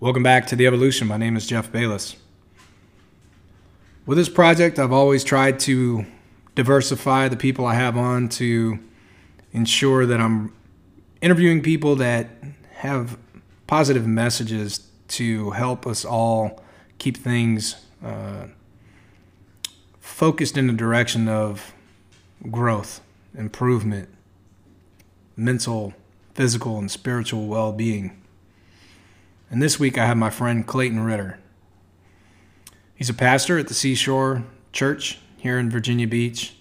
Welcome back to The Evolution. My name is Jeff Bayless. With this project, I've always tried to diversify the people I have on to ensure that I'm interviewing people that have positive messages to help us all keep things uh, focused in the direction of growth, improvement, mental, physical, and spiritual well being. And this week I have my friend Clayton Ritter. He's a pastor at the Seashore Church here in Virginia Beach.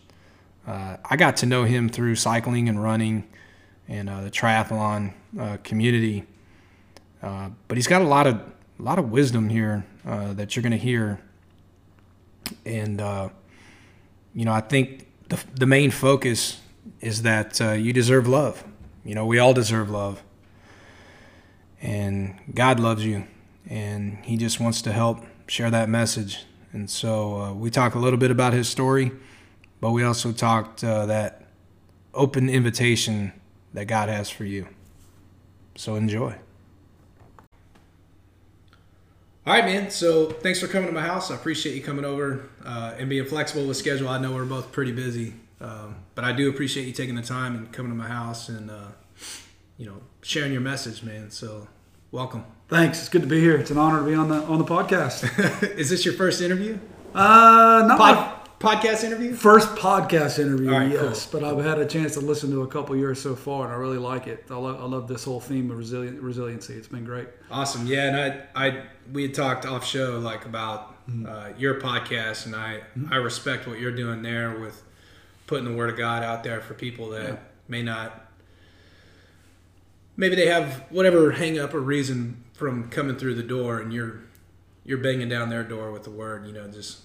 Uh, I got to know him through cycling and running and uh, the triathlon uh, community. Uh, but he's got a lot of a lot of wisdom here uh, that you're going to hear, and uh, you know I think the the main focus is that you deserve love. You know we all deserve love, and God loves you, and He just wants to help share that message. And so we talk a little bit about his story, but we also talked that open invitation that God has for you. So enjoy. All right, man. So thanks for coming to my house. I appreciate you coming over uh, and being flexible with schedule. I know we're both pretty busy, um, but I do appreciate you taking the time and coming to my house and uh, you know sharing your message, man. So welcome. Thanks. It's good to be here. It's an honor to be on the on the podcast. Is this your first interview? Uh, not Pod- podcast interview? First podcast interview, right, yes. cool. But I've had a chance to listen to a couple years so far, and I really like it. I love, I love this whole theme of resilient, resiliency. It's been great. Awesome. Yeah, and I, I, we had talked off show like about uh, your podcast, and I, I respect what you're doing there with putting the word of God out there for people that Yeah. may not, maybe they have whatever hang up or reason from coming through the door, and you're, you're banging down their door with the word, you know, just,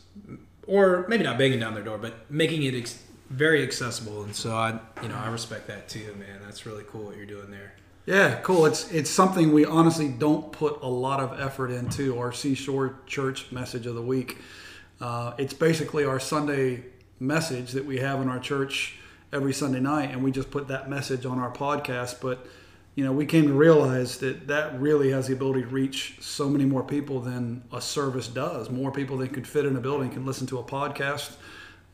or maybe not banging down their door, but making it ex- very accessible. And so I, you know, I respect that too, man. That's really cool what you're doing there. Yeah, cool. It's it's something we honestly don't put a lot of effort into. Our Seashore Church message of the week. Uh, it's basically our Sunday message that we have in our church every Sunday night, and we just put that message on our podcast. But you know, we came to realize that that really has the ability to reach so many more people than a service does. More people than could fit in a building can listen to a podcast.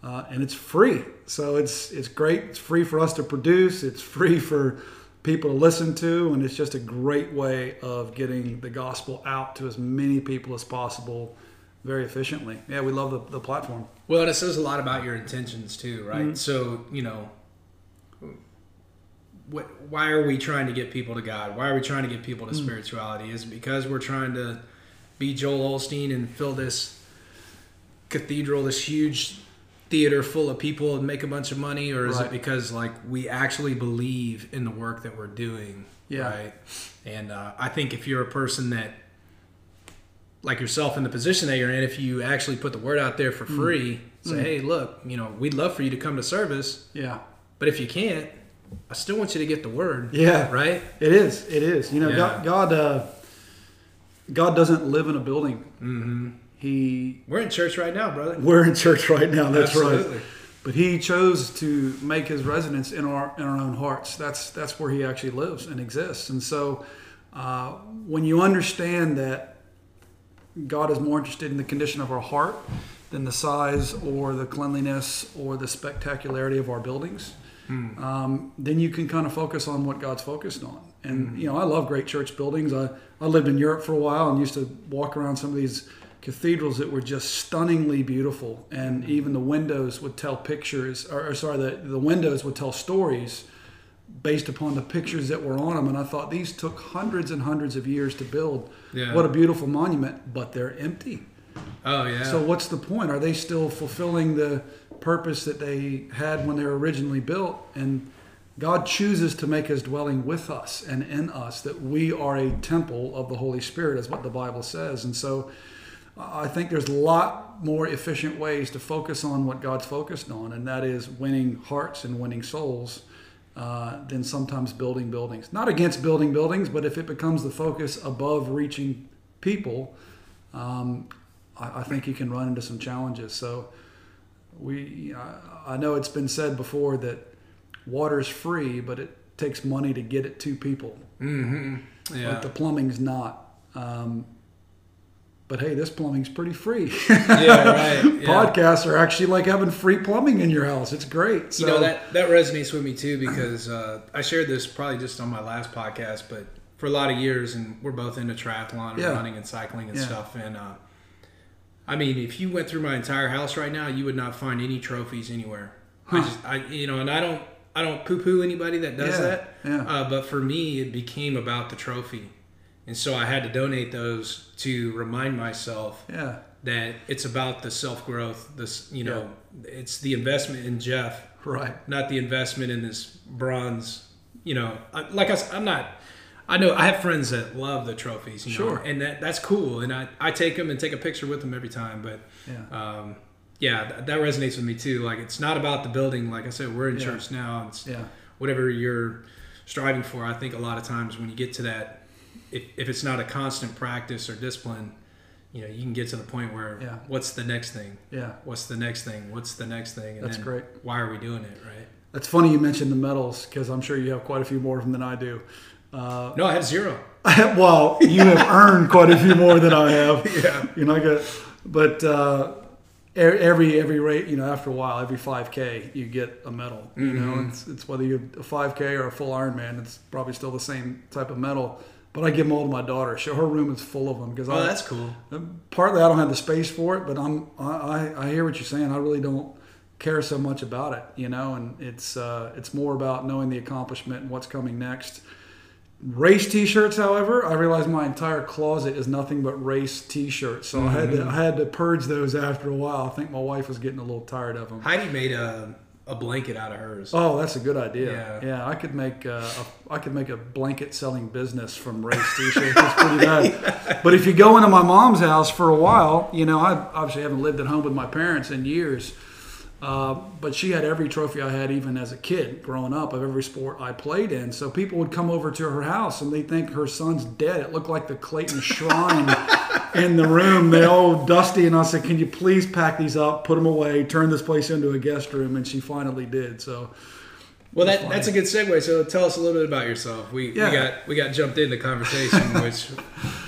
Uh, and it's free, so it's it's great. It's free for us to produce. It's free for people to listen to, and it's just a great way of getting the gospel out to as many people as possible very efficiently. Yeah, we love the, the platform. Well, and it says a lot about your intentions too, right? So, you know, what, why are we trying to get people to God? Why are we trying to get people to hmm. spirituality? Is it because we're trying to be Joel Osteen and fill this cathedral, this huge theater full of people and make a bunch of money? Or is it because, like, we actually believe in the work that we're doing? Yeah. Right. And uh, I think if you're a person that, like yourself in the position that you're in, if you actually put the word out there for hmm. free, say, hmm. hey, look, you know, we'd love for you to come to service, Yeah, but if you can't, I still want you to get the word. Yeah. Right? it is. It is. You know, Yeah. God God, uh, God doesn't live in a building. Mm-hmm. He We're in church right now, brother. we're in church right now. That's Absolutely. right. But he chose to make his residence in our in our own hearts. That's that's where he actually lives and exists. And so, uh, when you understand that God is more interested in the condition of our heart than the size or the cleanliness or the spectacularity of our buildings, Mm. um, then you can kind of focus on what God's focused on. And mm. you know, I love great church buildings. I, I lived in Europe for a while and used to walk around some of these cathedrals that were just stunningly beautiful, and mm. even the windows would tell pictures, or, or sorry, the, the windows would tell stories based upon the pictures that were on them. And I thought these took hundreds and hundreds of years to build. Yeah. What a beautiful monument, but they're empty. Oh, yeah. So what's the point? Are they still fulfilling the purpose that they had when they were originally built? And God chooses to make his dwelling with us and in us, that we are a temple of the Holy Spirit, is what the Bible says. And so I think there's a lot more efficient ways to focus on what God's focused on, and that is winning hearts and winning souls. Uh, than sometimes building buildings. Not against building buildings, but if it becomes the focus above reaching people, um, I, I think you can run into some challenges. So we, I, I know it's been said before that water's free, but it takes money to get it to people. mm-hmm. Yeah. But the plumbing's not. Um, but hey, this plumbing's pretty free. Yeah, right. Yeah. Podcasts are actually like having free plumbing in your house. It's great. So, You know that that resonates with me too because uh, I shared this probably just on my last podcast, but for a lot of years, and we're both into triathlon and Yeah. running and cycling and stuff. And uh, I mean, if you went through my entire house right now, you would not find any trophies anywhere. I just, I you know, and I don't, I don't poo-poo anybody that does Yeah, that. yeah. Uh, but for me, it became about the trophy, and so I had to donate those to remind myself yeah, that it's about the self growth. This, you know, it's the investment in Jeff right. not the investment in this bronze. You know, I, like I'm not. I know I have friends that love the trophies, you know, Sure. and that that's cool, and I, I take them and take a picture with them every time. But Yeah. um, yeah, that, that resonates with me too. Like it's not about the building. Like I said, we're in Yeah. church now. It's Yeah. whatever you're striving for. I think a lot of times when you get to that, if, if it's not a constant practice or discipline, you know, you can get to the point where Yeah. what's the next thing? Yeah. What's the next thing? What's the next thing? And That's then great. Why are we doing it? Right? That's funny you mentioned the medals because I'm sure you have quite a few more of them than I do. Uh, No, I have zero. well, you have earned quite a few more than I have. Yeah. You know, I got, but uh, every every rate, you know, after a while, every 5K, you get a medal. You know, Mhm. it's, it's whether you're a 5K or a full Ironman, it's probably still the same type of medal. But I give them all to my daughter. So her room is full of them because Oh, I, that's cool. partly I don't have the space for it, but I'm I, I, I hear what you're saying. I really don't care so much about it, you know, and it's uh, it's more about knowing the accomplishment and what's coming next. Race T-shirts, however, I realized my entire closet is nothing but race T-shirts, so I had to I had to purge those after a while. I think my wife was getting a little tired of them. Heidi made a, a blanket out of hers. Oh, that's a good idea. Yeah. Yeah, I could make uh, a, I could make a blanket selling business from race t-shirts. It's pretty bad. But if you go into my mom's house for a while, you know, I obviously haven't lived at home with my parents in years. Uh, but she had every trophy I had, even as a kid growing up, of every sport I played in. So people would come over to her house and they think her son's dead. It looked like the Clayton Shrine in the room. They all dusty, and I said, "Can you please pack these up, put them away, turn this place into a guest room?" And she finally did. So well, that, that's a good segue. So tell us a little bit about yourself. We, Yeah. we got we got jumped into conversation, which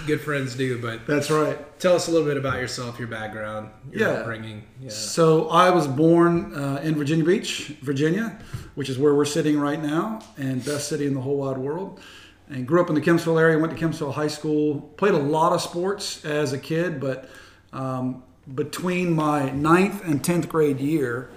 good friends do. But that's right. tell us a little bit about yourself, your background, your Yeah. upbringing. Yeah. So I was born uh, in Virginia Beach, Virginia, which is where we're sitting right now, and best city in the whole wide world. And grew up in the Kempsville area. Went to Kempsville High School. Played a lot of sports as a kid, but um, between my ninth and tenth grade year,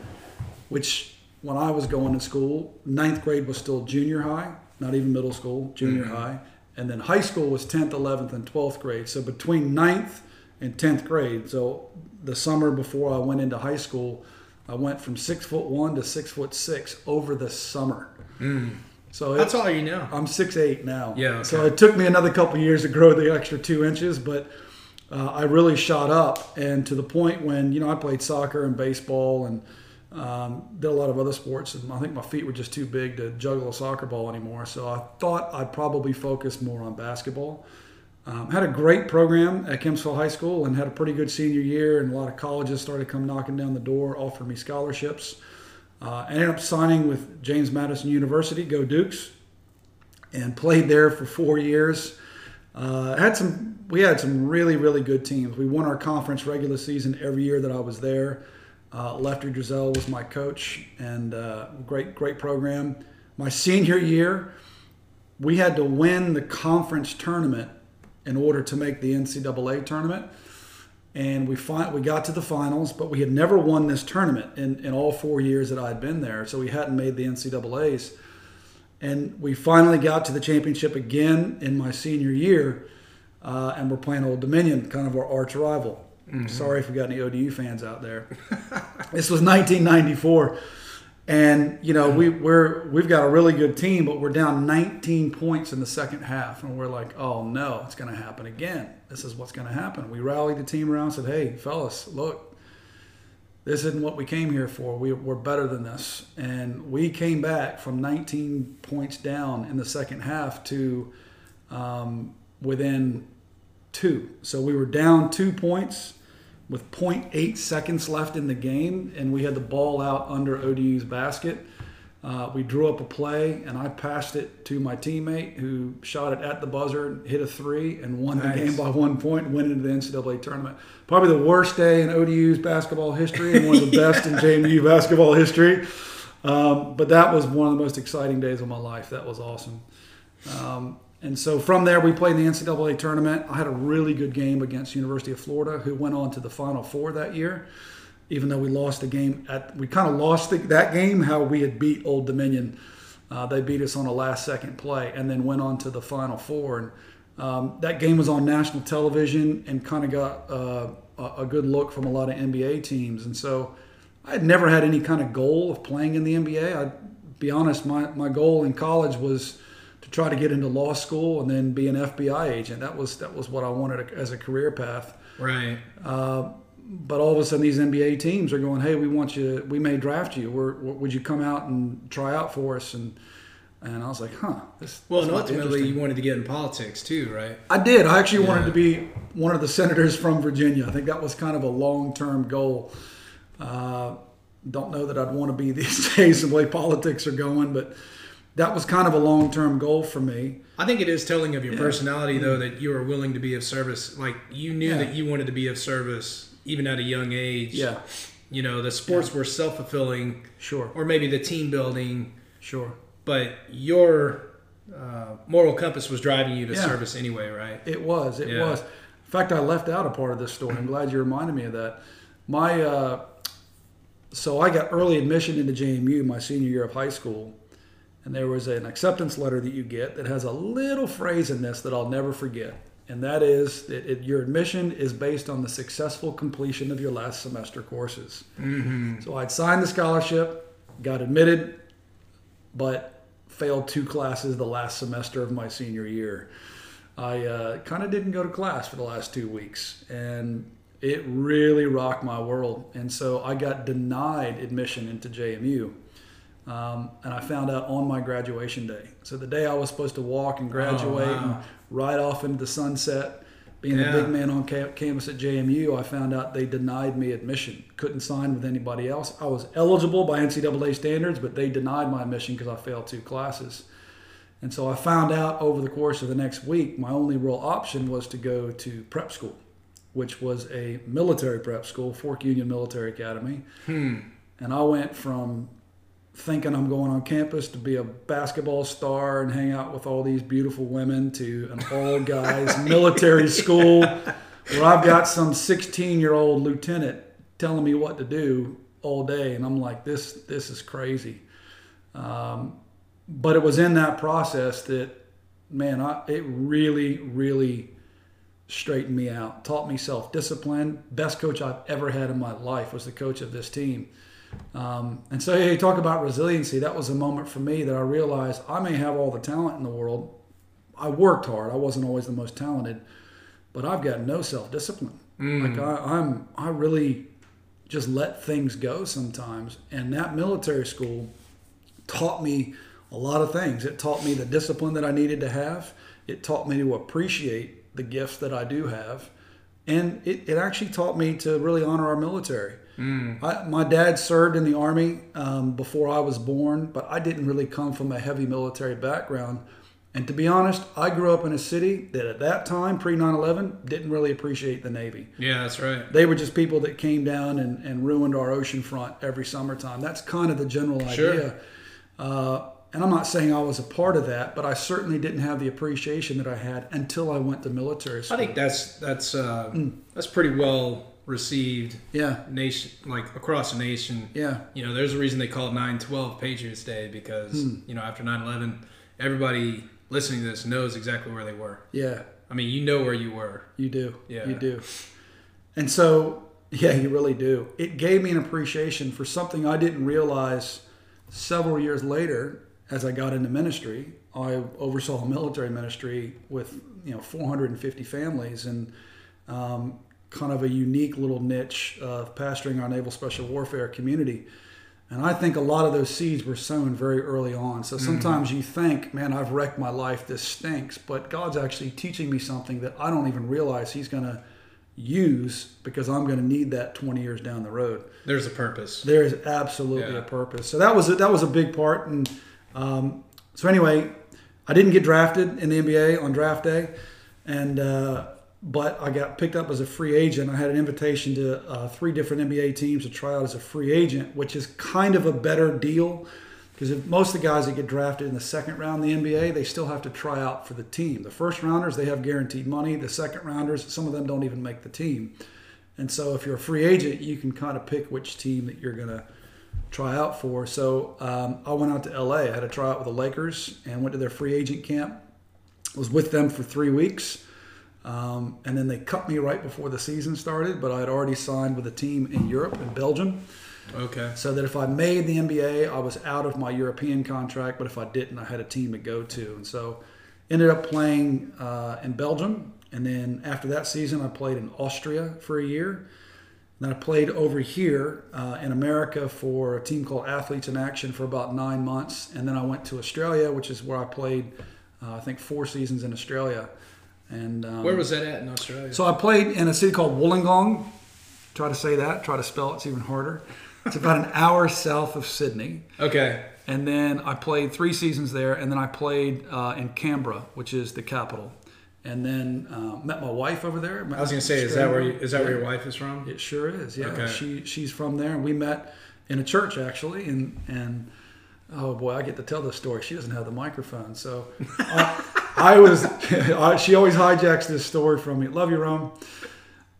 which when I was going to school, ninth grade was still junior high, not even middle school, junior high. And then high school was 10th, 11th, and 12th grade. So between ninth and 10th grade, so the summer before I went into high school, I went from six foot one to six foot six over the summer. So That's all you know. I'm six eight now. Yeah, So it took me another couple years to grow the extra two inches, but uh, I really shot up, and to the point when you know I played soccer and baseball and um, did a lot of other sports, and I think my feet were just too big to juggle a soccer ball anymore. So I thought I'd probably focus more on basketball. Um, had a great program at Kempsville High School and had a pretty good senior year, and a lot of colleges started come knocking down the door, offering me scholarships. Uh, ended up signing with James Madison University, go Dukes, and played there for four years. Uh, had some, we had some really, really good teams. We won our conference regular season every year that I was there. Uh, Lefty Driesell was my coach, and uh, great, great program. My senior year, we had to win the conference tournament in order to make the NCAA tournament. And we fi- we got to the finals, but we had never won this tournament in, in all four years that I had been there. So we hadn't made the NCAAs. And we finally got to the championship again in my senior year. Uh, and we're playing Old Dominion, kind of our arch rival. Sorry if we got any ODU fans out there. this was 1994. And you know we we're we've got a really good team, but we're down 19 points in the second half, and we're like, oh no, it's going to happen again. This is what's going to happen. We rallied the team around, and said, hey fellas, look, this isn't what we came here for. We, we're better than this, and we came back from 19 points down in the second half to um, within two. So we were down two points with 0.8 seconds left in the game, and we had the ball out under ODU's basket. Uh, we drew up a play, and I passed it to my teammate who shot it at the buzzer, hit a three, and won the game by one point, went into the NCAA tournament. Probably the worst day in ODU's basketball history, and one of the best in JMU basketball history. Um, but that was one of the most exciting days of my life. That was awesome. Um, and so from there, we played in the NCAA tournament. I had a really good game against University of Florida, who went on to the Final Four that year. Even though we lost the game, at we kind of lost the, that game. How we had beat Old Dominion, uh, they beat us on a last-second play, and then went on to the Final Four. And um, that game was on national television, and kind of got uh, a, good look from a lot of NBA teams. And so, I had never had any kind of goal of playing in the NBA. I'd be honest, my, my goal in college was to try to get into law school and then be an FBI agent. That was that was what I wanted as a career path. Right. Uh, but all of a sudden, these NBA teams are going, "Hey, we want you. We may draft you. We're, would you come out and try out for us?" And and I was like, "Huh." This, Well, this and ultimately, interesting." you wanted to get in politics too, right? I did. I actually wanted to be one of the senators from Virginia. I think that was kind of a long-term goal. Uh, don't know that I'd want to be these days the way politics are going, but that was kind of a long-term goal for me. I think it is telling of your personality, though, that you were willing to be of service. Like you knew Yeah. that you wanted to be of service even at a young age. Yeah, You know, the sports were self fulfilling, sure, or maybe the team building, sure. but your uh, moral compass was driving you to Yeah. service anyway, right? It was. It Yeah. was. In fact, I left out a part of this story. I'm glad you reminded me of that. My uh, so I got early admission into JMU my senior year of high school, and there was an acceptance letter that you get that has a little phrase in this that I'll never forget, and that is that it, your admission is based on the successful completion of your last semester courses. Mm-hmm. So I'd signed the scholarship, got admitted, but failed two classes the last semester of my senior year. I uh, kind of didn't go to class for the last two weeks, and it really rocked my world. And so I got denied admission into JMU. Um, and I found out on my graduation day. So the day I was supposed to walk and graduate wow. and ride off into the sunset, being Yeah. the big man on ca- campus at JMU, I found out they denied me admission. Couldn't sign with anybody else. I was eligible by NCAA standards, but they denied my admission because I failed two classes. And so I found out over the course of the next week, my only real option was to go to prep school, which was a military prep school, Fork Union Military Academy. Hmm. And I went from thinking I'm going on campus to be a basketball star and hang out with all these beautiful women to an all guys military school where I've got some 16 year old lieutenant telling me what to do all day. And I'm like, this, this is crazy. Um, but it was in that process that, man, I, it really, really straightened me out, taught me self discipline. Best coach I've ever had in my life was the coach of this team. Um, and so, you talk about resiliency. That was a moment for me that I realized I may have all the talent in the world. I worked hard. I wasn't always the most talented, but I've got no self discipline. Like I, I'm, I really just let things go sometimes. And that military school taught me a lot of things. It taught me the discipline that I needed to have. It taught me to appreciate the gifts that I do have. And it, it actually taught me to really honor our military. I, my dad served in the Army um, before I was born, but I didn't really come from a heavy military background. And to be honest, I grew up in a city that at that time, pre 9 11, didn't really appreciate the Navy. Yeah, that's right. They were just people that came down and, and ruined our ocean front every summertime. That's kind of the general Sure. idea. Uh, and I'm not saying I was a part of that, but I certainly didn't have the appreciation that I had until I went to military school. I think that's that's uh, Mm. that's pretty well received yeah, nation like across the nation. yeah, You know, there's a reason they call it 9/12 Patriots Day because Hmm. you know after 9/11, everybody listening to this knows exactly where they were. yeah. I mean, you know where you were. You do. Yeah. You do. And so, yeah, you really do. It gave me an appreciation for something I didn't realize several years later as I got into ministry. I oversaw a military ministry with, you know, 450 families and um, kind of a unique little niche of pastoring our naval special warfare community. And I think a lot of those seeds were sown very early on. So sometimes you think, man, I've wrecked my life. This stinks. But God's actually teaching me something that I don't even realize He's going to use because I'm going to need that 20 years down the road. There's a purpose. There is absolutely Yeah. a purpose. So that was a, that was a big part. And um, so anyway, I didn't get drafted in the NBA on draft day, and uh, but I got picked up as a free agent. I had an invitation to uh, three different NBA teams to try out as a free agent, which is kind of a better deal because most of the guys that get drafted in the second round in the NBA, they still have to try out for the team. The first rounders they have guaranteed money. The second rounders, some of them don't even make the team. And so if you're a free agent, you can kind of pick which team that you're going to try out for. So um, I went out to LA. I had a tryout with the Lakers and went to their free agent camp. Was with them for three weeks. Um, and then they cut me right before the season started, but I had already signed with a team in Europe, in Belgium, Okay. so that if I made the NBA, I was out of my European contract, but if I didn't, I had a team to go to. And so ended up playing uh, in Belgium. And then after that season, I played in Austria for a year. Then I played over here uh, in America for a team called Athletes in Action for about nine months. And then I went to Australia, which is where I played, uh, I think, four seasons in Australia. And um, Where was that at in Australia? so I played in a city called Wollongong. Try to say that. Try to spell it. It's even harder. It's about an hour south of Sydney. okay. And then I played three seasons there. And then I played uh, in Canberra, which is the capital. And then uh, met my wife over there. I was gonna say, is that where you, is that where your wife is from? It sure is. Yeah, Okay. she she's from there, and we met in a church actually, and and oh boy, I get to tell this story. She doesn't have the microphone, so I, I was. I, she always hijacks this story from me. Love you, Rome,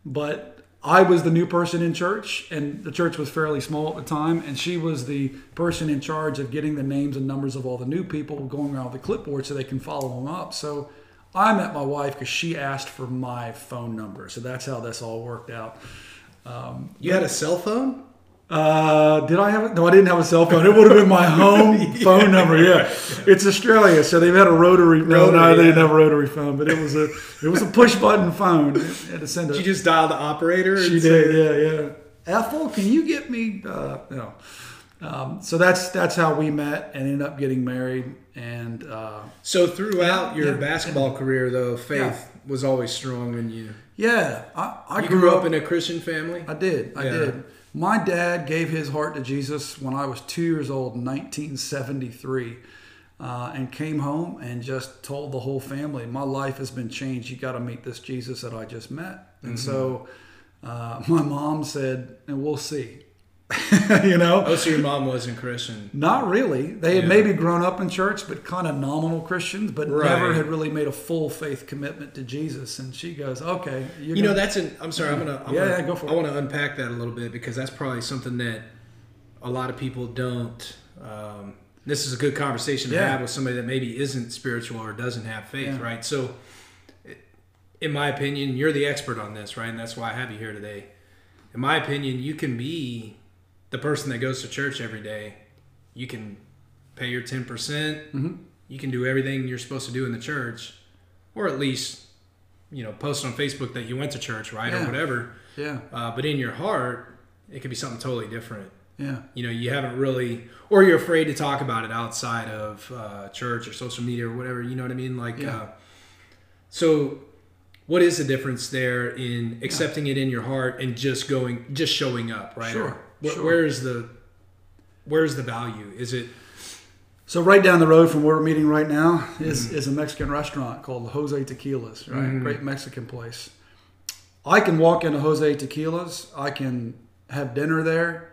but I was the new person in church, and the church was fairly small at the time, and she was the person in charge of getting the names and numbers of all the new people going around the clipboard so they can follow them up. So. I met my wife because she asked for my phone number, so that's how this all worked out. Um, you had a cell phone? Uh, did I have it? No, I didn't have a cell phone. It would have been my home phone number. Yeah, it's Australia, so they've had a rotary. no, no, Rotary, they didn't have a rotary phone, but it was a it was a push button phone. It had to send you just dialed the operator? She did, yeah, yeah. Ethel, can you get me? Uh, no. Um, so that's that's how we met and ended up getting married. And uh, So throughout your Yeah. basketball career, though, faith Yeah. was always strong in you. yeah, I, I You grew up in a Christian family. I did. I Yeah. did. My dad gave his heart to Jesus when I was two years old in 1973 uh, and came home and just told the whole family, My life has been changed. You got to meet this Jesus that I just met. And so uh, my mom said, And we'll see. you know? Oh, so your mom wasn't Christian. Not really. They had Yeah. maybe grown up in church, but kind of nominal Christians, but Right. never had really made a full faith commitment to Jesus. And she goes, "Okay, You know, that's an. I'm sorry. I'm gonna. I'm Yeah, gonna, yeah, go for I it. want to unpack that a little bit because that's probably something that a lot of people don't. Um, this is a good conversation to Yeah. have with somebody that maybe isn't spiritual or doesn't have faith, right? So, in my opinion, you're the expert on this, right? And that's why I have you here today. In my opinion, you can be the person that goes to church every day. You can pay your 10%. percent Mhm. You can do everything you're supposed to do in the church, or at least, you know, post on Facebook that you went to church, right? Or whatever. yeah, Uh, but in your heart, it could be something totally different. yeah." You know, you haven't really, or you're afraid to talk about it outside of uh, church or social media or whatever. You know what I mean? Like, Yeah. uh, so what is the difference there in accepting it in your heart and just going, just showing up, right? Sure, Or sure. Where's the, where's the value? Is it? So right down the road from where we're meeting right now is, Mm-hmm. is a Mexican restaurant called Jose Tequilas, right? Great Mexican place. I can walk into Jose Tequilas. I can have dinner there.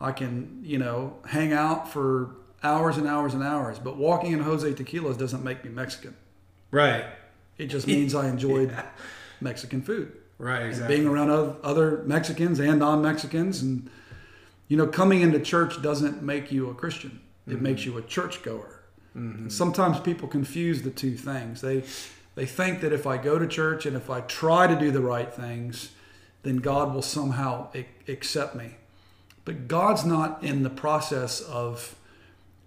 I can, you know, hang out for hours and hours and hours. But walking in Jose Tequilas doesn't make me Mexican. Right. It just means I enjoyed Mexican food. Right. Exactly. being around other Mexicans and non-Mexicans, and you know, coming into church doesn't make you a Christian. It mm-hmm. makes you a churchgoer. Mm-hmm. And sometimes people confuse the two things. They they think that if I go to church and if I try to do the right things, then God will somehow ac- accept me. But God's not in the process of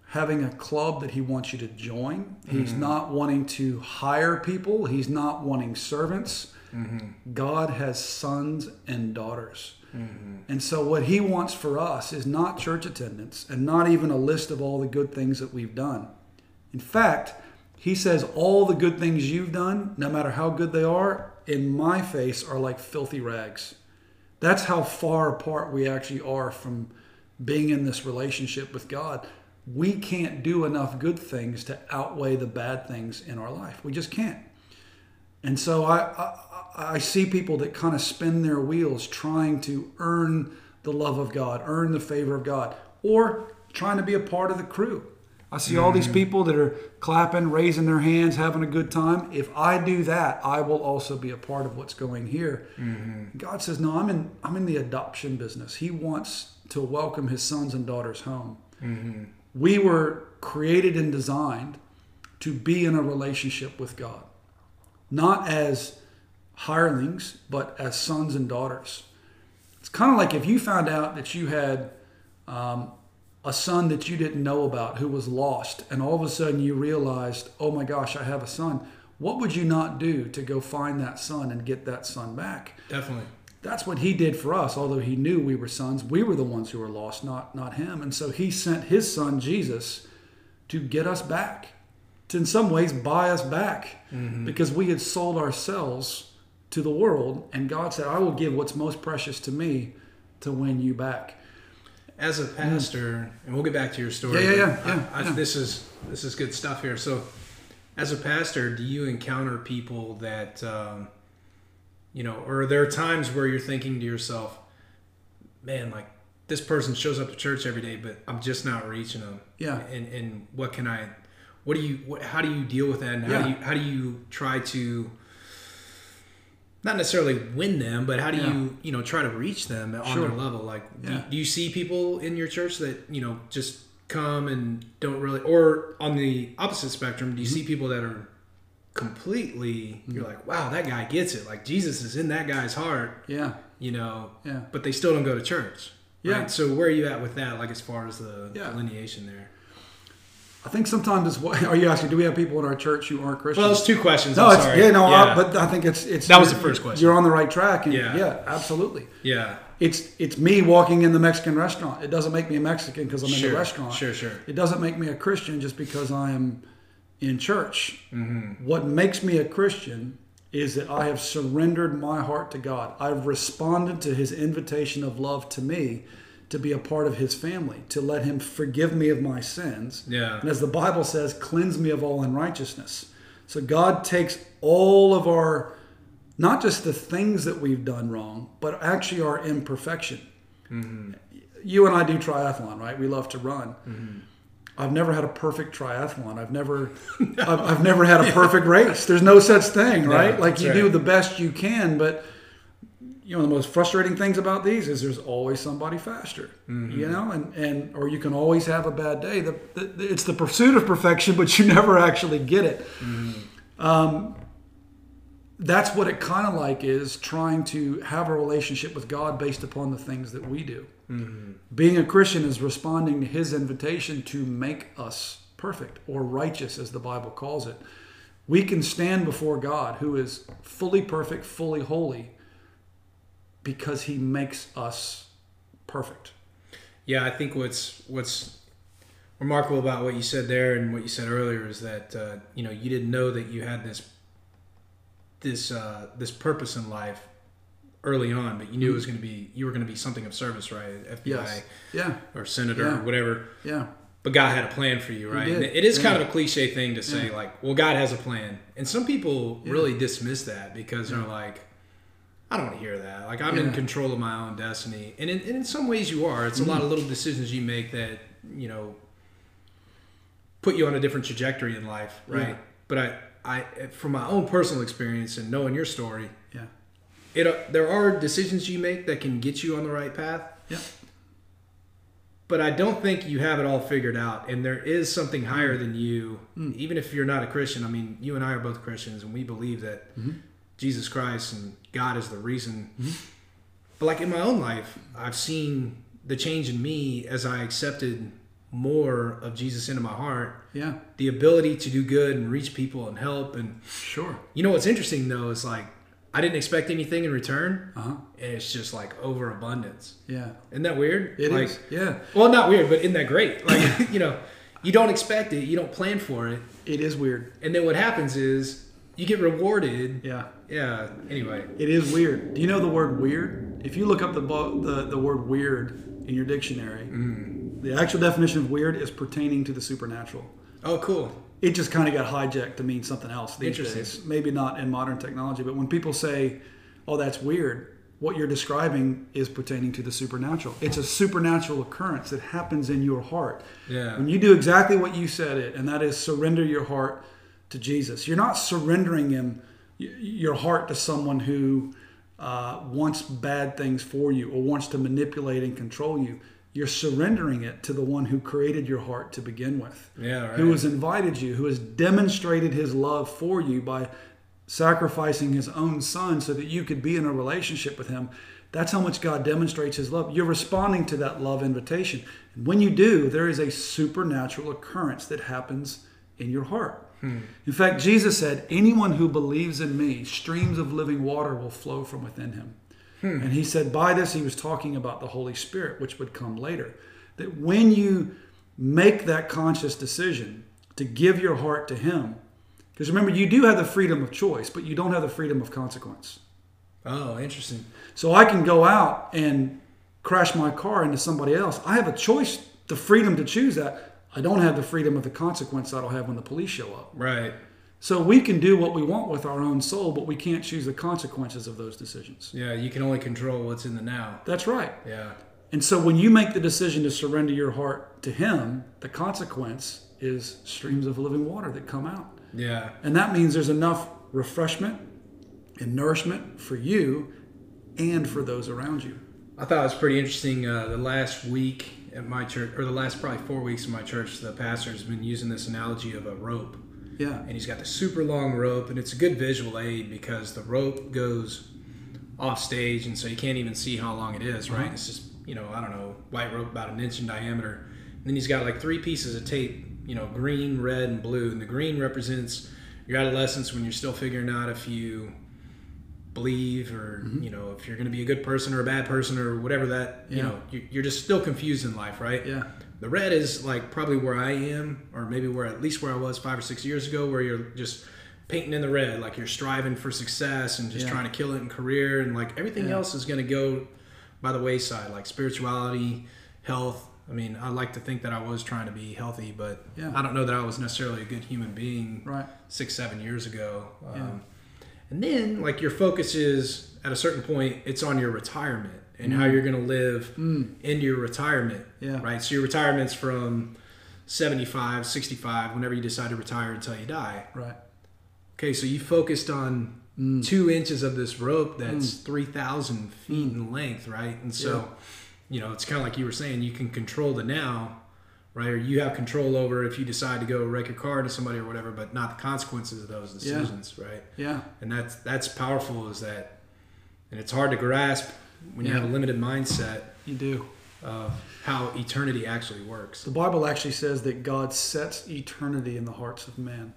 having a club that he wants you to join. He's mm-hmm. not wanting to hire people. He's not wanting servants. God has sons and daughters. Mm-hmm. And so, what he wants for us is not church attendance and not even a list of all the good things that we've done. In fact, He says, All the good things you've done, no matter how good they are, in my face are like filthy rags. That's how far apart we actually are from being in this relationship with God. We can't do enough good things to outweigh the bad things in our life. We just can't. And so I, I, I see people that kind of spin their wheels trying to earn the love of God, earn the favor of God, or trying to be a part of the crew. I see all these mm-hmm. people that are clapping, raising their hands, having a good time. If I do that, I will also be a part of what's going here. Mm-hmm. God says, "No, I'm in. I'm in the adoption business. He wants to welcome His sons and daughters home. Mm-hmm. We were created and designed to be in a relationship with God, not as hirelings, but as sons and daughters. It's kind of like if you found out that you had um, a son that you didn't know about who was lost, and all of a sudden you realized, oh my gosh, I have a son. What would you not do to go find that son and get that son back? Definitely. That's what he did for us. Although he knew we were sons, we were the ones who were lost, not not him. And so he sent his son Jesus to get us back, to in some ways buy us back, because we had sold ourselves to the world. And God said, "I will give what's most precious to me to win you back." As a pastor, and we'll get back to your story. Yeah, yeah, but yeah, I, I, yeah. This is this is good stuff here. So, as a pastor, do you encounter people that, um, you know, or there are there times where you're thinking to yourself, "Man, like this person shows up to church every day, but I'm just not reaching them." Yeah. And and what can I? What do you? What, how do you deal with that? And how Yeah. do you how do you try to not necessarily win them, but how do Yeah. you, you know, try to reach them on Sure. their level? Like, do, Yeah. do you see people in your church that, you know, just come and don't really, or on the opposite spectrum, do you Mm-hmm. see people that are completely, you're like, wow, that guy gets it. Like, Jesus is in that guy's heart, Yeah, you know, yeah. but they still don't go to church. Yeah. Right? So, where are you at with that, like, as far as the Yeah. delineation there? I think sometimes it's what are you asking? Do we have people in our church who aren't Christians? Well, it's two questions. no, I'm it's sorry. yeah, no, yeah. I, but I think it's it's That was the first question. You're on the right track, and Yeah. yeah, absolutely. yeah. It's it's me walking in the Mexican restaurant. It doesn't make me a Mexican because I'm in Sure. the restaurant. Sure, sure. It doesn't make me a Christian just because I am in church. Mm-hmm. What makes me a Christian is that I have surrendered my heart to God. I've responded to His invitation of love to me to be a part of His family, to let Him forgive me of my sins. Yeah. And as the Bible says, cleanse me of all unrighteousness. So God takes all of our, not just the things that we've done wrong, but actually our imperfection. Mm-hmm. You and I do triathlon, right? We love to run. Mm-hmm. I've never had a perfect triathlon. I've never, I've, I've never had a perfect race. There's no such thing, right? like you do the best you can, but you know the most frustrating things about these is there's always somebody faster mm-hmm. you know and and or you can always have a bad day. The, the, it's the pursuit of perfection but you never actually get it. Mm-hmm. Um, that's what it kind of like is trying to have a relationship with god based upon the things that we do. Mm-hmm. Being a christian is responding to his invitation to make us perfect or righteous as the bible calls it. We can stand before god who is fully perfect fully holy because he makes us perfect. Yeah, I think what's what's remarkable about what you said there and what you said earlier is that uh, you know you didn't know that you had this this uh, this purpose in life early on, but you knew it was going to be you were going to be something of service, right? FBI Yes. Yeah. or senator Yeah. or whatever. Yeah. But God had a plan for you, right? it is kind of a cliche thing to say, Yeah. like, well, God has a plan, and some people Yeah. really dismiss that because they're like. I don't want to hear that. Like I'm in control of my own destiny, and in, and in some ways you are. It's a lot of mm-hmm. little decisions you make that you know put you on a different trajectory in life, right? Yeah. But I, I, from my own personal experience and knowing your story, Yeah. it uh, there are decisions you make that can get you on the right path. Yeah. But I don't think you have it all figured out, and there is something higher mm-hmm. than you. Mm. Even if you're not a Christian, I mean, you and I are both Christians, and we believe that mm-hmm. Jesus Christ and God is the reason. But like in my own life, I've seen the change in me as I accepted more of Jesus into my heart. Yeah. The ability to do good and reach people and help. And Sure. you know what's interesting though is like I didn't expect anything in return, Uh huh. and it's just like overabundance. Yeah. Isn't that weird? It is. like, Yeah. Well, not weird, but isn't that great? Like, you know, you don't expect it, you don't plan for it, It is weird. and then what happens is you get rewarded. Yeah. Yeah. Anyway. It is weird. Do you know the word weird? If you look up the bo- the, the word weird in your dictionary, mm. the actual definition of weird is pertaining to the supernatural. Oh, cool. It just kind of got hijacked to mean something else these Interesting. days. Maybe not in modern technology, but when people say, "Oh, that's weird," what you're describing is pertaining to the supernatural. It's a supernatural occurrence that happens in your heart. Yeah. When you do exactly what you said it, and that is surrender your heart to Jesus. You're not surrendering him your heart to someone who uh, wants bad things for you or wants to manipulate and control you. You're surrendering it to the one who created your heart to begin with Yeah. Right. who has invited you, who has demonstrated his love for you by sacrificing his own son so that you could be in a relationship with him. That's how much God demonstrates his love. You're responding to that love invitation. And when you do, there is a supernatural occurrence that happens in your heart. In fact, Jesus said, Anyone who believes in me, streams of living water will flow from within him. Hmm. And he said, by this, he was talking about the Holy Spirit, which would come later. That when you make that conscious decision to give your heart to him, because remember, you do have the freedom of choice, but you don't have the freedom of consequence. oh, interesting. So I can go out and crash my car into somebody else. I have a choice, the freedom to choose that. I don't have the freedom of the consequence that I'll have when the police show up. Right. So we can do what we want with our own soul, but we can't choose the consequences of those decisions. Yeah. You can only control what's in the now. That's right. Yeah. And so when you make the decision to surrender your heart to Him, the consequence is streams of living water that come out. Yeah. And that means there's enough refreshment and nourishment for you and for those around you. I thought it was pretty interesting. Uh, the last week at my church, or the last probably four weeks in my church, the pastor's been using this analogy of a rope. Yeah. and he's got the super long rope and it's a good visual aid because the rope goes off stage and so you can't even see how long it is right uh-huh. it's just you know i don't know white rope about an inch in diameter and then he's got like three pieces of tape you know green red and blue and the green represents your adolescence when you're still figuring out if you believe or you know if you're going to be a good person or a bad person or whatever that you know you- you're just still confused in life right Yeah. the red is like probably where I am, or maybe where at least where I was five or six years ago, where you're just painting in the red, like you're striving for success and just Yeah. trying to kill it in career, and like everything Yeah. else is going to go by the wayside, like spirituality, health. I mean, I like to think that I was trying to be healthy, but Yeah. I don't know that I was necessarily a good human being Right. six, seven years ago. Um, Yeah. And then, like, your focus is at a certain point, it's on your retirement and Mm. how you're going to live into your retirement. Yeah. Right. So, your retirement's from 75, 65, whenever you decide to retire until you die. Right. Okay. So, you focused on Mm. two inches of this rope that's 3,000 feet in length. Right. And so, you know, it's kind of like you were saying, you can control the now. Right, or you have control over if you decide to go wreck your car to somebody or whatever, but not the consequences of those Yeah. decisions, right? Yeah. and that's that's powerful is that and it's hard to grasp when you have a limited mindset You do. of how eternity actually works The Bible actually says that God sets eternity in the hearts of man.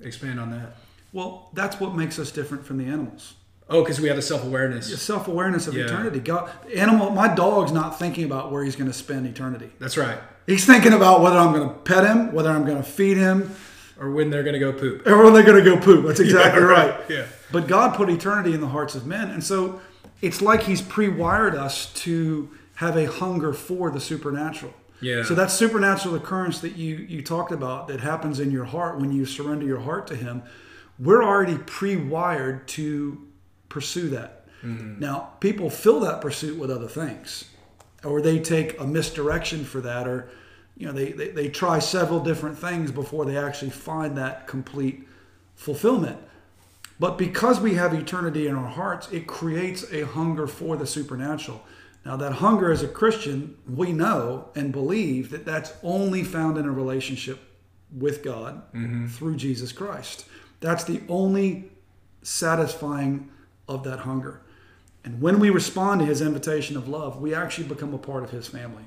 expand on that Well, that's what makes us different from the animals. oh because we have the self-awareness Self awareness of Yeah. eternity. God, animal. My dog's not thinking about where he's going to spend eternity. that's right He's thinking about whether I'm going to pet him, whether I'm going to feed him, or when they're going to go poop or when they're going to go poop. That's exactly Yeah, right. yeah But God put eternity in the hearts of men. And so it's like He's pre wired us to have a hunger for the supernatural. Yeah. So that supernatural occurrence that you, you talked about that happens in your heart when you surrender your heart to Him, we're already pre wired to pursue that. Mm-hmm. Now, people fill that pursuit with other things, or they take a misdirection for that, or you know, they, they, they try several different things before they actually find that complete fulfillment. But because we have eternity in our hearts, it creates a hunger for the supernatural. Now, that hunger as a Christian, we know and believe that that's only found in a relationship with God mm-hmm. through Jesus Christ. That's the only satisfying of that hunger. And when we respond to his invitation of love, we actually become a part of his family.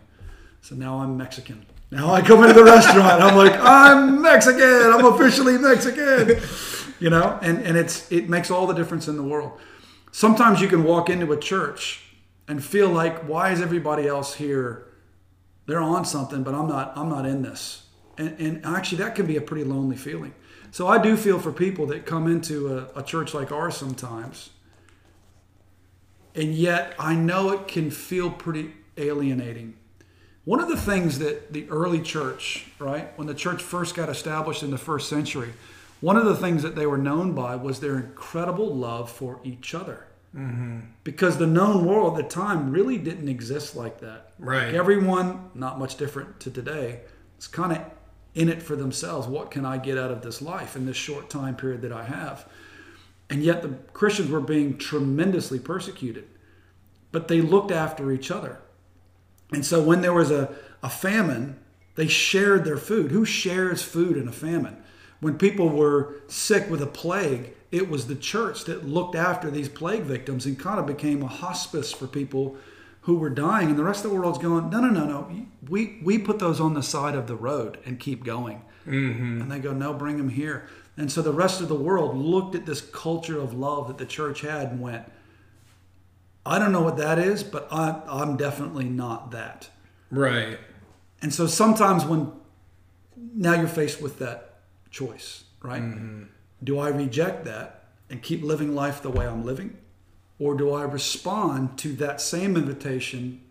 So now I'm Mexican. Now I come into the restaurant, I'm like, I'm Mexican. I'm officially Mexican. You know, and, and it's it makes all the difference in the world. Sometimes you can walk into a church and feel like, why is everybody else here? They're on something, but I'm not I'm not in this. And, and actually, that can be a pretty lonely feeling. So I do feel for people that come into a, a church like ours sometimes, and yet I know it can feel pretty alienating. One of the things that the early church, right, when the church first got established in the first century, one of the things that they were known by was their incredible love for each other. Mm-hmm. Because the known world at the time really didn't exist like that. Right. Like everyone, not much different to today, is kind of in it for themselves. What can I get out of this life in this short time period that I have? And yet the Christians were being tremendously persecuted, but they looked after each other. And so when there was a, a famine, they shared their food. Who shares food in a famine? When people were sick with a plague, it was the church that looked after these plague victims and kind of became a hospice for people who were dying. And the rest of the world's going, no, no, no, no. We, we put those on the side of the road and keep going. Mm-hmm. And they go, no, bring them here. And so the rest of the world looked at this culture of love that the church had and went, I don't know what that is, but I, I'm definitely not that. Right. And so sometimes when now you're faced with that choice, right? Mm-hmm. Do I reject that and keep living life the way I'm living? Or do I respond to that same invitation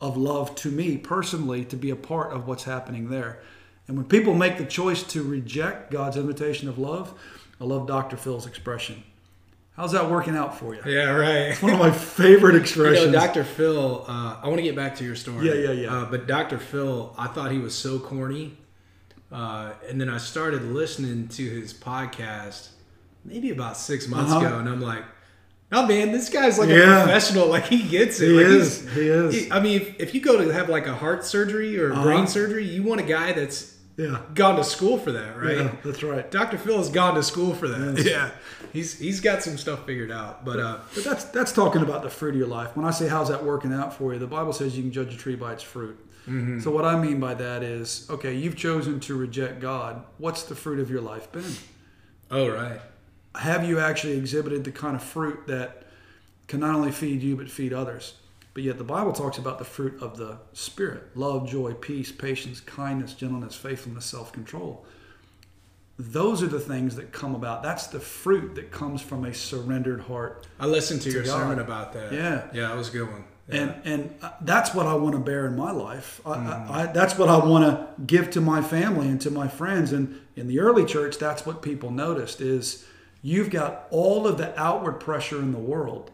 of love to me personally to be a part of what's happening there? And when people make the choice to reject God's invitation of love, I love Dr. Phil's expression How's that working out for you? Yeah, right. It's one of my favorite expressions. You know, Dr. Phil, uh, I want to get back to your story. Yeah, yeah, yeah. Uh, but Dr. Phil, I thought he was so corny. Uh, and then I started listening to his podcast maybe about six months uh-huh. ago, and I'm like, oh man, this guy's like yeah. a professional. Like he gets it. He like is. He is. He, I mean, if, if, you go to have like a heart surgery or uh-huh. brain surgery, you want a guy that's yeah gone to school for that, right? Yeah, that's right. Dr. Phil has gone to school for that. Yes. Yeah he's he's got some stuff figured out. But uh, but that's that's talking about the fruit of your life. When I say how's that working out for you, the Bible says you can judge a tree by its fruit. Mm-hmm. So what I mean by that is, okay, you've chosen to reject God. What's the fruit of your life been? Oh right. Have you actually exhibited the kind of fruit that can not only feed you but feed others? But yet the Bible talks about the fruit of the Spirit love, joy, peace, patience, kindness, gentleness, faithfulness, self control those are the things that come about. That's the fruit that comes from a surrendered heart. I listened to, to your God. sermon about that. Yeah, yeah, that was a good one. Yeah. And and uh, that's what I want to bear in my life. I, mm. I, I, that's what I want to give to my family and to my friends. And in the early church, that's what people noticed is you've got all of the outward pressure in the world,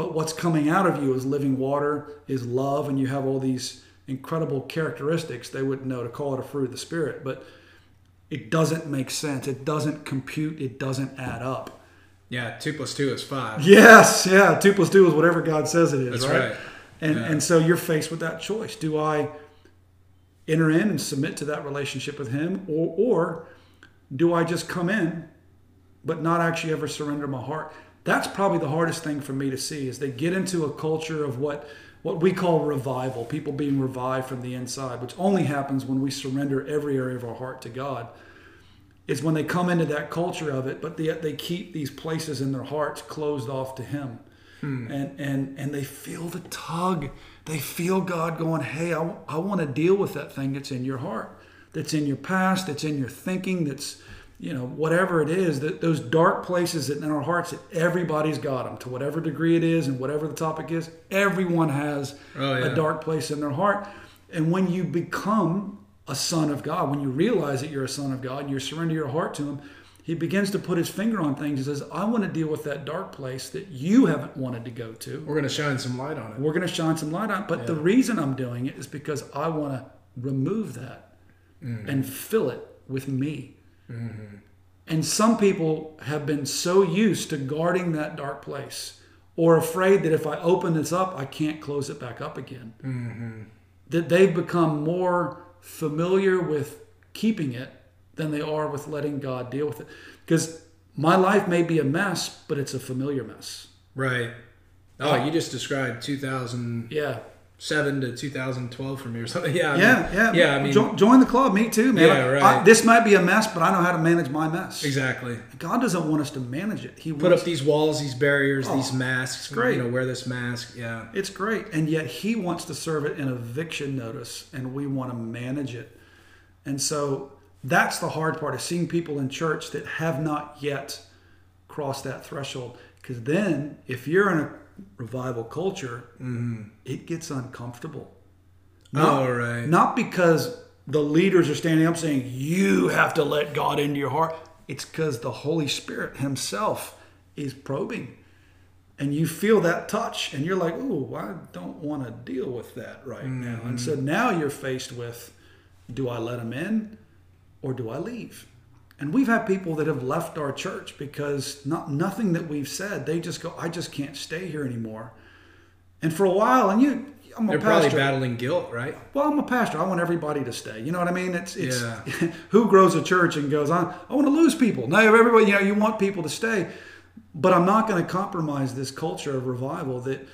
but what's coming out of you is living water, is love, and you have all these incredible characteristics. They wouldn't know to call it a fruit of the spirit, but it doesn't make sense. It doesn't compute. It doesn't add up. Yeah, two plus two is five. Yes, yeah, two plus two is whatever God says it is. That's right. right. And yeah. and so you're faced with that choice. Do I enter in and submit to that relationship with Him, or or do I just come in, but not actually ever surrender my heart? That's probably the hardest thing for me to see. Is they get into a culture of what what we call revival, people being revived from the inside, which only happens when we surrender every area of our heart to God, is when they come into that culture of it, but yet they keep these places in their hearts closed off to Him. Hmm. And, and, and they feel the tug. They feel God going, hey, I, I want to deal with that thing that's in your heart, that's in your past, that's in your thinking, that's you know, whatever it is, that those dark places in our hearts, that everybody's got them to whatever degree it is and whatever the topic is. Everyone has oh, yeah. a dark place in their heart. And when you become a son of God, when you realize that you're a son of God, and you surrender your heart to Him, He begins to put His finger on things. He says, I want to deal with that dark place that you haven't wanted to go to. We're going to shine some light on it. We're going to shine some light on it. But yeah. the reason I'm doing it is because I want to remove that mm. and fill it with me. Mm-hmm. And some people have been so used to guarding that dark place or afraid that if I open this up, I can't close it back up again. Mm-hmm. That they've become more familiar with keeping it than they are with letting God deal with it. Because my life may be a mess, but it's a familiar mess. Right. Oh, you just described 2000. Yeah seven to 2012 for me or something. Yeah, I mean, yeah, yeah. Yeah, I mean, join, join, the club. Me too, man. Yeah, right. I, this might be a mess, but I know how to manage my mess. Exactly. God doesn't want us to manage it. He put up these walls, these barriers, oh, these masks. Great. You know, wear this mask. Yeah, it's great. And yet He wants to serve it an eviction notice, and we want to manage it. And so that's the hard part is seeing people in church that have not yet crossed that threshold. Because then, if you're in a revival culture, mm-hmm. it gets uncomfortable. Not, Oh, right. Not because the leaders are standing up saying, you have to let God into your heart. It's because the Holy Spirit Himself is probing. And you feel that touch, and you're like, oh, I don't want to deal with that right now. And so mm-hmm. now you're faced with do I let Him in or do I leave? And we've had people that have left our church because not nothing that we've said, they just go, I just can't stay here anymore. And for a while, and you, I'm a pastor. They're pastor. probably battling guilt, right? Well, I'm a pastor. I want everybody to stay. You know what I mean? It's it's Yeah. who grows a church and goes on. I want to lose people. No, everybody. You know, you want people to stay, but I'm not going to compromise this culture of revival. That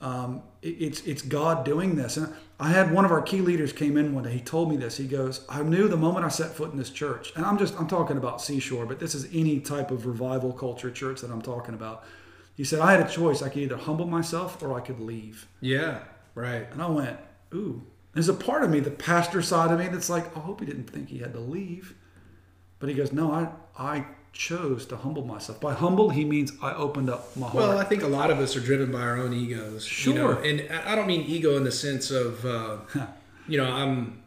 um, it- it's it's God doing this. And I had one of our key leaders came in one day. He told me this. He goes, I knew the moment I set foot in this church, and I'm just I'm talking about Seashore, but this is any type of revival culture church that I'm talking about. He said I had a choice. I could either humble myself or I could leave. Yeah, right. And I went, ooh. There's a part of me, the pastor side of me, that's like, I hope he didn't think he had to leave. But he goes, no, I, I chose to humble myself. By humble, he means I opened up my heart. Well, I think a lot of us are driven by our own egos. You know? Sure. And I I don't mean ego in the sense of, uh, you know, I'm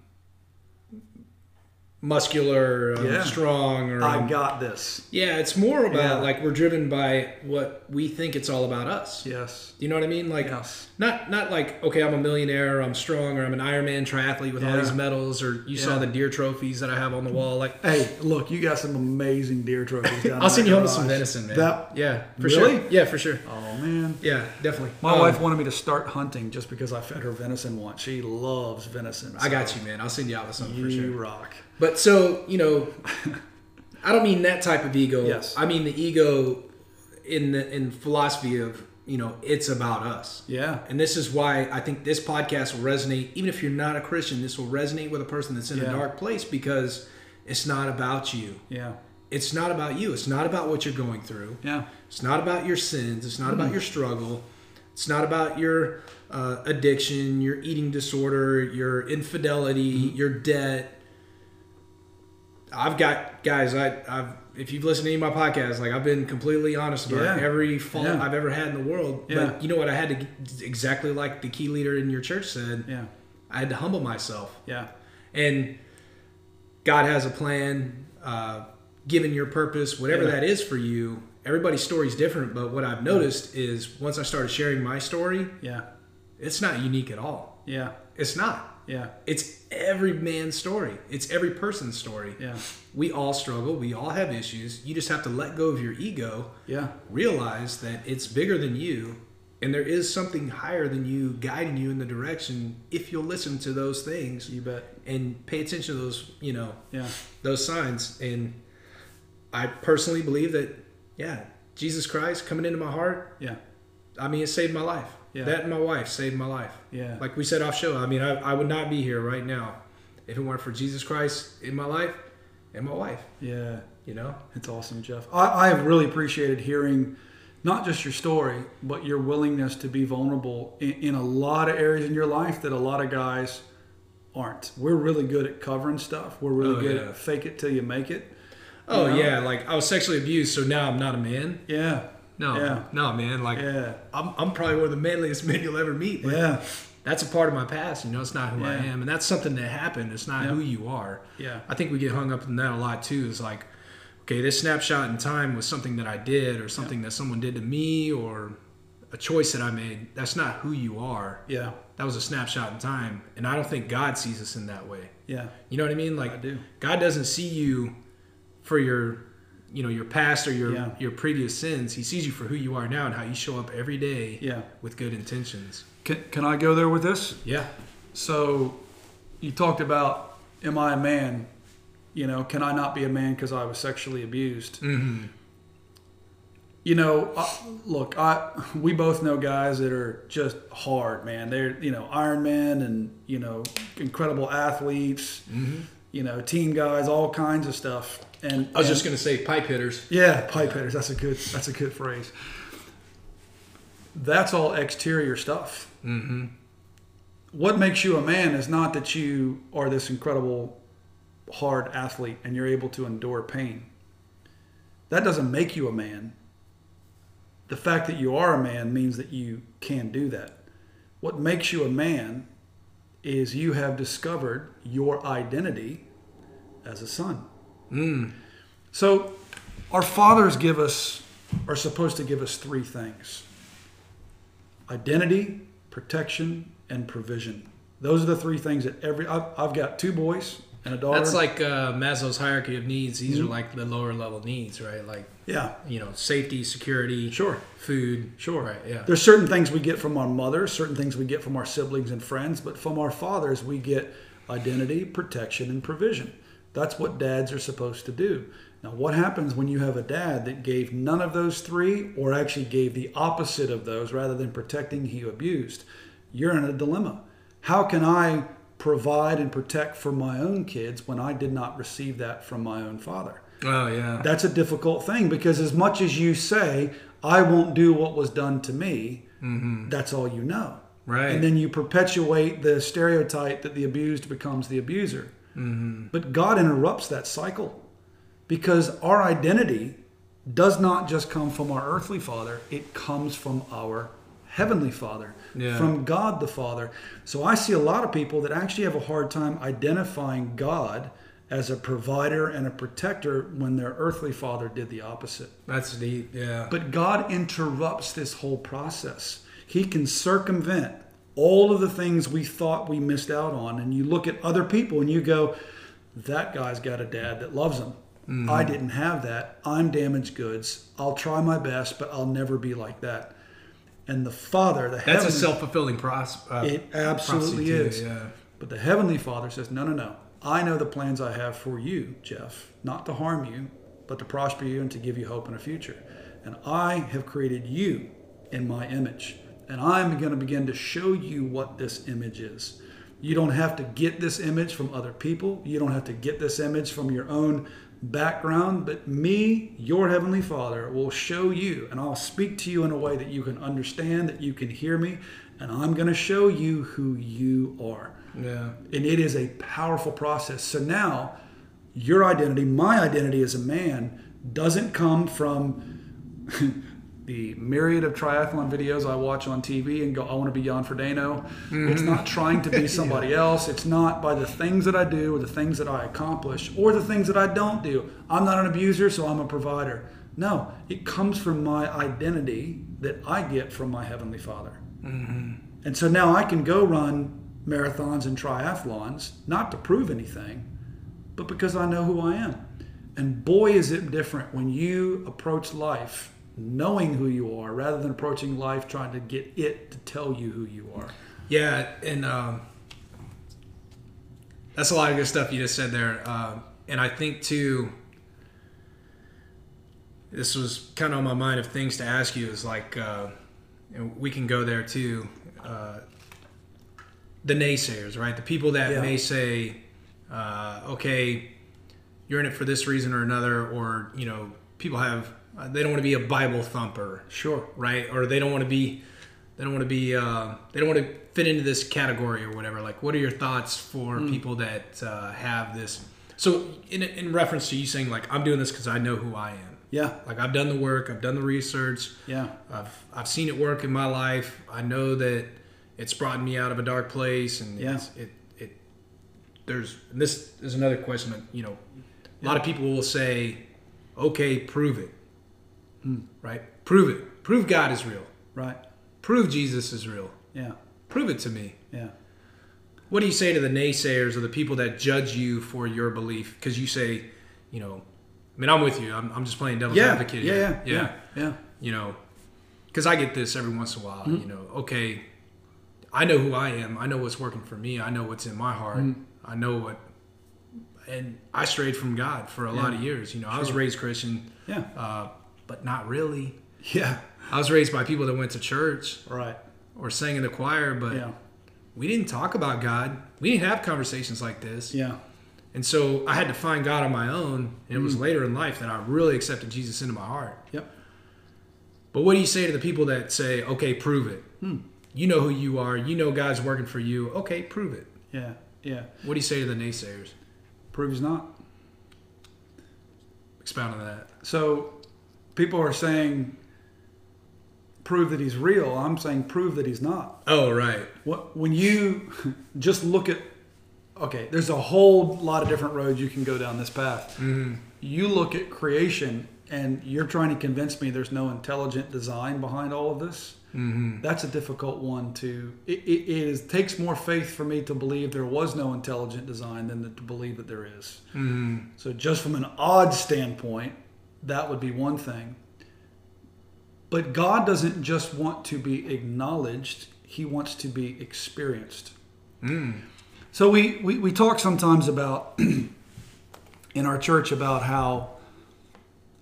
muscular, I'm Yeah. strong, or I I'm- got this. yeah, it's more about Yeah. like we're driven by what we think it's all about us. Yes. Do you know what I mean? Like, Yes. not not like okay, I'm a millionaire, or I'm strong, or I'm an Ironman triathlete with all these medals, or you saw the deer trophies that I have on the wall. Like, Hey, look, you got some amazing deer trophies down I'll send you home with some venison, man. That, yeah, for Really? sure. Yeah, for sure. oh, man. Yeah, definitely. My Um, wife wanted me to start hunting just because I fed her venison once. She loves venison. I got you, man. I'll send you out with something for sure. You rock. But so you know, I don't mean that type of ego. Yes. I mean the ego in the in philosophy of you know it's about us. Yeah. And this is why I think this podcast will resonate. Even if you're not a Christian, this will resonate with a person that's in Yeah. a dark place because it's not about you. Yeah. It's not about you. It's not about what you're going through. Yeah. It's not about your sins. It's not Mm-hmm. about your struggle. It's not about your uh, addiction, your eating disorder, your infidelity, Mm-hmm. your debt. I've got guys. I, I've if you've listened to any of my podcasts, like I've been completely honest about Yeah. every fault Yeah. I've ever had in the world. Yeah. But you know what? I had to exactly like the key leader in your church said. Yeah. I had to humble myself. Yeah. And God has a plan, uh, given your purpose, whatever that is for you. Everybody's story is different, but what I've noticed is once I started sharing my story, Yeah. it's not unique at all. Yeah. It's not. Yeah. It's every man's story. It's every person's story. Yeah. We all struggle. We all have issues. You just have to let go of your ego, Yeah. realize that it's bigger than you, and there is something higher than you guiding you in the direction if you'll listen to those things You bet. and pay attention to those, you know, Yeah. those signs. And I personally believe that, yeah, Jesus Christ coming into my heart, Yeah. I mean, it saved my life. Yeah. That and my wife saved my life. Yeah. Like we said off show, I mean, I, I would not be here right now if it weren't for Jesus Christ in my life and my wife, Yeah. you know? It's awesome, Jeff. I, I have really appreciated hearing not just your story, but your willingness to be vulnerable in, in a lot of areas in your life that a lot of guys aren't. We're really good at covering stuff. We're really Oh, good yeah. at fake it till you make it. Oh, You know? yeah. Like I was sexually abused, so now I'm not a man. Yeah. No, Yeah. no, man. Like Yeah. I'm, I'm probably one of the manliest men you'll ever meet. Yeah. That's a part of my past, you know. It's not who I am, and that's something that happened. It's not Yeah. who you are. Yeah. I think we get hung up in that a lot too. Is like, okay, this snapshot in time was something that I did, or something that someone did to me, or a choice that I made. That's not who you are. Yeah. That was a snapshot in time, and I don't think God sees us in that way. Yeah. You know what I mean? Like, I do. God doesn't see you for your, you know, your past or your Yeah. your previous sins. He sees you for who you are now and how you show up every day Yeah. with good intentions. Can, can I go there with this? Yeah. So you talked about, am I a man? You know, can I not be a man because I was sexually abused? Mm-hmm. You know, uh, look, I we both know guys that are just hard, man. They're you know Iron Men and you know incredible athletes, Mm-hmm. you know team guys, all kinds of stuff. And I was and- just gonna say pipe hitters. yeah, pipe hitters. That's a good that's a good phrase. That's all exterior stuff. Mm-hmm. What makes you a man is not that you are this incredible hard athlete and you're able to endure pain. That doesn't make you a man. The fact that you are a man means that you can do that. What makes you a man is you have discovered your identity as a son. Mm. So, our fathers give us, are supposed to give us three things identity, protection, and provision. Those are the three things that every, I've, I've got two boys and a daughter. That's like uh, Maslow's hierarchy of needs. These Mhm. are like the lower level needs, right? Like yeah, you know, safety, security, sure. food. Sure. Right. Yeah. There's certain things we get from our mother, certain things we get from our siblings and friends, but from our fathers we get identity, protection, and provision. That's what dads are supposed to do. Now, what happens when you have a dad that gave none of those three, or actually gave the opposite of those rather than protecting, he abused? You're in a dilemma. How can I provide and protect for my own kids when I did not receive that from my own father? Oh yeah. That's a difficult thing because as much as you say, I won't do what was done to me, mm-hmm. that's all you know. Right. And then you perpetuate the stereotype that the abused becomes the abuser. Mm-hmm. But God interrupts that cycle because our identity does not just come from our earthly father, it comes from our heavenly father, Yeah. from God the Father. So I see a lot of people that actually have a hard time identifying God as a provider and a protector when their earthly father did the opposite. That's deep. Yeah. But God interrupts this whole process. He can circumvent all of the things we thought we missed out on. And you look at other people and you go, that guy's got a dad that loves him. I didn't have that. I'm damaged goods. I'll try my best, but I'll never be like that. And the Father, the That's a self fulfilling pros. Uh, it absolutely is. Yeah. But the Heavenly Father says, No, no, no. I know the plans I have for you, Jeff, not to harm you, but to prosper you and to give you hope and a future. And I have created you in my image. And I'm going to begin to show you what this image is. You don't have to get this image from other people. You don't have to get this image from your own background, but me, your Heavenly Father, will show you and I'll speak to you in a way that you can understand, that you can hear me, and I'm going to show you who you are. Yeah. And it is a powerful process. So now, your identity, my identity as a man, doesn't come from the myriad of triathlon videos I watch on TV and go, I want to be Jan Frodeno. Mm-hmm. It's not trying to be somebody else. It's not by the things that I do or the things that I accomplish or the things that I don't do. I'm not an abuser, so I'm a provider. No, it comes from my identity that I get from my Heavenly Father. Mm-hmm. And so now I can go run marathons and triathlons, not to prove anything, but because I know who I am. And boy, is it different when you approach life knowing who you are rather than approaching life trying to get it to tell you who you are. Yeah, and um, that's a lot of good stuff you just said there. Um, and I think too, this was kind of on my mind of things to ask you. Is like, uh, and we can go there too. Uh, the naysayers, right? The people that Yeah. may say, uh, "Okay, you're in it for this reason or another," or you know, people have uh, they don't want to be a Bible thumper Sure. right? Or they don't want to be, they don't want to be, uh, they don't want to fit into this category or whatever. Like, what are your thoughts for people that uh, have this? So, in in reference to you saying like, I'm doing this because I know who I am. Yeah. Like, I've done the work, I've done the research, Yeah. I've I've seen it work in my life. I know that it's brought me out of a dark place, and Yeah. it it there's and this is another question that you know a lot of people will say, okay, prove it, right? Prove it. Prove God is real. Right. Prove Jesus is real. Yeah. Prove it to me. Yeah. What do you say to the naysayers or the people that judge you for your belief? Because you say, you know, I mean, I'm with you. I'm, I'm just playing devil's Yeah. advocate Yeah. here. Yeah. Yeah. Yeah. you know, because I get this every once in a while. You know, okay, I know who I am. I know what's working for me. I know what's in my heart. I know what, and I strayed from God for a lot of years. You know, I was raised Christian, Yeah. uh, but not really. Yeah. I was raised by people that went to church Right. or sang in the choir, but Yeah. we didn't talk about God. We didn't have conversations like this. Yeah. And so I had to find God on my own. And it was mm. later in life that I really accepted Jesus into my heart. Yep. But what do you say to the people that say, okay, prove it? Hmm. You know who you are. You know God's working for you. Okay, prove it. Yeah. Yeah. What do you say to the naysayers? Prove he's not. Expound on that. So people are saying prove that he's real. I'm saying prove that he's not. Oh, right. What when you just look at okay, there's a whole lot of different roads you can go down this path. Mm-hmm. You look at creation and you're trying to convince me there's no intelligent design behind all of this. Mm-hmm. That's a difficult one to. It, it, it is, takes more faith for me to believe there was no intelligent design than to believe that there is. Mm-hmm. So, just from an odd standpoint, that would be one thing. But God doesn't just want to be acknowledged, He wants to be experienced. Mm. So, we, we, we talk sometimes about, in our church, about how,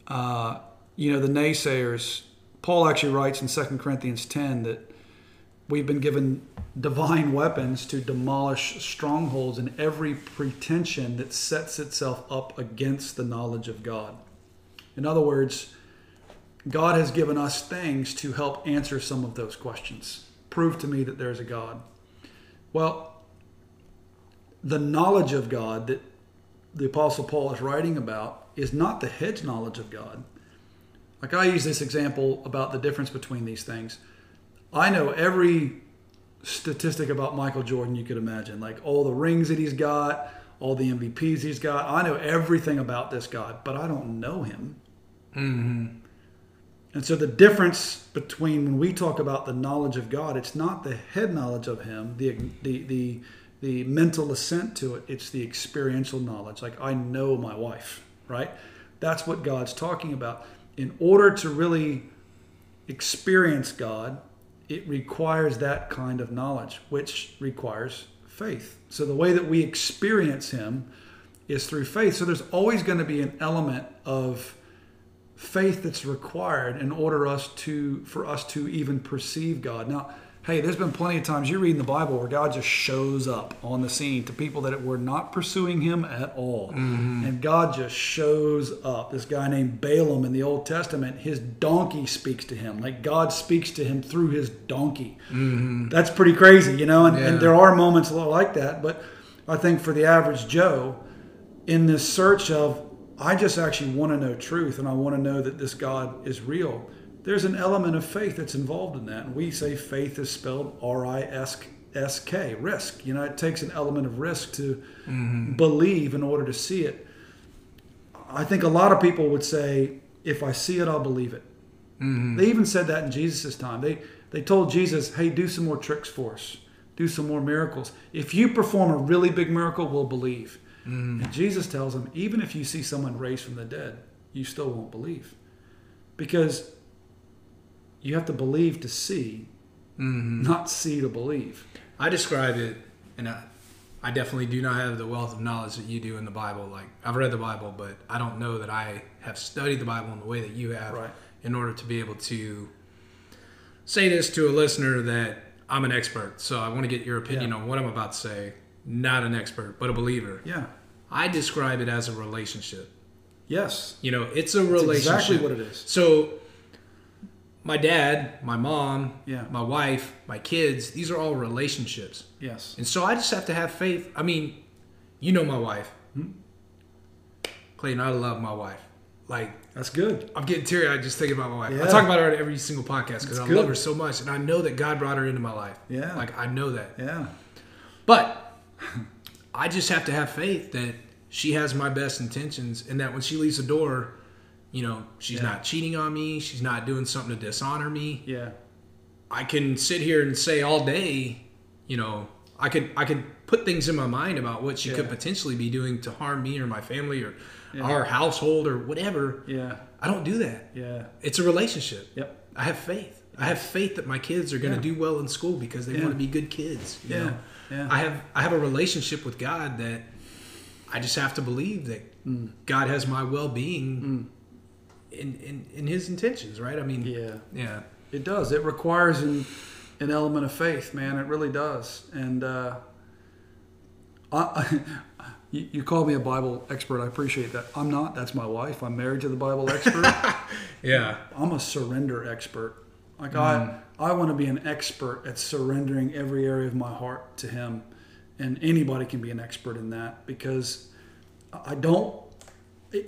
uh, you know, the naysayers, Paul actually writes in 2 Corinthians 10 that we've been given divine weapons to demolish strongholds and every pretension that sets itself up against the knowledge of God. In other words, God has given us things to help answer some of those questions. Prove to me that there's a God. Well, the knowledge of God that the Apostle Paul is writing about is not the head knowledge of God. Like I use this example about the difference between these things. I know every statistic about Michael Jordan you could imagine, like all the rings that he's got, all the MVPs he's got. I know everything about this guy, but I don't know him. Mm-hmm. And so the difference between when we talk about the knowledge of God, it's not the head knowledge of Him, the the the the mental assent to it. It's the experiential knowledge. Like I know my wife, right? That's what God's talking about. In order to really experience God, it requires that kind of knowledge, which requires faith. So the way that we experience Him is through faith. So there's always going to be an element of faith that's required in order us to for us to even perceive God. Now, hey, there's been plenty of times you're reading the Bible where God just shows up on the scene to people that were not pursuing Him at all, mm-hmm. and God just shows up. This guy named Balaam in the Old Testament, his donkey speaks to him, like God speaks to him through his donkey. Mm-hmm. That's pretty crazy, you know. And, Yeah. and there are moments like that, but I think for the average Joe, in this search of I just actually want to know truth and I want to know that this God is real. There's an element of faith that's involved in that. And we say faith is spelled R I S K, risk. You know, it takes an element of risk to mm-hmm. believe in order to see it. I think a lot of people would say, if I see it, I'll believe it. Mm-hmm. They even said that in Jesus' time. They they told Jesus, "Hey, do some more tricks for us. Do some more miracles. If you perform a really big miracle, we'll believe." Mm-hmm. And Jesus tells them, even if you see someone raised from the dead, you still won't believe. Because you have to believe to see, mm-hmm. not see to believe. I describe it, and I, I definitely do not have the wealth of knowledge that you do in the Bible. Like I've read the Bible, but I don't know that I have studied the Bible in the way that you have, Right. in order to be able to say this to a listener that I'm an expert. So I want to get your opinion Yeah. on what I'm about to say. Not an expert, but a believer. Yeah. I describe it as a relationship. Yes. You know, it's a That's relationship. exactly what it is. So, my dad, my mom, Yeah. my wife, my kids, these are all relationships. Yes. And so I just have to have faith. I mean, you know my wife. Hmm? Clayton, I love my wife. Like, That's good. I'm getting teary eyed just thinking about my wife. I talk about her at every single podcast because I good. love her so much. And I know that God brought her into my life. Yeah. Like, I know that. Yeah. But I just have to have faith that she has my best intentions and that when she leaves the door, you know, she's Yeah. not cheating on me. She's not doing something to dishonor me. Yeah. I can sit here and say all day, you know, I could I could put things in my mind about what she could potentially be doing to harm me or my family or Yeah. our household or whatever. Yeah. I don't do that. Yeah. It's a relationship. Yep. I have faith. I have faith that my kids are going to Yeah. do well in school because they Yeah. want to be good kids. you Yeah. know? Yeah. I have I have a relationship with God that I just have to believe that Mm. God has my well being in, in in His intentions, right? I mean, Yeah. yeah, It does. It requires an, an element of faith, man. It really does. And uh, I, you, you call me a Bible expert. I appreciate that. I'm not. That's my wife. I'm married to the Bible expert. yeah, I'm a surrender expert. Like I, I want to be an expert at surrendering every area of my heart to Him, and anybody can be an expert in that because I don't,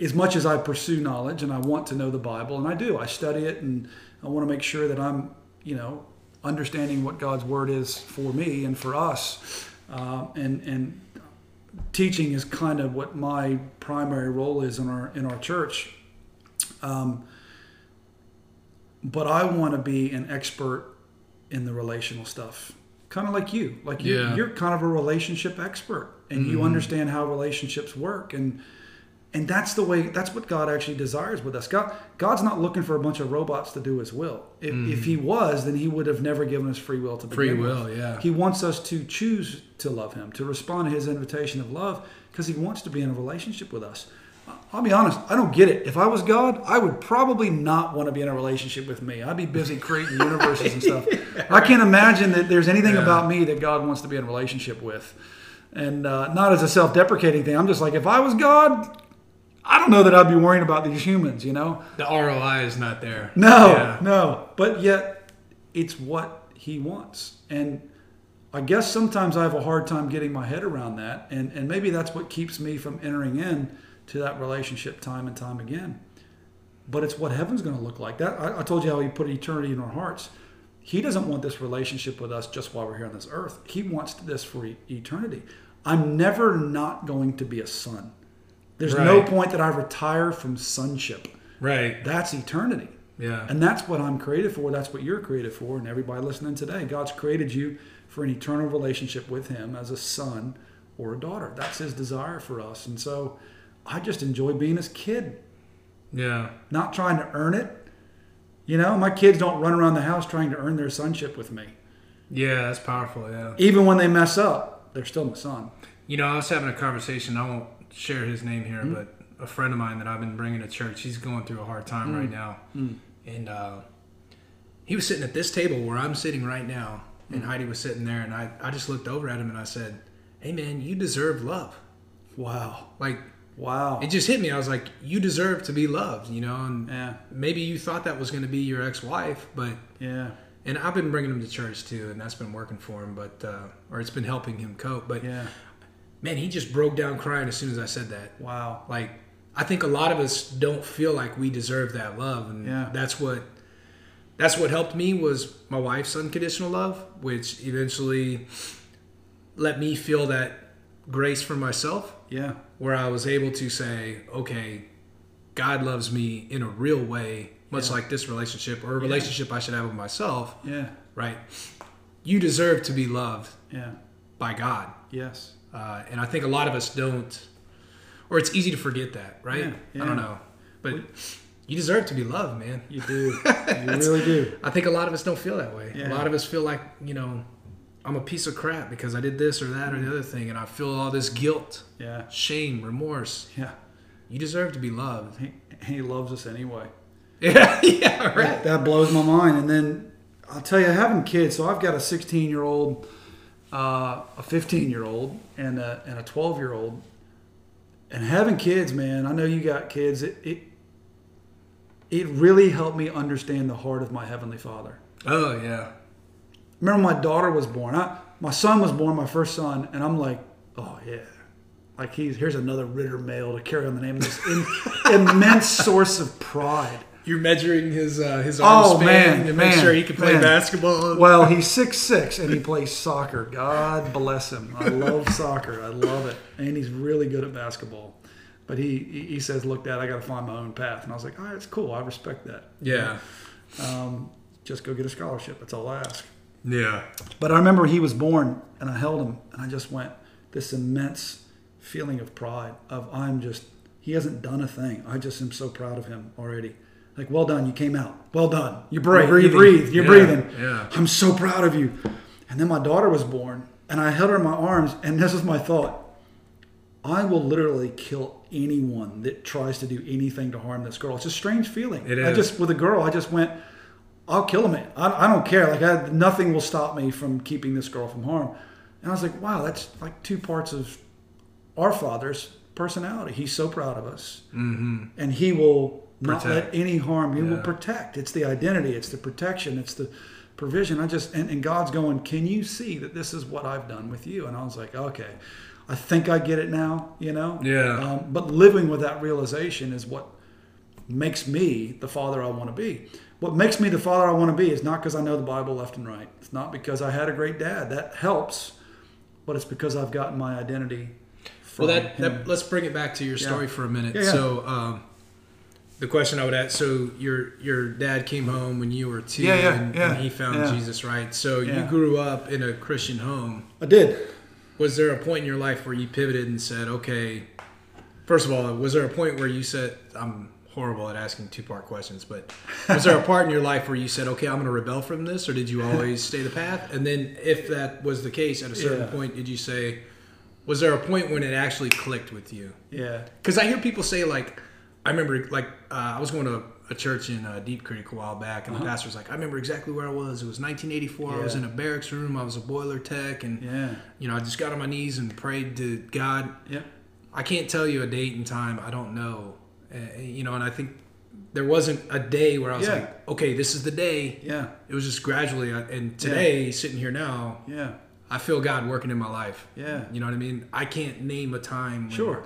as much as I pursue knowledge and I want to know the Bible, and I do, I study it and I want to make sure that I'm, you know, understanding what God's word is for me and for us. Uh, and, and teaching is kind of what my primary role is in our, in our church. Um, but I want to be an expert in the relational stuff kind of like you like you, Yeah. you're kind of a relationship expert and you mm-hmm. understand how relationships work and and that's the way that's what god actually desires with us god god's not looking for a bunch of robots to do his will if, mm. if he was then he would have never given us free will to Free will, with. yeah. he wants us to choose to love him to respond to his invitation of love because he wants to be in a relationship with us I'll be honest, I don't get it. If I was God, I would probably not want to be in a relationship with me. I'd be busy creating universes and stuff. I can't imagine that there's anything Yeah. about me that God wants to be in a relationship with. And uh, not as a self deprecating thing. I'm just like, if I was God, I don't know that I'd be worrying about these humans, you know? The ROI is not there. No, Yeah. no. But yet, it's what he wants. And I guess sometimes I have a hard time getting my head around that. And, and maybe that's what keeps me from entering in to that relationship time and time again. But it's what heaven's going to look like. That I, I told you how he put eternity in our hearts. He doesn't want this relationship with us just while we're here on this earth. He wants this for e- eternity. I'm never not going to be a son. There's no point that I retire from sonship. Right. That's eternity. Yeah. And that's what I'm created for. That's what you're created for. And everybody listening today, God's created you for an eternal relationship with Him as a son or a daughter. That's His desire for us. And so I just enjoy being His kid, Yeah. not trying to earn it. You know, my kids don't run around the house trying to earn their sonship with me. Yeah, that's powerful. Yeah. Even when they mess up, they're still my son. You know, I was having a conversation. I won't share his name here, Hmm? but a friend of mine that I've been bringing to church, he's going through a hard time Hmm. right now. And uh, he was sitting at this table where I'm sitting right now, and Hmm. Heidi was sitting there, and I, I just looked over at him and I said, Hey, man, you deserve love. Wow. Like, Wow. it just hit me. I was like, You deserve to be loved, you know? And Yeah. maybe you thought that was going to be your ex wife, but Yeah. and I've been bringing him to church too, and that's been working for him. But uh, or it's been helping him cope. But Yeah. man, he just broke down crying as soon as I said that. Wow. Like I think a lot of us don't feel like we deserve that love, and Yeah. that's what that's what helped me was my wife's unconditional love, which eventually let me feel that grace for myself, Yeah. Where I was able to say, okay, God loves me in a real way, much Yeah. like this relationship or a relationship I should have with myself Yeah. right? You deserve to be loved Yeah. by God. Yes. Uh, and I think a lot of us don't, or it's easy to forget that, right? Yeah, yeah. I don't know. But you deserve to be loved, man. You do. you really do. I think a lot of us don't feel that way. Yeah. A lot of us feel like, you know, I'm a piece of crap because I did this or that or the other thing, and I feel all this guilt, Yeah. shame, remorse. Yeah. You deserve to be loved. He, he loves us anyway. Yeah, yeah, right. That, that blows my mind. And then I'll tell you, having kids. So I've got a 16 year old, uh, a 15 year old, and a, and a 12 year old. And having kids, man, I know you got kids. It, it it really helped me understand the heart of my heavenly Father. Oh, yeah. Remember, my daughter was born. I, my son was born, my first son, and I'm like, oh yeah, like he's here's another Ritter male to carry on the name of this im- immense source of pride. You're measuring his uh, his arm Oh, span man, to make man, sure he can play man. basketball. Well, he's six six and he plays soccer. God bless him. I love soccer. I love it, and he's really good at basketball. But he he he says, "Look, Dad, I got to find my own path." And I was like, "All right, it's cool. I respect that. yeah. Um, just go get a scholarship. That's all I ask." Yeah. But I remember he was born, and I held him, and I just went this immense feeling of pride of I'm just he hasn't done a thing. I just am so proud of him already. Like, well done, you came out. Well done, you breathe. You're breathing. breathe. You're Yeah, breathing. yeah. I'm so proud of you. And then my daughter was born, and I held her in my arms, and this was my thought. I will literally kill anyone that tries to do anything to harm this girl. It's a strange feeling. It I just with a girl, I just went, I'll kill him. I, I don't care. Like I, nothing will stop me from keeping this girl from harm. And I was like, wow, that's like two parts of our father's personality. He's so proud of us, mm-hmm. and he will not Protect. let any harm. He will protect. It's the identity. It's the protection. It's the provision. I just and, and God's going. Can you see that this is what I've done with you? And I was like, okay. I think I get it now, you know. Yeah. Um, but living with that realization is what makes me the father I want to be. What makes me the father I want to be is not because I know the Bible left and right. It's not because I had a great dad. That helps, but it's because I've gotten my identity. From Well, that, that let's bring it back to your story for a minute. Yeah, yeah. So, um, the question I would ask: So, your your dad came home when you were two, Yeah, yeah, and, yeah, and he found yeah. Jesus, right? So, you grew up in a Christian home. I did. Was there a point in your life where you pivoted and said, "Okay"? First of all, was there a point where you said, "I'm horrible at asking two part questions," but was there a part in your life where you said, "Okay, I'm going to rebel from this," or did you always stay the path? And then, if that was the case, at a certain Yeah. point, did you say? Was there a point when it actually clicked with you? Yeah. Because I hear people say like, I remember like uh, I was going to a church in uh, Deep Creek a while back, and the pastor was like, I remember exactly where I was. It was 1984. I was Uh-huh. In a barracks room. I was a boiler tech, and Yeah. you know I just got on my knees and prayed to God. Yeah. I can't tell you a date and time. I don't know. Uh, you know, and I think there wasn't a day where I was Yeah. like, okay, this is the day. Yeah. It was just gradually. And today, sitting here now, Yeah. I feel God working in my life. Yeah. You know what I mean? I can't name a time. when- Sure.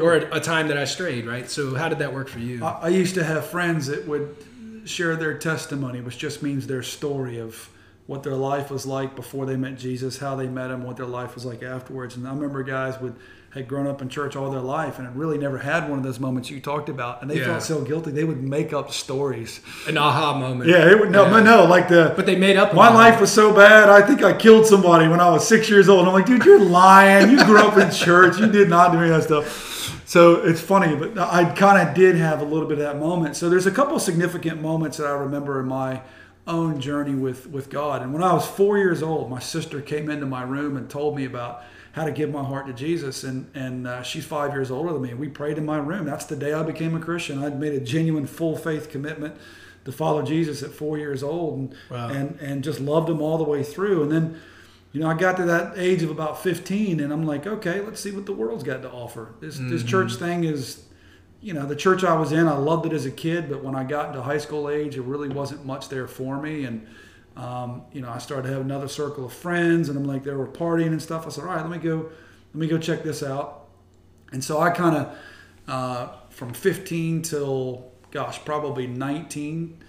or a, a time that I strayed, right? So how did that work for you? I, I used to have friends that would share their testimony, which just means their story of what their life was like before they met Jesus, how they met him, what their life was like afterwards. And I remember guys would had grown up in church all their life and had really never had one of those moments you talked about, and they Yeah. felt so guilty they would make up stories. An aha moment. Yeah, it would no, Yeah. no, like the But they made up. My life was so bad. I think I killed somebody when I was six years old. I'm like, dude, you're lying. You grew up in church. You did not do any of that stuff. So it's funny, but I kind of did have a little bit of that moment. So there's a couple significant moments that I remember in my own journey with with God. And when I was four years old, my sister came into my room and told me about how to give my heart to Jesus. And and uh, she's five years older than me. We prayed in my room. That's the day I became a Christian. I'd made a genuine full faith commitment to follow Jesus at four years old, and Wow. and and just loved him all the way through. And then, you know, I got to that age of about 15, and I'm like, okay, let's see what the world's got to offer. This this church thing is, you know, the church I was in, I loved it as a kid, but when I got into high school age, it really wasn't much there for me, and um, you know, I started to have another circle of friends, and I'm like, they were partying and stuff. I said, all right, let me go, let me go check this out. And so I kind of, uh, from 15 till, gosh, probably 19,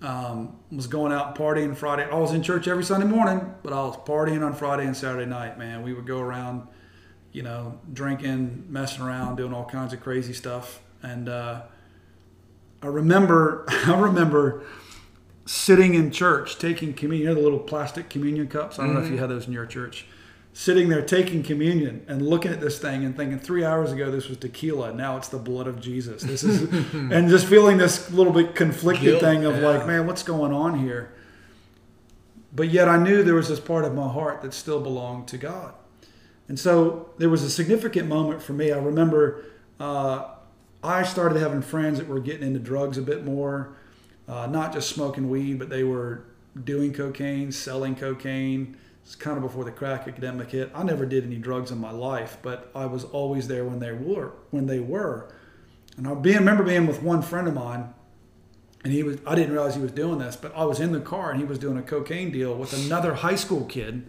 um, was going out partying Friday. I was in church every Sunday morning, but I was partying on Friday and Saturday night, man. We would go around, you know, drinking, messing around, doing all kinds of crazy stuff. And uh, I remember, I remember sitting in church taking communion, you know, the little plastic communion cups. I don't know if you had those in your church. Sitting there taking communion and looking at this thing and thinking, three hours ago this was tequila, now it's the blood of Jesus. This is, and just feeling this little bit conflicted Guilt, thing of yeah. like, man, what's going on here? But yet I knew there was this part of my heart that still belonged to God. And so there was a significant moment for me. I remember uh, I started having friends that were getting into drugs a bit more, uh, not just smoking weed, but they were doing cocaine, selling cocaine. It's kind of before the crack epidemic hit. I never did any drugs in my life, but I was always there when they were. When they were, and I being, remember being with one friend of mine, and he was I didn't realize he was doing this, but I was in the car and he was doing a cocaine deal with another high school kid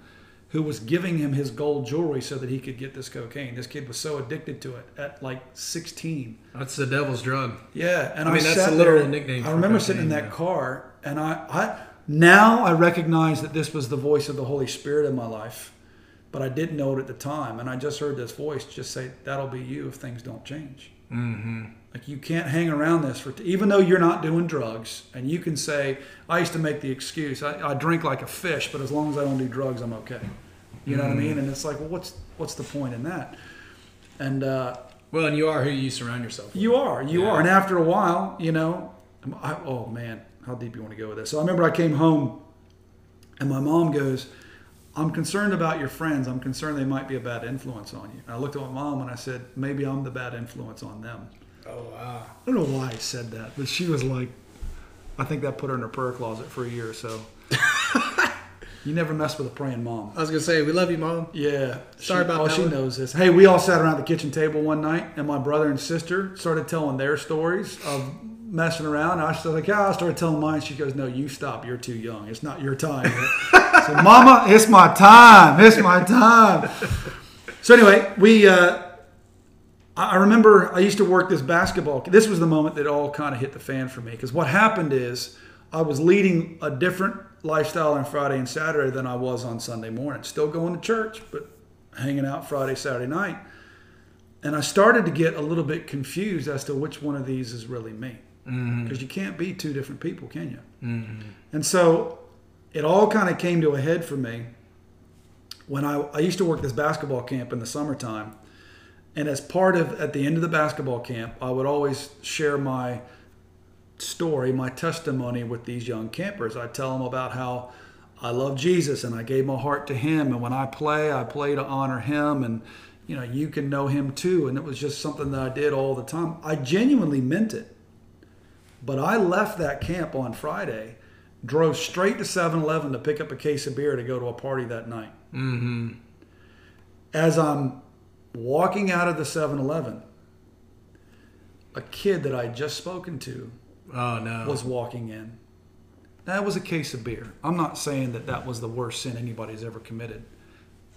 who was giving him his gold jewelry so that he could get this cocaine. This kid was so addicted to it at like 16. That's the devil's drug. Yeah, and I I, mean, that's the literal there- nickname I remember sitting in that yeah. car, and I, I now I recognize that this was the voice of the Holy Spirit in my life, but I didn't know it at the time, and I just heard this voice just say, "That'll be you if things don't change." Mm-hmm. Like you can't hang around this for, even though you're not doing drugs, and you can say, I used to make the excuse, I, I drink like a fish, but as long as I don't do drugs, I'm okay. You know what I mean? And it's like, well, what's what's the point in that? And uh, Well, and you are who you surround yourself with. you are, you Yeah. are. And after a while, you know, I, oh man, how deep you want to go with this? So I remember I came home, and my mom goes, "I'm concerned about your friends. I'm concerned they might be a bad influence on you." And I looked at my mom and I said, "Maybe I'm the bad influence on them." Oh wow. I don't know why I said that, but she was like, I think that put her in her prayer closet for a year or so. you never mess with a praying mom. I was gonna say we love you, mom. Yeah. Sorry she, about oh, that she one. knows this. Hey, we all sat around the kitchen table one night, and my brother and sister started telling their stories of messing around. I started like, yeah, I started telling mine. She goes, no, you stop. You're too young. It's not your time. so, Mama, it's my time. It's my time. So anyway, we. Uh, I remember I used to work this basketball. This was the moment that all kind of hit the fan for me because what happened is I was leading a different lifestyle on Friday and Saturday than I was on Sunday morning. Still going to church, but hanging out Friday, Saturday night. And I started to get a little bit confused as to which one of these is really me. Mm-hmm. Because you can't be two different people, can you? Mm-hmm. And so it all kind of came to a head for me when I, I used to work this basketball camp in the summertime. And as part of, at the end of the basketball camp, I would always share my story, my testimony with these young campers. I tell them about how I love Jesus and I gave my heart to Him, and when I play, I play to honor Him, and you know you can know Him too. And it was just something that I did all the time. I genuinely meant it. But I left that camp on Friday, drove straight to 7-Eleven to pick up a case of beer to go to a party that night. Mm-hmm. As I'm walking out of the 7-Eleven, a kid that I had just spoken to Oh no. was walking in. That was a case of beer. I'm not saying that that was the worst sin anybody's ever committed.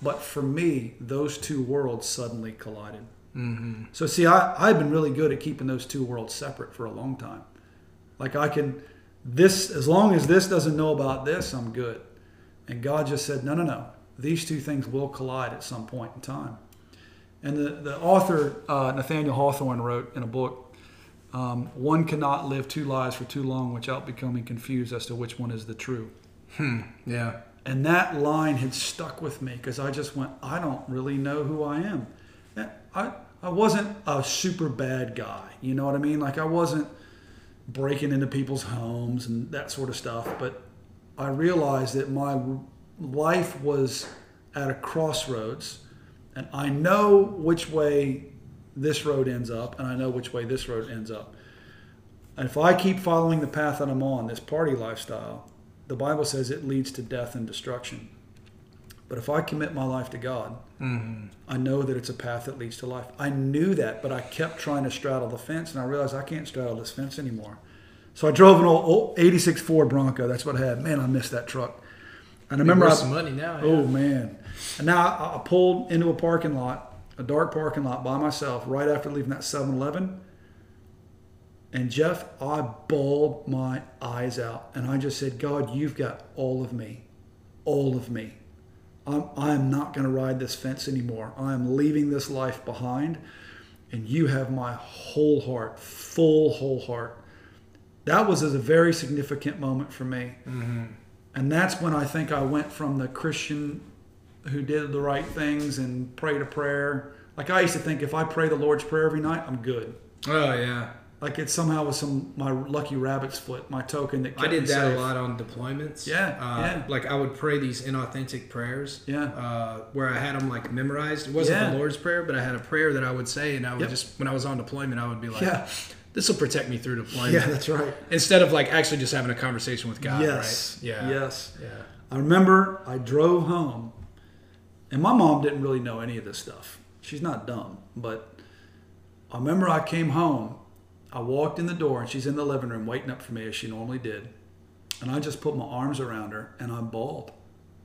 But for me, those two worlds suddenly collided. mm-hmm. So, see, I, I've been really good at keeping those two worlds separate for a long time. Like, I can, this, as long as this doesn't know about this, I'm good. And God just said, no, no, no. These two things will collide at some point in time. And the, the author, uh, Nathaniel Hawthorne, wrote in a book, um, one cannot live two lives for too long without becoming confused as to which one is the true. Yeah. And that line had stuck with me because I just went, I don't really know who I am. I, I wasn't a super bad guy. You know what I mean? Like, I wasn't breaking into people's homes and that sort of stuff. But I realized that my life was at a crossroads. And I know which way this road ends up, and I know which way this road ends up. And if I keep following the path that I'm on, this party lifestyle, the Bible says it leads to death and destruction. But if I commit my life to God, Mm-hmm. I know that it's a path that leads to life. I knew that, but I kept trying to straddle the fence, and I realized I can't straddle this fence anymore. So I drove an old, old 86 Ford Bronco. That's what I had. Man, I missed that truck. And I remember I, some money now. yeah. Oh man! And now I, I pulled into a parking lot, a dark parking lot by myself, right after leaving that 7-Eleven. And Jeff, I bawled my eyes out, and I just said, "God, you've got all of me, all of me. I'm, I am not going to ride this fence anymore. I am leaving this life behind, and you have my whole heart, full whole heart." That was a very significant moment for me. Mm-hmm. And that's when I think I went from the Christian who did the right things and prayed a prayer. Like I used to think if I pray the Lord's Prayer every night, I'm good. Oh yeah. Like it somehow was some my lucky rabbit's foot, my token that kept I did that safe. a lot on deployments. Yeah, Uh, yeah. Like I would pray these inauthentic prayers. Yeah. Uh, where I had them like memorized. It wasn't Yeah. the Lord's prayer, but I had a prayer that I would say, and I would Yep. just when I was on deployment, I would be like, Yeah. "This will protect me through deployment." Yeah, that's right. Instead of like actually just having a conversation with God. yes. Right? Yeah. Yes. Yeah. I remember I drove home, and my mom didn't really know any of this stuff. She's not dumb, but I remember I came home. I walked in the door, and she's in the living room waiting up for me as she normally did. And I just put my arms around her, and I bawled.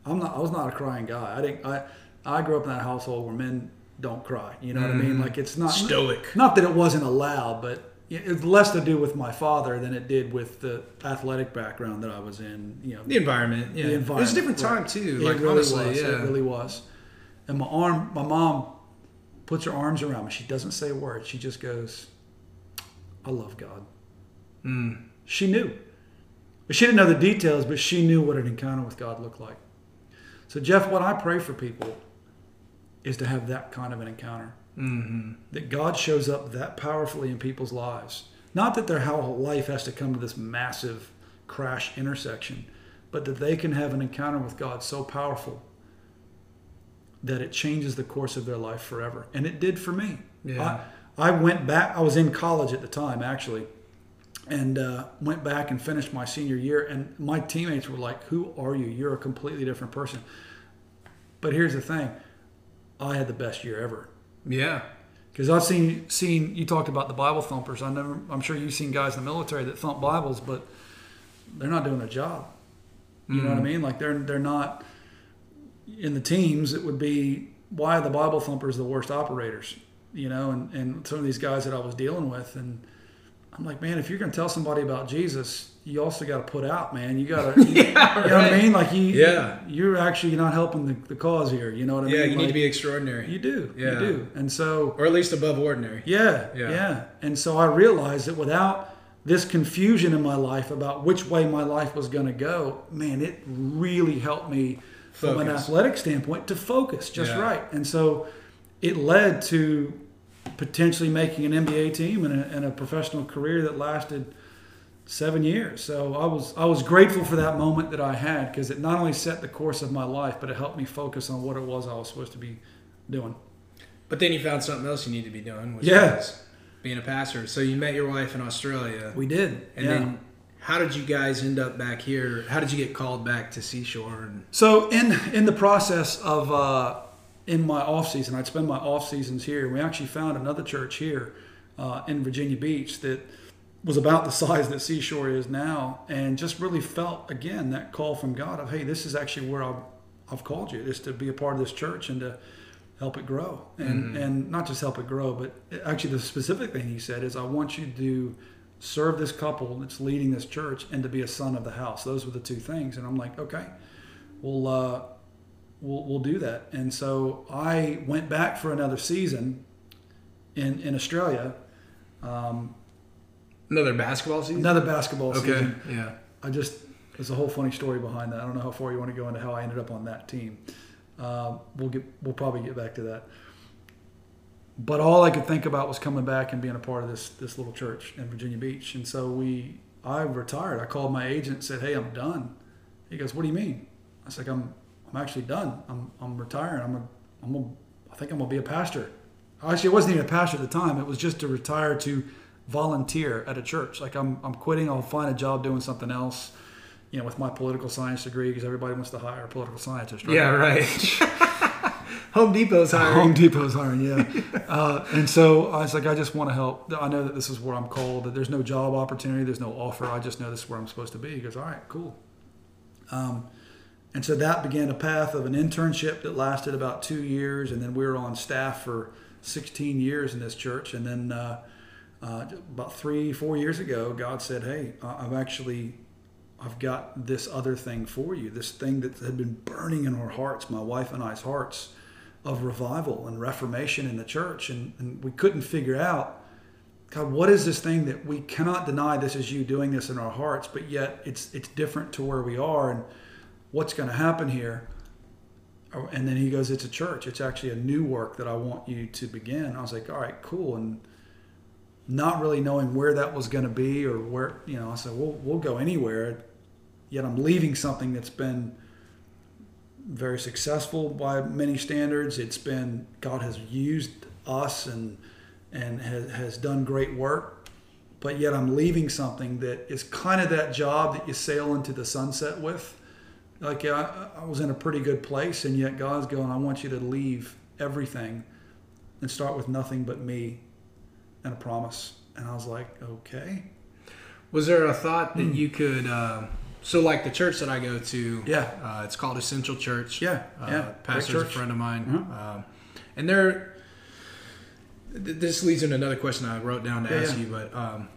I'm not. I was not a crying guy. I didn't. I I grew up in that household where men don't cry. You know what I mean? Mm-hmm. Like it's not Stoic. Not that it wasn't allowed, but it's less to do with my father than it did with the athletic background that I was in. You know, The environment. Yeah. the environment. It was a different time right. too. It Like really honestly, was. yeah. It really was. And my arm, my mom puts her arms around me. She doesn't say a word. She just goes, "I love God." Mm. She knew. But she didn't know the details, but she knew what an encounter with God looked like. So, Jeff, what I pray for people is to have that kind of an encounter. Hmm That God shows up that powerfully in people's lives. Not that their whole life has to come to this massive crash intersection, but that they can have an encounter with God so powerful that it changes the course of their life forever. And it did for me. Yeah. I, I went back, I was in college at the time, actually, and uh, went back and finished my senior year. And my teammates were like, Who are you? You're a completely different person. But here's the thing I had the best year ever. Yeah. Because I've seen seen you talked about the Bible thumpers. I never. I'm sure you've seen guys in the military that thump Bibles, but they're not doing their job. You know what I mm. mean? Like they're they're not in the teams. It would be why are the Bible thumpers the worst operators? You know, and, and some of these guys that I was dealing with. And I'm like, man, if you're going to tell somebody about Jesus, you also got to put out, man. You got to, you, Yeah, you know what I mean? Like, you, Yeah. you're actually not helping the, the cause here. You know what I Yeah, mean? Yeah, you need to be extraordinary. You do. Yeah. You do. And so, or at least above ordinary. yeah, Yeah. yeah, And so I realized that without this confusion in my life about which way my life was going to go, man, it really helped me from an athletic standpoint to focus just Yeah. right. And so it led to potentially making an NBA team and a, and a professional career that lasted seven years. So I was I was grateful for that moment that I had because it not only set the course of my life, but it helped me focus on what it was I was supposed to be doing. But then you found something else you need to be doing, which was being a pastor. So you met your wife in Australia. We did. And yeah. then how did you guys end up back here? How did you get called back to Seashore? And So in in the process of uh, in my off season, I'd spend my off seasons here. We actually found another church here uh, in Virginia Beach that was about the size that Seashore is now, and just really felt again that call from God of, hey, this is actually where I've, I've called you, is to be a part of this church and to help it grow, and and not just help it grow, but actually the specific thing He said is, I want you to serve this couple that's leading this church and to be a son of the house. Those were the two things, and I'm like, okay, we'll uh, we'll we'll do that. And so I went back for another season in in Australia, um, another basketball season? another basketball Okay. season. Yeah. I just there's a whole funny story behind that. I don't know how far you want to go into how I ended up on that team. Uh, we'll get we'll probably get back to that. But all I could think about was coming back and being a part of this this little church in Virginia Beach. And so we I retired. I called my agent and said, "Hey, I'm done." He goes, "What do you mean?" I was like, "I'm I'm actually done. I'm I'm retiring. I'm a I'm a I think I'm gonna be a pastor." Actually, I wasn't even a pastor at the time. It was just to retire to volunteer at a church. Like I'm I'm quitting. I'll find a job doing something else. You know, with my political science degree, because everybody wants to hire a political scientist. Right? Yeah, right. Home Depot's hiring. Home Depot's hiring, yeah. uh, and so I was like, I just want to help. I know that this is where I'm called. That there's no job opportunity, there's no offer. I just know this is where I'm supposed to be. He goes, all right, cool. Um, and so that began a path of an internship that lasted about two years, and then we were on staff for 16 years in this church. And then uh, uh, about three, four years ago, God said, "Hey, I've actually, I've got this other thing for you. This thing that had been burning in our hearts, my wife and I's hearts, of revival and reformation in the church, and, and we couldn't figure out." God, what is this thing that we cannot deny this is you doing this in our hearts, but yet it's it's different to where we are and what's going to happen here? Oh, And then he goes, It's a church. It's actually a new work that I want you to begin. I was like, All right, cool. And not really knowing where that was going to be or where, you know, I said, We'll, we'll go anywhere. Yet I'm leaving something that's been very successful by many standards. It's been, God has used us and, and has, has done great work. But yet I'm leaving something that is kind of that job that you sail into the sunset with like I, I was in a pretty good place and yet god's going i want you to leave everything and start with nothing but me and a promise and i was like okay Was there a thought that you could? Uh, so, like the church that I go to, Yeah. uh, it's called Essential Church. Yeah, uh, yeah, pastor's a friend of mine, Mhm. um, and they're. th- This leads into another question I wrote down to Yeah, ask yeah. you, but um,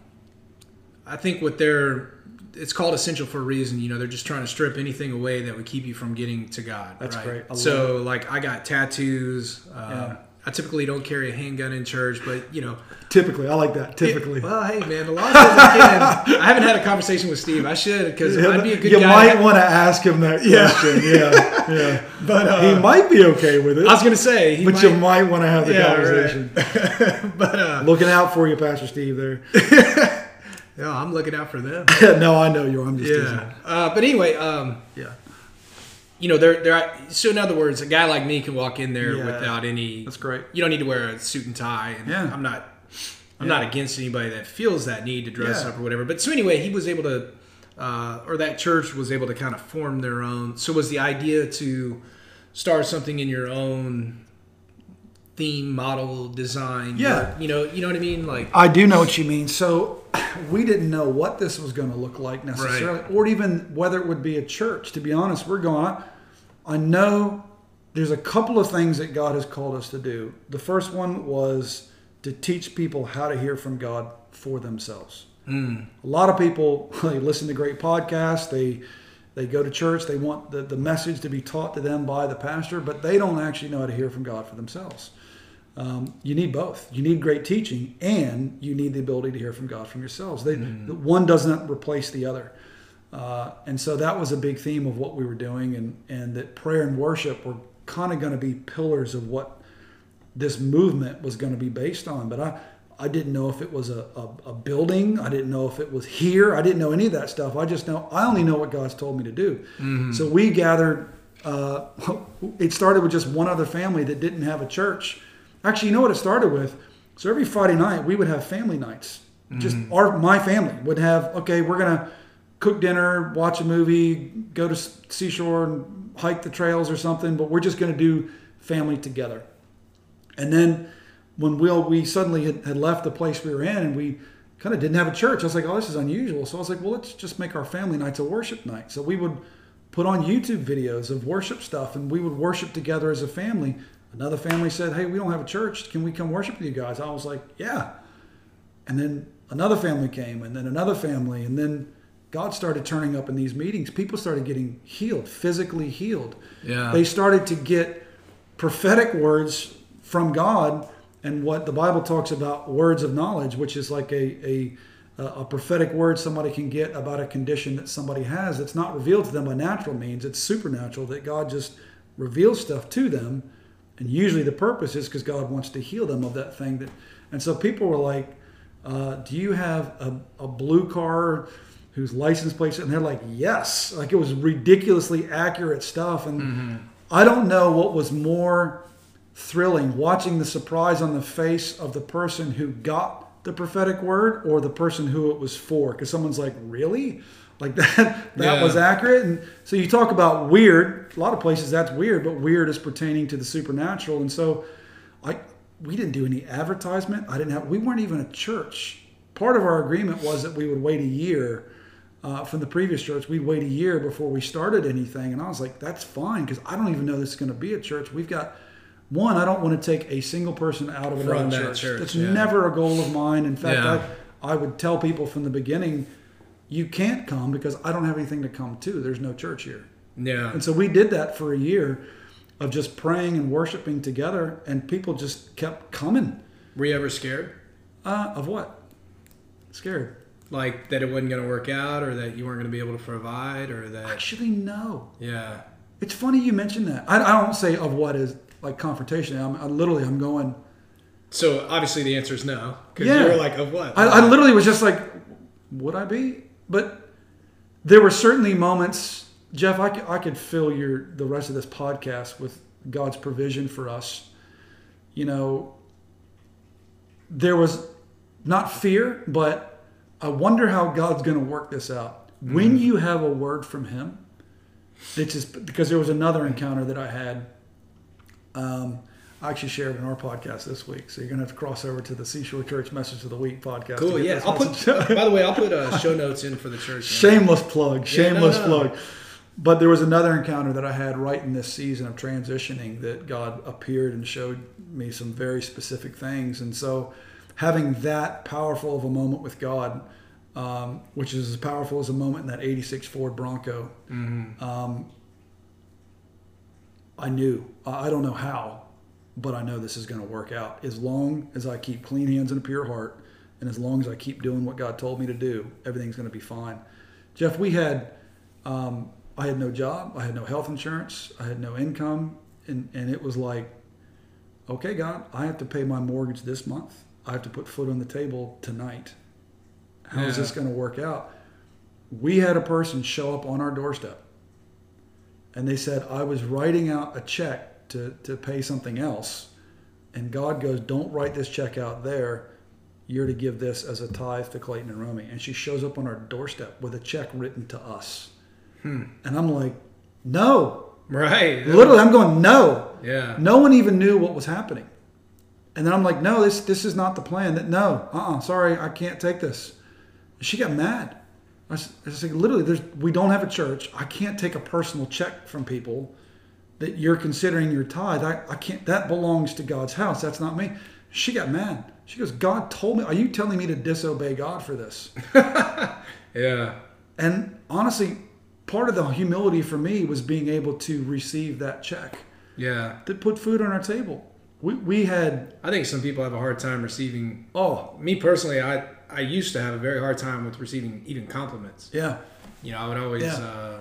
I think what they're it's called essential for a reason. You know, they're just trying to strip anything away that would keep you from getting to God. That's right? great. I So, like, I got tattoos. Um, Yeah. I typically don't carry a handgun in church, but you know, typically i like that typically yeah, well, hey man, the law says I can. I haven't had a conversation with Steve. I should because I'd be a good you guy. might want to ask him that Yeah. question yeah yeah but uh, he might be okay with it I was gonna say, he but might, you might want to have the Yeah, conversation but uh, looking out for you pastor steve there no, I'm looking out for them. no i know you are i'm just teasing. Yeah. Uh, but anyway, um, yeah you know, they're they're so in other words, a guy like me can walk in there Yeah. without any. that's great You don't need to wear a suit and tie. And Yeah. I'm not. I'm Yeah. not against anybody that feels that need to dress Yeah. up or whatever. But so anyway, he was able to, uh, or that church was able to kind of form their own. So was the idea to start something in your own theme, model, design? Yeah. you know, you know what I mean. Like, I do know what you mean. So we didn't know what this was going to look like necessarily, or even whether it would be a church. To be honest, we're going. I know there's a couple of things that God has called us to do. The first one was to teach people how to hear from God for themselves. Mm. A lot of people they listen to great podcasts, they they go to church, they want the, the message to be taught to them by the pastor, but they don't actually know how to hear from God for themselves. Um, you need both. You need great teaching, and you need the ability to hear from God from yourselves. They, the One doesn't replace the other. Uh, and so that was a big theme of what we were doing, and, and that prayer and worship were kind of going to be pillars of what this movement was going to be based on. But I, I didn't know if it was a, a, a building. I didn't know if it was here. I didn't know any of that stuff. I just know, I only know what God's told me to do. So we gathered, uh, it started with just one other family that didn't have a church. Actually, you know what it started with? So every Friday night, we would have family nights. Just our, my family would have, okay, we're going to cook dinner, watch a movie, go to seashore and hike the trails or something, but we're just going to do family together. And then when Will, we suddenly had, had left the place we were in and we kind of didn't have a church. I was like, oh, this is unusual. So I was like, well, let's just make our family nights a worship night. So we would put on YouTube videos of worship stuff and we would worship together as a family. Another family said, hey, we don't have a church. Can we come worship with you guys? I was like, yeah. And then another family came and then another family. And then God started turning up in these meetings. People started getting healed, physically healed. Yeah. They started to get prophetic words from God and what the Bible talks about words of knowledge, which is like a, a a prophetic word somebody can get about a condition that somebody has that's not revealed to them by natural means. It's supernatural that God just reveals stuff to them, and usually the purpose is because God wants to heal them of that thing. That, and so people were like, uh, "Do you have a, a blue car?" Whose license plate? And they're like, "Yes!" Like it was ridiculously accurate stuff, and mm-hmm. I don't know what was more thrilling watching the surprise on the face of the person who got the prophetic word or the person who it was for because someone's like really like that that Yeah. was accurate and so you talk about weird a lot of places that's weird but weird is pertaining to the supernatural and so i we didn't do any advertisement i didn't have we weren't even a church part of our agreement was that we would wait a year uh, from the previous church, we'd wait a year before we started anything. And I was like, that's fine because I don't even know this is going to be a church. We've got one, I don't want to take a single person out of From another that church. church, That's yeah. never a goal of mine. In fact, Yeah. I, I would tell people from the beginning, you can't come because I don't have anything to come to. There's no church here. Yeah. And so we did that for a year of just praying and worshiping together, and people just kept coming. Were you ever scared? Uh, of what? Scared. Like that it wasn't going to work out or that you weren't going to be able to provide or that. Actually, no. Yeah. It's funny you mentioned that. I, I don't say of what is like confrontation. I'm I literally I'm going. So obviously the answer is no. Because Yeah. you were like, of what? I, I literally was just like, would I be? But there were certainly moments, Jeff. I could, I could fill your the rest of this podcast with God's provision for us. You know, there was not fear, but I wonder how God's going to work this out. When you have a word from Him, it's just because there was another encounter that I had. Um, I actually shared in our podcast this week, so you're gonna have to cross over to the Seashore Church Message of the Week podcast. Cool. Yeah. I'll put. by the way, I'll put uh, show notes in for the church. shameless plug, Yeah, no, shameless no. plug. But there was another encounter that I had right in this season of transitioning that God appeared and showed me some very specific things, and so having that powerful of a moment with God, um, which is as powerful as a moment in that '86 Ford Bronco. Um, I knew. I I don't know how, but I know this is going to work out. As long as I keep clean hands and a pure heart, and as long as I keep doing what God told me to do, everything's going to be fine. Jeff, we had, um, I had no job, I had no health insurance, I had no income, and, and it was like, okay, God, I have to pay my mortgage this month. I have to put food on the table tonight. How is Yeah. this going to work out? We had a person show up on our doorstep and they said I was writing out a check to, to pay something else, and God goes, "Don't write this check out there. You're to give this as a tithe to Clayton and Romy." And she shows up on our doorstep with a check written to us, Hmm. and I'm like, "No!" Right. Literally, I'm going, "No." Yeah. No one even knew what was happening, and then I'm like, "No, this this is not the plan. That no, uh, uh sorry, I can't take this." She got mad. I I like, literally, there's, we don't have a church. I can't take a personal check from people that you're considering your tithe. I, I can't. That belongs to God's house. That's not me." She got mad. She goes, "God told me. Are you telling me to disobey God for this?" Yeah. And honestly, part of the humility for me was being able to receive that check Yeah. that put food on our table. We, we had I think some people have a hard time receiving. oh Me personally, I I used to have a very hard time with receiving even compliments. yeah You know, I would always Yeah. uh,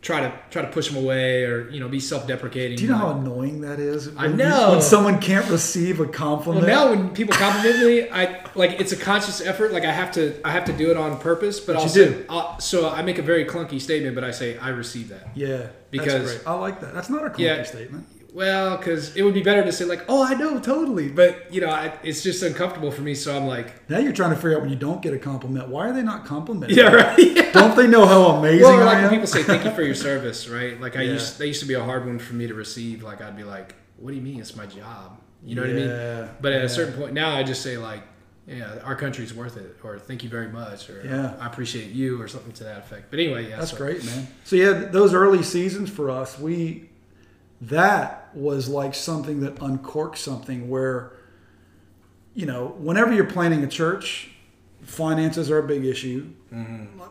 try to try to push them away, or you know, be self-deprecating. Do you know like- how annoying that is? I know. when someone can't receive a compliment Well, now when people compliment me, I like it's a conscious effort. Like I have to, I have to do it on purpose. But But I'll you do. I'll, so I make a very clunky statement, but I say I receive that. yeah, Because- that's great. I like that. That's not a clunky Yeah. statement. Well, because it would be better to say like, "Oh, I know, totally," but you know, I, it's just uncomfortable for me. So I'm like, Now you're trying to figure out when you don't get a compliment, why are they not complimenting? "Yeah, right." Yeah. Don't they know how amazing Well, I like when people say thank you for your service, right? Like I Yeah. used, they used to be a hard one for me to receive. Like I'd be like, "What do you mean? It's my job." You know what I Yeah, mean? But at yeah. a certain point, now I just say like, "Yeah, our country's worth it," or "Thank you very much," or Yeah. "I appreciate you," or something to that effect. But anyway, yeah, That's so- great, man. So yeah, those early seasons for us, we that was like something that uncorked something where you know, whenever you're planning a church, finances are a big issue.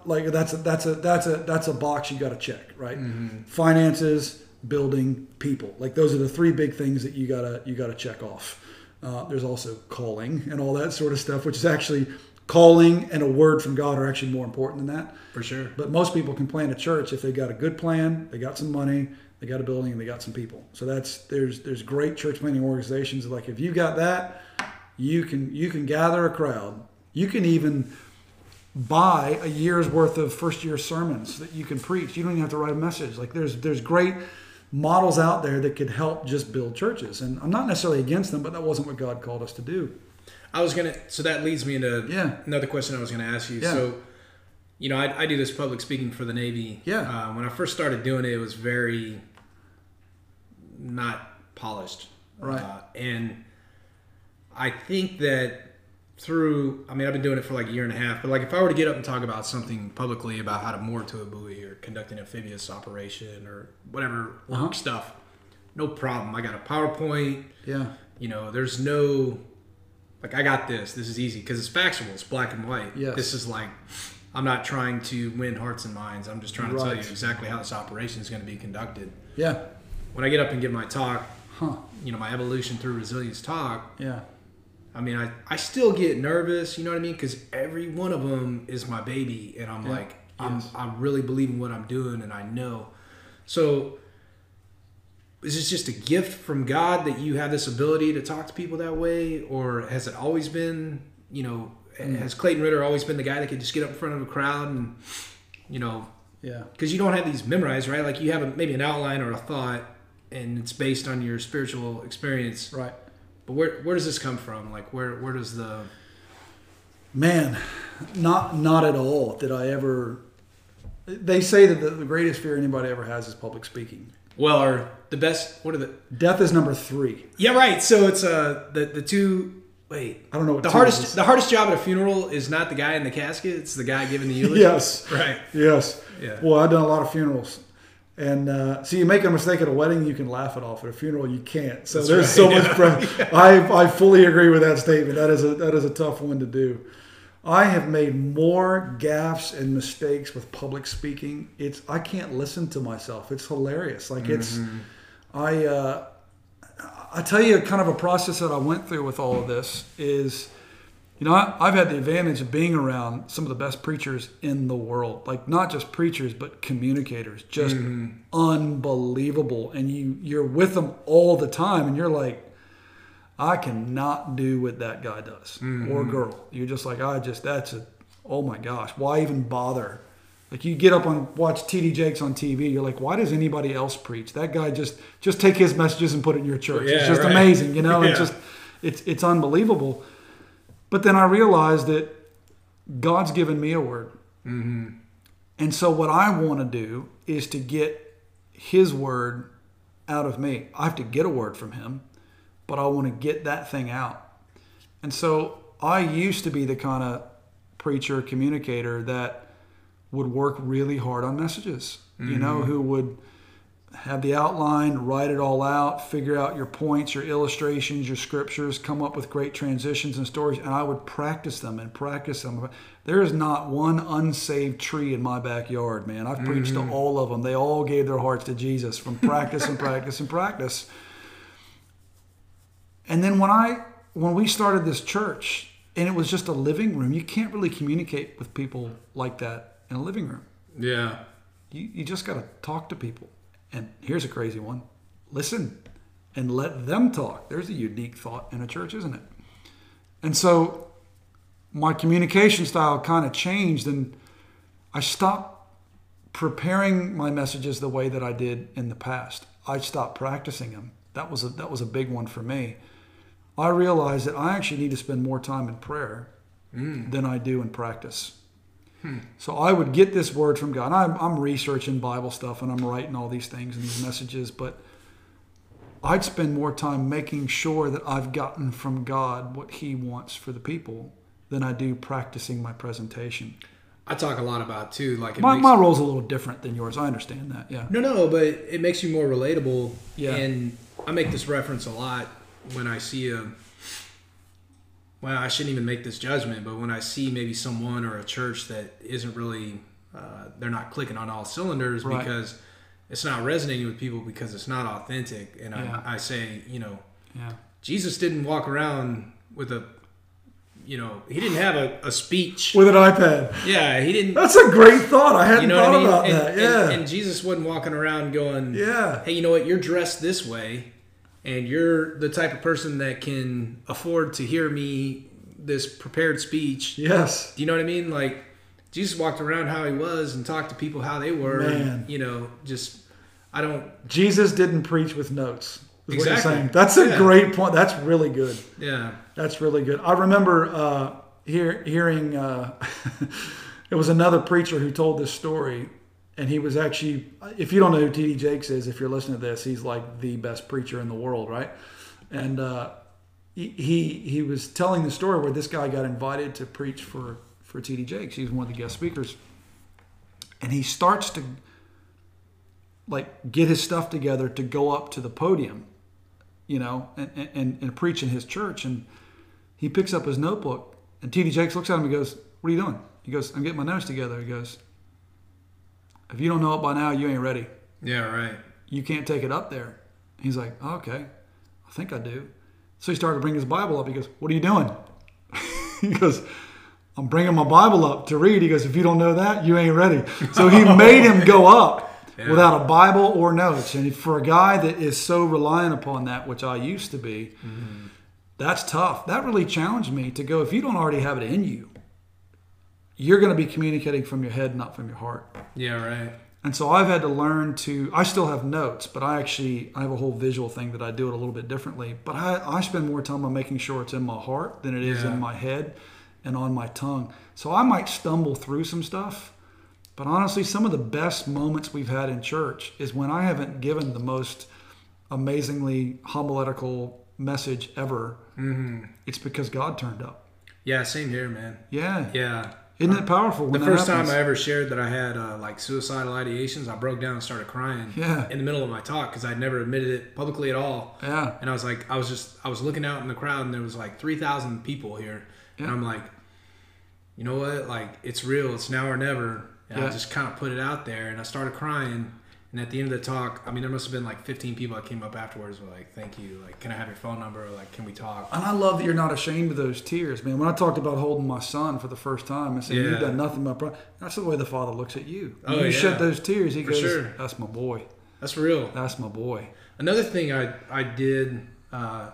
Like that's a, that's a that's a that's a box you got to check, right? Finances, building, people. Like those are the three big things that you gotta you gotta check off. Uh, there's also calling and all that sort of stuff, which is actually calling and a word from God are actually more important than that. for sure. But most people can plan a church if they got a good plan, they got some money, they got a building, and they got some people. So that's there's there's great church planning organizations like if you got that, you can you can gather a crowd. You can even buy a year's worth of first year sermons that you can preach. You don't even have to write a message. Like there's there's great models out there that could help just build churches. And I'm not necessarily against them, but that wasn't what God called us to do. I was gonna. So that leads me into Yeah. another question I was gonna ask you. Yeah. So, you know, I, I do this public speaking for the Navy. Yeah. Uh, when I first started doing it, it was very not polished. Right. Uh, and I think that through, I mean, I've been doing it for like a year and a half, but like if I were to get up and talk about something publicly about how to moor to a buoy or conduct an amphibious operation or whatever Uh-huh. stuff, no problem. I got a PowerPoint Yeah. you know there's no like i got this this is easy because it's factual it's black and white Yeah. this is like i'm not trying to win hearts and minds i'm just trying to tell you exactly how this operation is going to be conducted Yeah. when i get up and give my talk Huh. you know my evolution through resilience talk Yeah. i mean i, I still get nervous you know what i mean because every one of them is my baby and i'm Yeah. like I'm, i really believe in what i'm doing and i know so is this just a gift from God that you have this ability to talk to people that way, or has it always been, you know, Mm. has Clayton Ritter always been the guy that could just get up in front of a crowd and, you know, Yeah. because you don't have these memorized, right? Like you have a, maybe an outline or a thought, and it's based on your spiritual experience. Right. But where where does this come from? Like where where does the Man, not not at all did I ever. They say that the, the greatest fear anybody ever has is public speaking. well or the best? What are the Death is number three. yeah right? So it's uh the the two. Wait, I don't know what the hardest is. the hardest job at a funeral is not the guy in the casket; it's the guy giving the eulogy. Yes. Right. Yes. Yeah. Well, I've done a lot of funerals. And uh, so you make a mistake at a wedding, you can laugh it off. At a funeral, you can't. So That's there's right, so yeah. much pressure. I, I fully agree with that statement. That is a that is a tough one to do. I have made more gaffes and mistakes with public speaking. It's I can't listen to myself. It's hilarious. Like it's Mm-hmm. I uh, I tell you kind of a process that I went through with all of this is you know, I, I've had the advantage of being around some of the best preachers in the world. Like not just preachers, but communicators, just mm-hmm. unbelievable. And you you're with them all the time, and you're like, I cannot do what that guy does or mm-hmm. girl. You're just like, I just that's a oh my gosh, why even bother? Like you get up and watch TD Jakes on TV, you're like, why does anybody else preach? That guy just just take his messages and put it in your church. it's just right. amazing, you know. Yeah. It's just it's it's unbelievable. But then I realized that God's given me a word. Mm-hmm. And so what I want to do is to get his word out of me. I have to get a word from him, but I want to get that thing out. And so I used to be the kind of preacher, communicator that would work really hard on messages, you know, mm-hmm. who would have the outline, write it all out, figure out your points, your illustrations, your scriptures, come up with great transitions and stories, and I would practice them and practice them. There is not one unsaved tree in my backyard, man. I've preached to mm-hmm. all of them. They all gave their hearts to Jesus from practice and practice and practice. And then when I when we started this church and it was just a living room, you can't really communicate with people like that in a living room. Yeah. You, you just got to talk to people. And here's a crazy one listen and let them talk. There's a unique thought in a church, isn't it? And so my communication style kind of changed, and I stopped preparing my messages the way that I did in the past. I stopped practicing them. That was a, that was a big one for me. I realized that I actually need to spend more time in prayer mm. than I do in practice. So I would get this word from God. I'm, I'm researching Bible stuff and I'm writing all these things and these messages, but I'd spend more time making sure that I've gotten from God what He wants for the people than I do practicing my presentation. I talk a lot about too, like it My, makes, my role's a little different than yours. I understand that. Yeah. No, no, but it makes you more relatable. Yeah. And I make this reference a lot when I see a. Well, I shouldn't even make this judgment, but when I see maybe someone or a church that isn't really, uh, they're not clicking on all cylinders Right. because it's not resonating with people because it's not authentic. And Yeah. I, I say, you know, Yeah. Jesus didn't walk around with a, you know, he didn't have a, a speech. With an iPad. Yeah, he didn't. That's a great thought. I hadn't You know thought I mean? about and, that. and- Yeah. and Jesus wasn't walking around going, yeah. hey, you know what? You're dressed this way, and you're the type of person that can afford to hear me this prepared speech. Yes. Do you know what I mean? Like Jesus walked around how he was and talked to people how they were. Man. And, you know, just I don't. Jesus didn't preach with notes. is what you're Exactly. That's a Yeah. great point. That's really good. Yeah. That's really good. I remember uh, hear, hearing uh, it was another preacher who told this story, and he was actually, if you don't know who T.D. Jakes is, if you're listening to this, he's like the best preacher in the world, right? And uh, he, he was telling the story where this guy got invited to preach for for T.D. Jakes. He was one of the guest speakers, and he starts to like get his stuff together to go up to the podium, you know, and and, and preach in his church and he picks up his notebook and TD Jakes looks at him and goes, What are you doing? He goes, I'm getting my notes together. He goes, If you don't know it by now, you ain't ready. Yeah. Right. You can't take it up there. He's like, oh, Okay, I think I do. So he started to bring his Bible up. He goes, What are you doing? he goes, I'm bringing my Bible up to read. He goes, If you don't know that, you ain't ready. So he made him go up Yeah. without a Bible or notes. And for a guy that is so reliant upon that, which I used to be, mm-hmm. that's tough. That really challenged me to go, if you don't already have it in you, you're going to be communicating from your head, not from your heart. Yeah. Right. And so I've had to learn to. I still have notes, but I actually I have a whole visual thing that I do it a little bit differently. But I, I spend more time on making sure it's in my heart than it is Yeah. in my head and on my tongue. So I might stumble through some stuff, but honestly, some of the best moments we've had in church is when I haven't given the most amazingly homiletical message ever. Mm-hmm. It's because God turned up. Yeah. Same here, man. Yeah, Yeah. Isn't that powerful? When The that first happens? time I ever shared that I had uh, like suicidal ideations, I broke down and started crying Yeah. in the middle of my talk because I'd never admitted it publicly at all. yeah, And I was like, I was just, I was looking out in the crowd and there was like 3,000 people here. And I'm like, you know what? Like, it's real. It's now or never. And Yeah. I just kind of put it out there and I started crying. And at the end of the talk, I mean, there must have been like 15 people that came up afterwards were like, thank you. Like, can I have your phone number? Or like, can we talk? And I love that you're not ashamed of those tears, man. When I talked about holding my son for the first time and saying, Yeah. You've done nothing but pro-" that's the way the father looks at you. When Oh, you yeah. shed those tears, he For goes, sure. That's my boy. That's real. That's my boy. Another thing I I did, uh,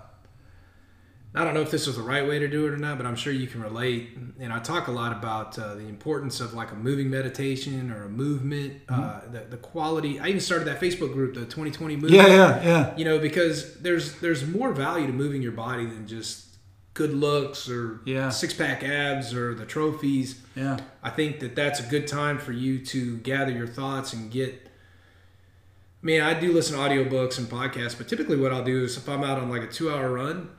I don't know if this was the right way to do it or not, but I'm sure you can relate. And I talk a lot about uh, the importance of like a moving meditation or a movement, uh, the, the quality. I even started that Facebook group, the 2020 movement. Yeah, yeah, yeah. You know, because there's there's more value to moving your body than just good looks or Yeah. six pack abs or the trophies. Yeah. I think that that's a good time for you to gather your thoughts and get. I mean, I do listen to audiobooks and podcasts, but typically what I'll do is if I'm out on like a two hour run,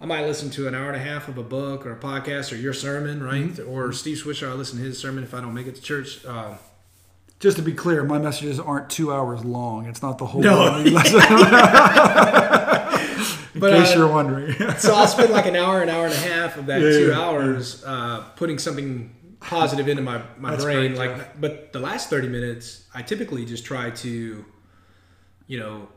I might listen to an hour and a half of a book or a podcast or your sermon, right? Or Steve Swisher, I listen to his sermon if I don't make it to church. Uh, Just to be clear, my messages aren't two hours long. It's not the whole No. morning lesson. In But, case uh, you're wondering. so I'll spend like an hour, an hour and a half of that Yeah, two yeah, hours uh, putting something positive into my, my That's brain. great, like, but the last thirty minutes, I typically just try to, you know,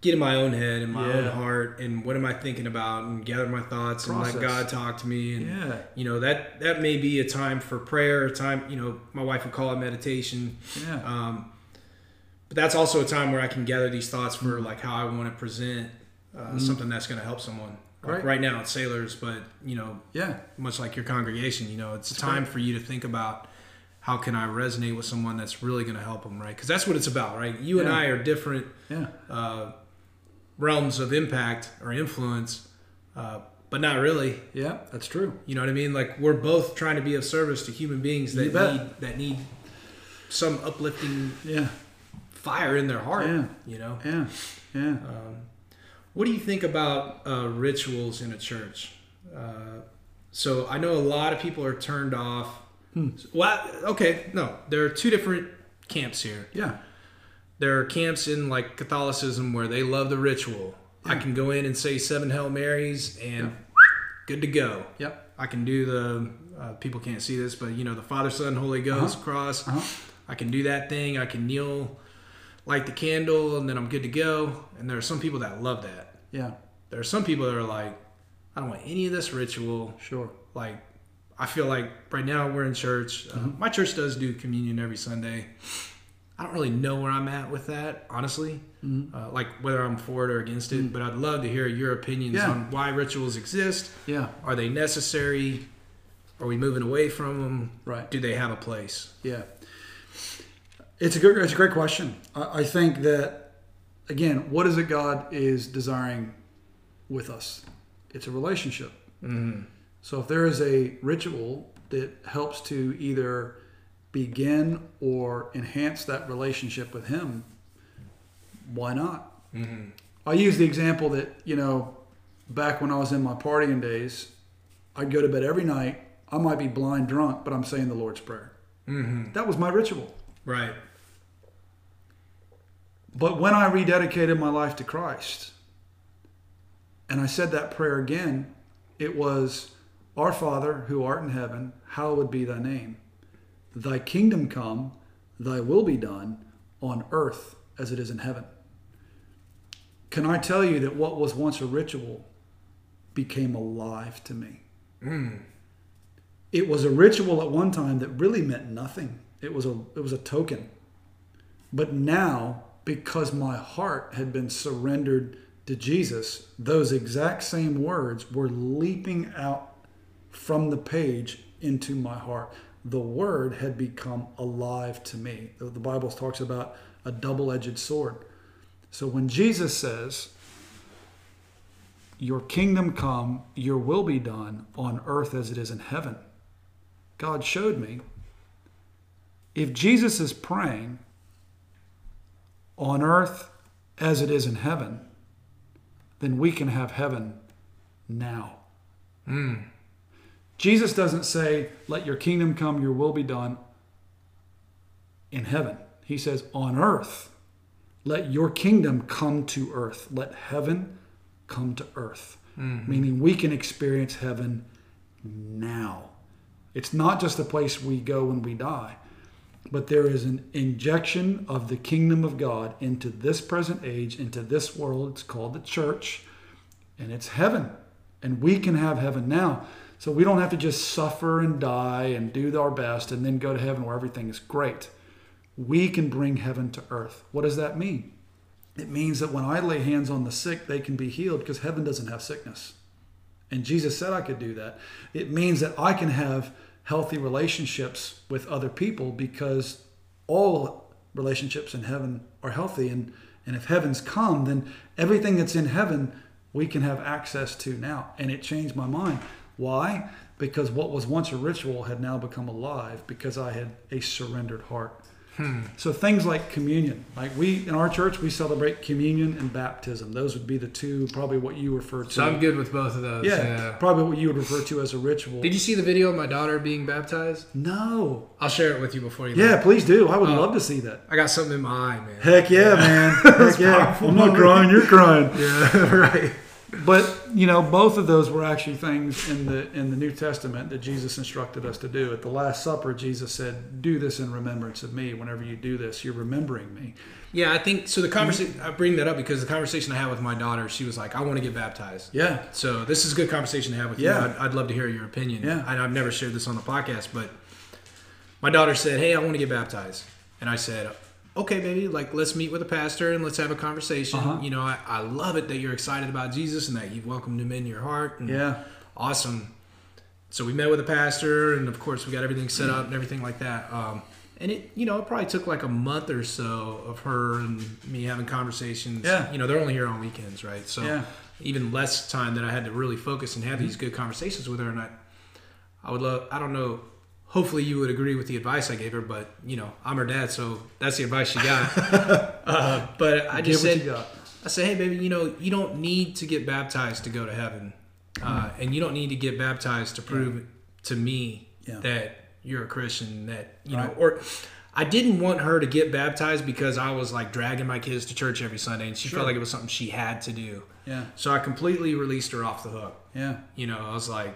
get in my own head and my own heart, and what am I thinking about, and gather my thoughts, and let God talk to me. And Yeah. you know that that may be a time for prayer, a time. You know, my wife would call it meditation. yeah. Um, but that's also a time where I can gather these thoughts for like how I want to present uh, something that's going to help someone. Like Right. right now it's sailors, but you know, yeah. much like your congregation, you know, it's a time for you to think about how can I resonate with someone that's really going to help them, right? Because that's what it's about, right? You and I are different Yeah. uh, realms of impact or influence, uh, but not really. Yeah. That's true. You know what I mean? Like we're both trying to be of service to human beings that need that need some uplifting Yeah. fire in their heart. Yeah. You know. Yeah. Yeah. Um, what do you think about uh, rituals in a church? Uh, so I know a lot of people are turned off. Hmm. Well, okay, no, there are two different camps here. Yeah. There are camps in like Catholicism where they love the ritual. I can go in and say seven Hail Marys and good to go. Yep. I can do the uh, people can't see this, but you know the Father, Son, Holy Ghost cross. Uh-huh. I can do that thing. I can kneel, light the candle, and then I'm good to go. And there are some people that love that. Yeah. There are some people that are like, I don't want any of this ritual. Sure. Like, I feel like right now we're in church. Uh, Mm-hmm. my church does do communion every Sunday. I don't really know where I'm at with that, honestly. Mm-hmm. Uh, like whether I'm for it or against it. But I'd love to hear your opinions Yeah. on why rituals exist. Yeah. Are they necessary? Are we moving away from them? Right. Do they have a place? Yeah, it's a good, it's a great question. I, I think that again, what is it God is desiring with us? It's a relationship. Mm-hmm. So if there is a ritual that helps to either begin or enhance that relationship with Him, why not? Mm-hmm. I use the example that you know, back when I was in my partying days, I'd go to bed every night. I might be blind drunk, but I'm saying the Lord's Prayer. Mm-hmm. That was my ritual. Right. But when I rededicated my life to Christ, and I said that prayer again, it was, Our Father who art in heaven, hallowed be thy name. Thy kingdom come, thy will be done on earth as it is in heaven. Can I tell you that what was once a ritual became alive to me? Mm. It was a ritual at one time that really meant nothing. It was a it was a token. But now, because my heart had been surrendered to Jesus, those exact same words were leaping out from the page into my heart. The word had become alive to me. The Bible talks about a double-edged sword. So when Jesus says, Your kingdom come, your will be done on earth as it is in heaven, God showed me if Jesus is praying on earth as it is in heaven, then we can have heaven now. Mm. Jesus doesn't say, Let your kingdom come, your will be done in heaven. He says, On earth, let your kingdom come to earth. Let heaven come to earth. Mm-hmm. Meaning we can experience heaven now. It's not just a place we go when we die, but there is an injection of the kingdom of God into this present age, into this world. It's called the church, and it's heaven. And we can have heaven now. So we don't have to just suffer and die and do our best and then go to heaven where everything is great. We can bring heaven to earth. What does that mean? It means that when I lay hands on the sick, they can be healed because heaven doesn't have sickness. And Jesus said I could do that. It means that I can have healthy relationships with other people because all relationships in heaven are healthy. And, and if heaven's come, then everything that's in heaven we can have access to now. And it changed my mind. Why? Because what was once a ritual had now become alive because I had a surrendered heart. Hmm. So things like communion, like we in our church, we celebrate communion and baptism. Those would be the two, probably what you refer to. So I'm good with both of those. yeah, Yeah. probably what you would refer to as a ritual. Did you see the video of my daughter being baptized? no. I'll share it with you before you. Yeah, leave. please do. I would Oh. love to see that. I got something in my eye, man. Heck yeah, man. Heck yeah. I'm not crying. You're crying. Yeah, right. But you know, both of those were actually things in the in the New Testament that Jesus instructed us to do. At the Last Supper, Jesus said, "Do this in remembrance of me. Whenever you do this, you're remembering me." Yeah, I think so. The conversation I bring that up because the conversation I had with my daughter, she was like, "I want to get baptized." Yeah, So this is a good conversation to have with Yeah. you. I'd, I'd love to hear your opinion. Yeah. And I've never shared this on the podcast, but my daughter said, "Hey, I want to get baptized," and I said, "Okay, baby, like let's meet with a pastor and let's have a conversation. Uh-huh. You know, I, I love it that you're excited about Jesus and that you've welcomed him in your heart. And yeah, awesome. So we met with a pastor, and of course we got everything set up and everything like that. Um, and it, you know, it probably took like a month or so of her and me having conversations. Yeah. You know, they're only here on weekends, right? So Yeah. even less time that I had to really focus and have these Mm-hmm. good conversations with her. And I, I would love. I don't know. Hopefully you would agree with the advice I gave her, but you know, I'm her dad, so that's the advice she got. uh, but I just said. I say, hey, baby, you know, you don't need to get baptized to go to heaven, uh, and you don't need to get baptized to prove to me Yeah. that you're a Christian. That you Right. know, or I didn't want her to get baptized because I was like dragging my kids to church every Sunday, and she Sure. felt like it was something she had to do. Yeah, So I completely released her off the hook. yeah, You know, I was like,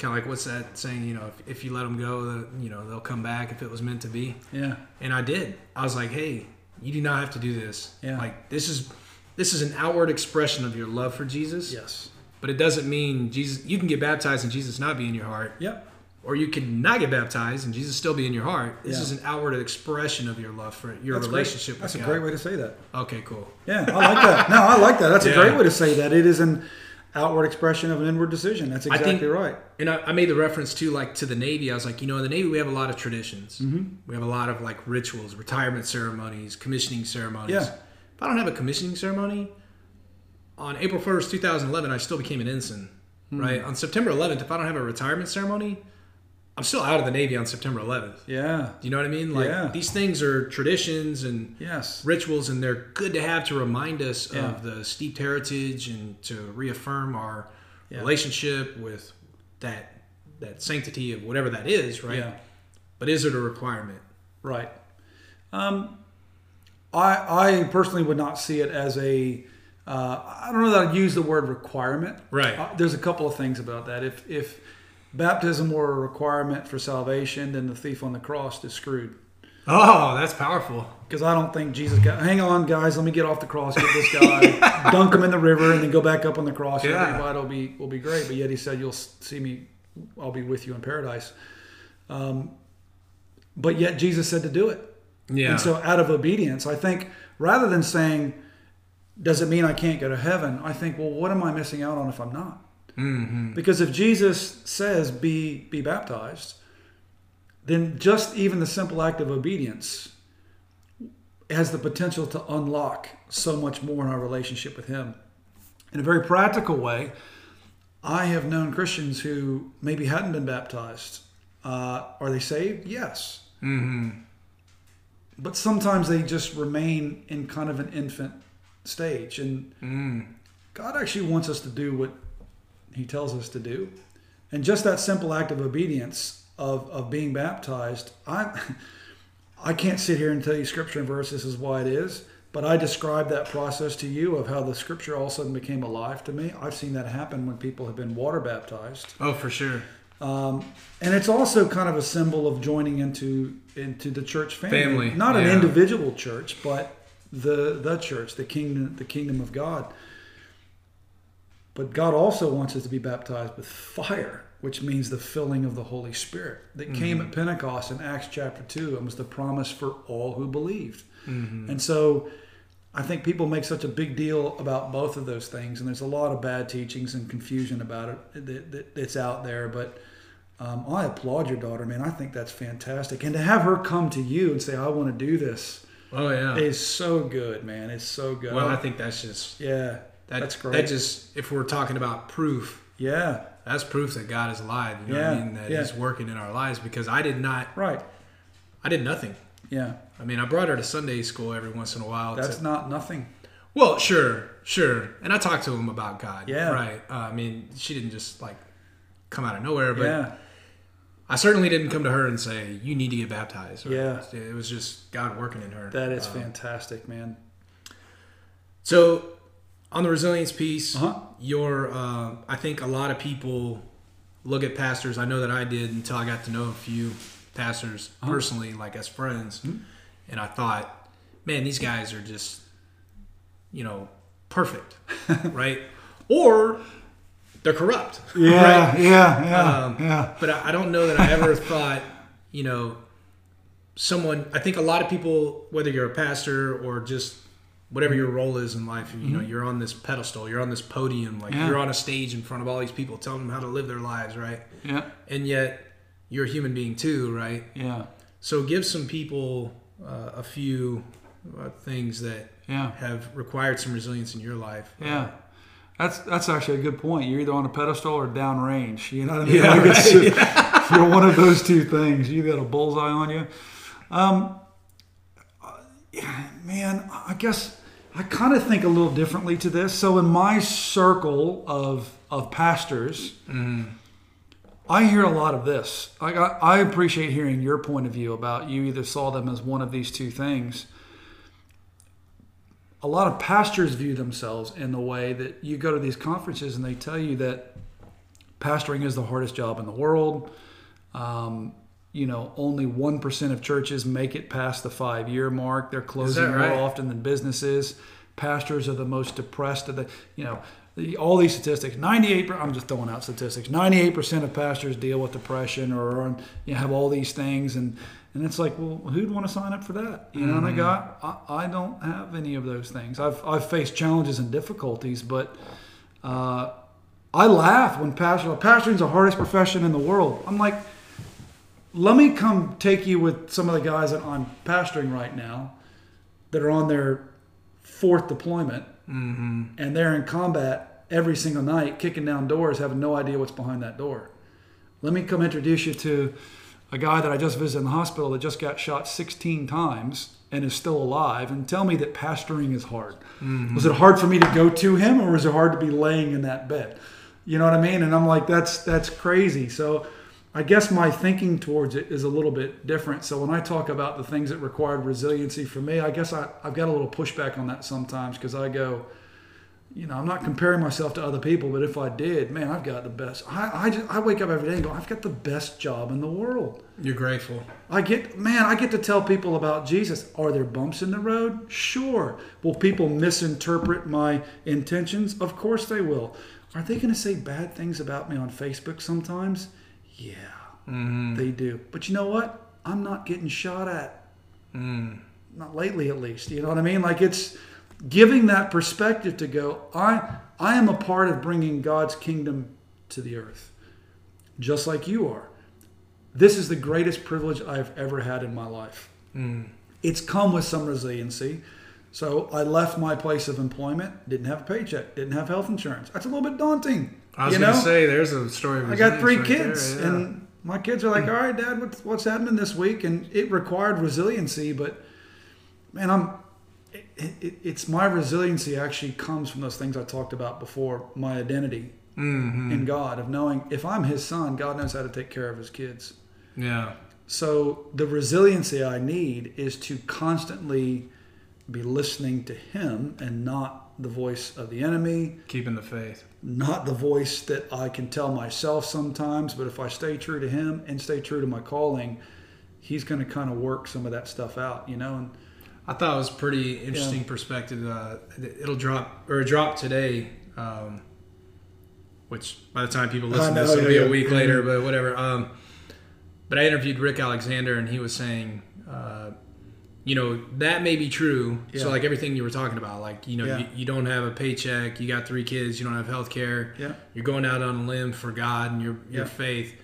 kind of like what's that saying? You know, if, if you let them go, the, you know, they'll come back if it was meant to be. yeah, And I did. I was like, hey, you do not have to do this. Yeah. Like this is this is an outward expression of your love for Jesus. yes, But it doesn't mean Jesus you can get baptized and Jesus not be in your heart. yep, Or you can not get baptized and Jesus still be in your heart. This Yeah. is an outward expression of your love for your That's relationship Great. That's a God. great way to say that. Okay, cool. Yeah, I like that. No, I like that. That's a great way to say that. It is an outward expression of an inward decision. That's exactly think- right. And I, I made the reference to like to the Navy. I was like, you know, in the Navy we have a lot of traditions. Mm-hmm. We have a lot of like rituals, retirement ceremonies, commissioning ceremonies. Yeah. If I don't have a commissioning ceremony, on April first, two thousand eleven, I still became an ensign. Hmm. Right on September eleventh, if I don't have a retirement ceremony, I'm still out of the Navy on September eleventh. Yeah. Do you know what I mean? Like Yeah. these things are traditions and Yes. rituals, and they're good to have to remind us Yeah. of the steeped heritage and to reaffirm our Yeah. relationship with that that sanctity of whatever that is, right? Yeah. But is it a requirement? Right. Um, I I personally would not see it as a. Uh, I don't know that I'd use the word requirement. Right. Uh, there's a couple of things about that. If if baptism were a requirement for salvation, then the thief on the cross is screwed. Oh, that's powerful. Because I don't think Jesus got. Hang on, guys. Let me get off the cross, get this guy, dunk him in the river, and then go back up on the cross. Yeah. Everybody will be will be great. But yet he said, "You'll see me. I'll be with you in paradise." Um, but yet Jesus said to do it. Yeah. And so, out of obedience, I think rather than saying, "Does it mean I can't go to heaven?" I think, well, what am I missing out on if I'm not? Mm-hmm. Because if Jesus says, "Be be baptized," then just even the simple act of obedience has the potential to unlock so much more in our relationship with Him. In a very practical way, I have known Christians who maybe hadn't been baptized. Uh, are they saved? Yes. Mm-hmm. But sometimes they just remain in kind of an infant stage. And Mm. God actually wants us to do what He tells us to do. And just that simple act of obedience of, of being baptized, I I can't sit here and tell you scripture and verse, this is why it is, but I describe that process to you of how the scripture all of a sudden became alive to me. I've seen that happen when people have been water baptized. Oh, for sure. Um, and it's also kind of a symbol of joining into into the church family, Family, not an individual church, but the the church, the kingdom, the kingdom of God. But God also wants us to be baptized with fire, which means the filling of the Holy Spirit that came at Pentecost in Acts chapter two and was the promise for all who believed. And so I think people make such a big deal about both of those things, and there's a lot of bad teachings and confusion about it that, that, that's out there. But um, I applaud your daughter, man. I think that's fantastic, and to have her come to you and say, "I want to do this," Oh, yeah. is so good, man. It's so good. well, I think that's just yeah, that, that's great. That just if we're talking about proof, yeah, that's proof that God is alive. You know what Yeah, I mean? That yeah. He's working in our lives because I did not. right. I did nothing. Yeah, I mean, I brought her to Sunday school every once in a while. that's to, not nothing. well, sure, sure. And I talked to him about God. Yeah. Right. Uh, I mean, she didn't just like come out of nowhere, but yeah, I certainly didn't come to her and say, you need to get baptized. Right? Yeah. It was just God working in her. that is Um, fantastic, man. So, on the resilience piece, Uh-huh. your uh, I think a lot of people look at pastors. I know that I did until I got to know a few pastors Uh-huh. personally, like as friends, Mm-hmm. and I thought, man, these guys are just, you know, perfect, right? Or they're corrupt, right? yeah, yeah, Um, yeah. But I, I don't know that I ever thought, you know, someone. I think a lot of people, whether you're a pastor or just whatever your role is in life, you know, you're on this pedestal, you're on this podium, like Mm-hmm. Yeah. you're on a stage in front of all these people, telling them how to live their lives, right? Yeah, And yet, you're a human being too, right? yeah, So give some people uh, a few uh, things that yeah, have required some resilience in your life. yeah. That's that's actually a good point. You're either on a pedestal or downrange. You know what I mean? Yeah, Like right, You're one of those two things. You got a bullseye on you. Um, uh, yeah, man, I guess I kind of think a little differently to this. So in my circle of of pastors, I hear a lot of this. I, I I appreciate hearing your point of view about you either saw them as one of these two things. A lot of pastors view themselves in the way that you go to these conferences and they tell you that pastoring is the hardest job in the world. Um, you know, only 1% of churches make it past the five year mark. They're closing right? more often than businesses. Pastors are the most depressed of the, you know, the, all these statistics. 98, I'm just throwing out statistics. 98% of pastors deal with depression or you know, have all these things. And, and it's like, well, who'd want to sign up for that? You know, and I got, I, I don't have any of those things. I've, I've faced challenges and difficulties, but, uh, I laugh when pastor, pastoring's the hardest profession in the world. I'm like, let me come take you with some of the guys that I'm pastoring right now that are on their fourth deployment mm-hmm. and they're in combat every single night, kicking down doors, having no idea what's behind that door. Let me come introduce you to a guy that I just visited in the hospital that just got shot 16 times and is still alive and tell me that pastoring is hard. Mm-hmm. Was it hard for me to go to him or was it hard to be laying in that bed? You know what I mean? And I'm like, that's that's crazy. So I guess my thinking towards it is a little bit different. So when I talk about the things that required resiliency for me, I guess I, I've got a little pushback on that sometimes because I go, you know, I'm not comparing myself to other people, but if I did, man, I've got the best. I, I, just, I wake up every day and go, I've got the best job in the world. You're grateful. I get, man, I get to tell people about Jesus. Are there bumps in the road? Sure. Will people misinterpret my intentions? Of course they will. Are they going to say bad things about me on Facebook sometimes? Yeah, mm-hmm. they do. But you know what? I'm not getting shot at. Mm. Not lately, at least. You know what I mean? Like it's giving that perspective to go. I I am a part of bringing God's kingdom to the earth, just like you are. This is the greatest privilege I've ever had in my life. Mm. It's come with some resiliency. So I left my place of employment, didn't have a paycheck, didn't have health insurance. That's a little bit daunting. I was you know? to say, there's a story. Of I got three right kids, there, yeah. and my kids are like, "All right, Dad, what's what's happening this week?" And it required resiliency, but man, I'm. It, it, it's my resiliency actually comes from those things I talked about before. My identity Mm-hmm. in God of knowing if I'm His son, God knows how to take care of His kids. yeah. So the resiliency I need is to constantly be listening to Him and not the voice of the enemy, Keeping the faith. not the voice that I can tell myself sometimes, but if I stay true to him and stay true to my calling, he's going to kind of work some of that stuff out, you know. And I thought it was pretty interesting perspective. Uh, it'll drop or drop today, um, which by the time people listen to this, it'll yeah, be a yeah. week later. But whatever. Um, but I interviewed Rick Alexander, and he was saying, uh, you know, that may be true. Yeah. So like everything you were talking about, like you know, Yeah. you, you don't have a paycheck, you got three kids, you don't have health care, Yeah. you're going out on a limb for God and your your Yeah. faith.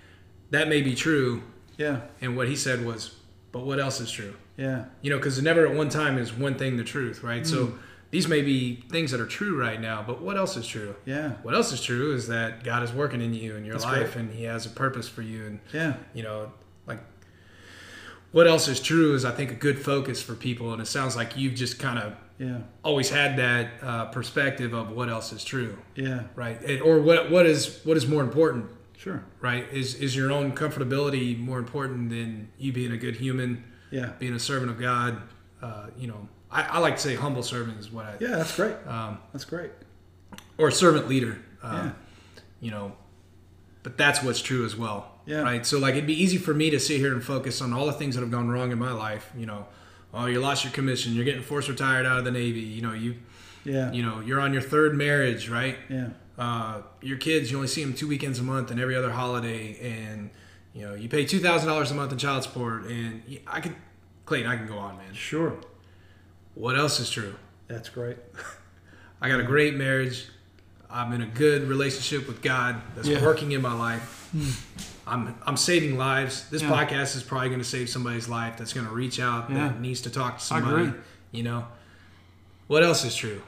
That may be true. yeah, And what he said was, but what else is true? yeah, you know because never at one time is one thing the truth right Mm. so these may be things that are true right now but what else is true yeah, what else is true is that god is working in you in your That's life great. and he has a purpose for you and yeah, you know what else is true is I think a good focus for people, and it sounds like you've just kind of Yeah. always had that uh, perspective of what else is true, Yeah. right? It, or what what is what is more important, Sure. right? Is is your own comfortability more important than you being a good human, Yeah. being a servant of God? Uh, you know, I, I like to say humble servant is what I Yeah, that's great. um, That's great. or servant leader. Um, Yeah. You know, but that's what's true as well. Yeah. Right. So like it'd be easy for me to sit here and focus on all the things that have gone wrong in my life. You know, oh, you lost your commission. You're getting forced retired out of the Navy. You know, you Yeah. you know you're on your third marriage, right? Yeah. Uh, your kids, you only see them two weekends a month and every other holiday, and you know you pay two thousand dollars a month in child support, and I could, Clayton, I can go on, man. Sure. What else is true? That's great. I got a great marriage. I'm in a good relationship with God that's Yeah. working in my life. I'm I'm saving lives. This Yeah. podcast is probably going to save somebody's life that's going to reach out Yeah. that needs to talk to somebody. You know, what else is true?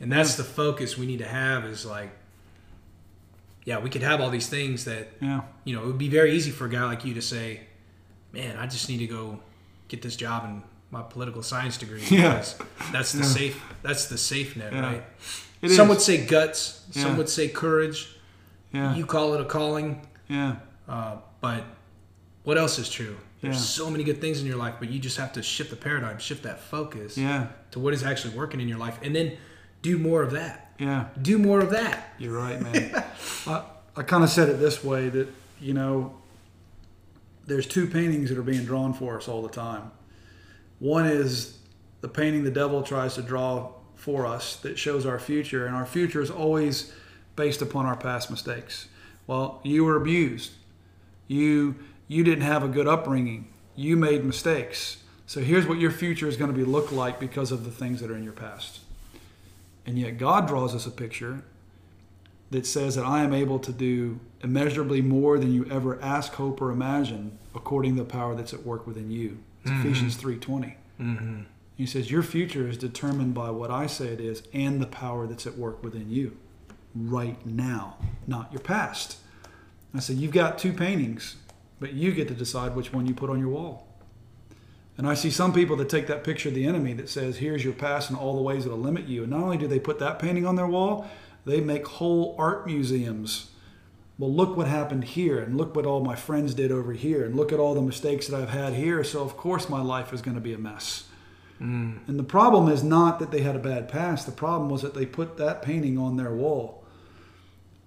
And that's the focus we need to have. Is like, yeah, we could have all these things that Yeah. you know. It would be very easy for a guy like you to say, "Man, I just need to go get this job and my political science degree." Yeah. because That's the Yeah. safe. That's the safe net, Yeah. right? It some is. would say guts. Some would say courage. Yeah. You call it a calling. yeah. Uh, but what else is true? There's Yeah. so many good things in your life, but you just have to shift the paradigm, shift that focus Yeah. to what is actually working in your life, and then do more of that. Yeah. Do more of that. You're right, man. I, I kind of said it this way that, you know, there's two paintings that are being drawn for us all the time. One is the painting the devil tries to draw for us that shows our future, and our future is always based upon our past mistakes. Well, you were abused. You you didn't have a good upbringing. You made mistakes. So here's what your future is going to be look like because of the things that are in your past. And yet God draws us a picture that says that I am able to do immeasurably more than you ever ask, hope, or imagine, according to the power that's at work within you. It's Ephesians three twenty. Mm-hmm. He says your future is determined by what I say it is and the power that's at work within you, right now, not your past. I said you've got two paintings, but you get to decide which one you put on your wall. And I see some people that take that picture of the enemy that says, here's your past and all the ways that'll limit you. And not only do they put that painting on their wall, they make whole art museums. Well, look what happened here, and look what all my friends did over here, and look at all the mistakes that I've had here. So, of course, my life is going to be a mess. Mm. And the problem is not that they had a bad past, the problem was that they put that painting on their wall.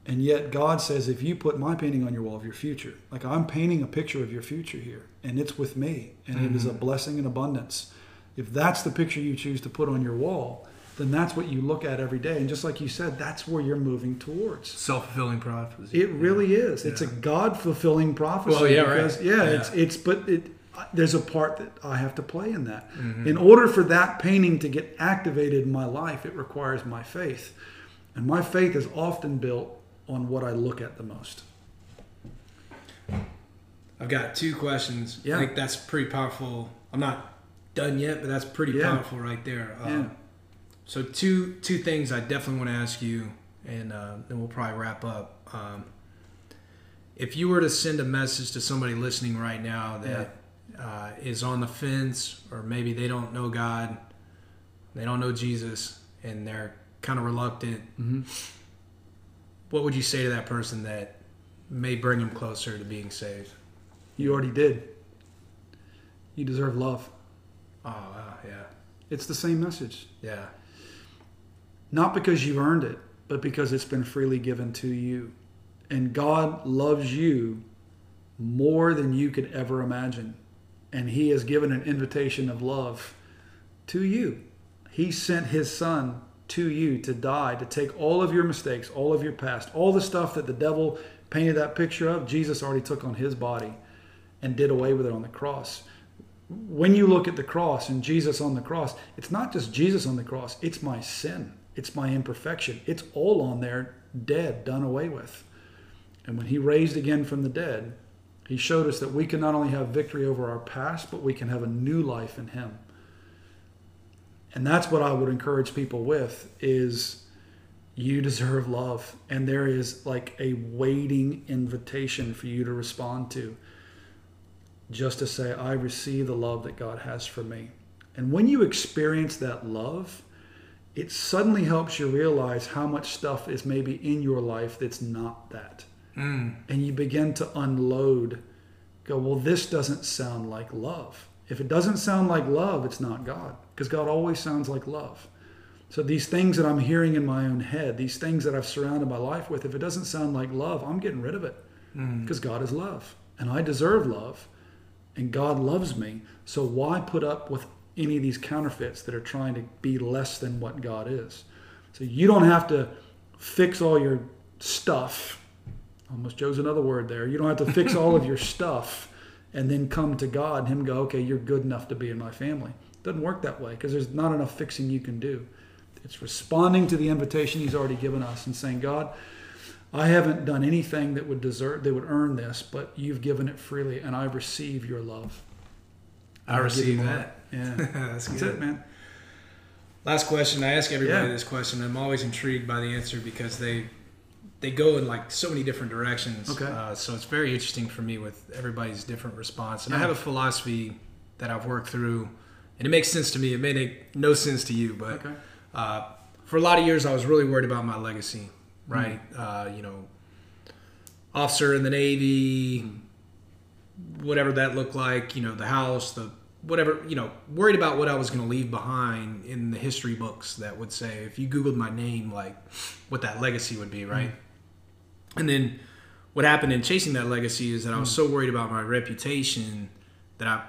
And yet God says, if you put my painting on your wall of your future, like I'm painting a picture of your future here, and it's with me, and it is a blessing and abundance. If that's the picture you choose to put on your wall, then that's what you look at every day. And just like you said, that's where you're moving towards. Self fulfilling prophecy. It really is. It's a God fulfilling prophecy. Well, yeah, right. Yeah, Yeah. it's it's but it there's a part that I have to play in that. Mm-hmm. In order for that painting to get activated in my life, it requires my faith, and my faith is often built on what I look at the most. I've got two questions. Yeah. I think that's pretty powerful. I'm not done yet, but that's pretty Yeah. powerful right there. Um, Yeah. So two two things I definitely want to ask you, and uh, then we'll probably wrap up. Um, if you were to send a message to somebody listening right now that uh, is on the fence, or maybe they don't know God, they don't know Jesus, and they're kind of reluctant, what would you say to that person that may bring them closer to being saved? You already did. You deserve love. Oh, wow, yeah, It's the same message. yeah, not because you've earned it, but because it's been freely given to you. And God loves you more than you could ever imagine. And He has given an invitation of love to you. He sent His Son to you to die, to take all of your mistakes, all of your past, all the stuff that the devil painted that picture of, Jesus already took on His body and did away with it on the cross when you look at the cross and Jesus on the cross, it's not just Jesus on the cross, it's my sin, it's my imperfection. It's all on there, dead, done away with. And when he raised again from the dead, he showed us that we can not only have victory over our past, but we can have a new life in him. And that's what I would encourage people with is you deserve love and there is like a waiting invitation for you to respond to just to say, I receive the love that God has for me. And when you experience that love, it suddenly helps you realize how much stuff is maybe in your life that's not that. Mm. And you begin to unload, go, well, this doesn't sound like love. If it doesn't sound like love, it's not God, because God always sounds like love. So these things that I'm hearing in my own head, these things that I've surrounded my life with, if it doesn't sound like love, I'm getting rid of it mm. because God is love and I deserve love and God loves me. So why put up with any of these counterfeits that are trying to be less than what God is? So you don't have to fix all your stuff. Almost chose another word there. You don't have to fix all of your stuff and then come to God and Him go, okay, you're good enough to be in my family. Doesn't work that way because there's not enough fixing you can do. It's responding to the invitation He's already given us and saying, God, I haven't done anything that would deserve that would earn this, but you've given it freely, and I receive your love. I give receive that. Yeah, That's that's good. it, man. Last question. I ask everybody Yeah. this question. I'm always intrigued by the answer because they they go in like so many different directions. Okay. Uh, so it's very interesting for me with everybody's different response. And I have a philosophy that I've worked through, and it makes sense to me. It may make no sense to you, but Okay. uh, for a lot of years, I was really worried about my legacy. Hmm. Right. Uh, you know, officer in the Navy, whatever that looked like. You know, the house, the whatever. You know, worried about what I was going to leave behind in the history books that would say if you Googled my name, like what that legacy would be. Right. And then what happened in chasing that legacy is that I was so worried about my reputation that I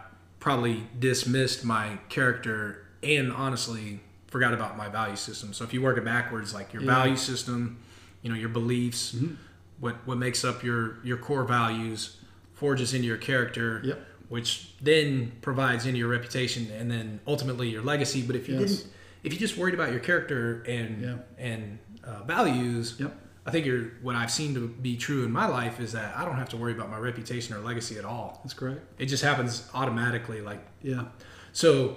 probably dismissed my character and honestly forgot about my value system. So if you work it backwards, like your Yeah. value system, you know, your beliefs, Mm-hmm. what what makes up your your core values forges into your character, Yep. which then provides into your reputation and then ultimately your legacy. But if you Yes. didn't, if you just worried about your character and Yeah. and uh, values, Yep. I think you're, what I've seen to be true in my life is that I don't have to worry about my reputation or legacy at all. That's great. It just happens automatically. Like Yeah. so,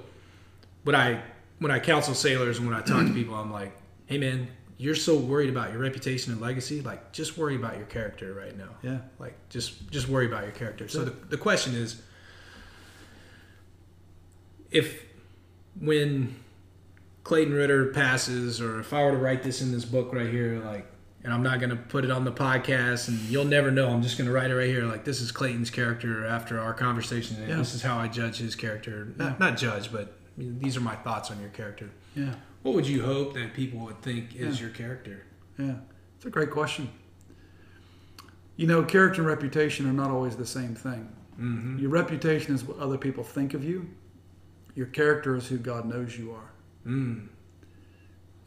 when I when I counsel sailors and when I talk to people, I'm like, hey man, you're so worried about your reputation and legacy. Like just worry about your character right now. Yeah. Like just just worry about your character. So the, the question is, if when Clayton Ritter passes, or if I were to write this in this book right here, like, and I'm not going to put it on the podcast, and you'll never know. I'm just going to write it right here, like this is Clayton's character after our conversation, and Yeah. this is how I judge his character. Not, Yeah. not judge, but these are my thoughts on your character. Yeah. What would you hope that people would think is Yeah. your character? Yeah. It's a great question. You know, character and reputation are not always the same thing. Mm-hmm. Your reputation is what other people think of you. Your character is who God knows you are. Mm.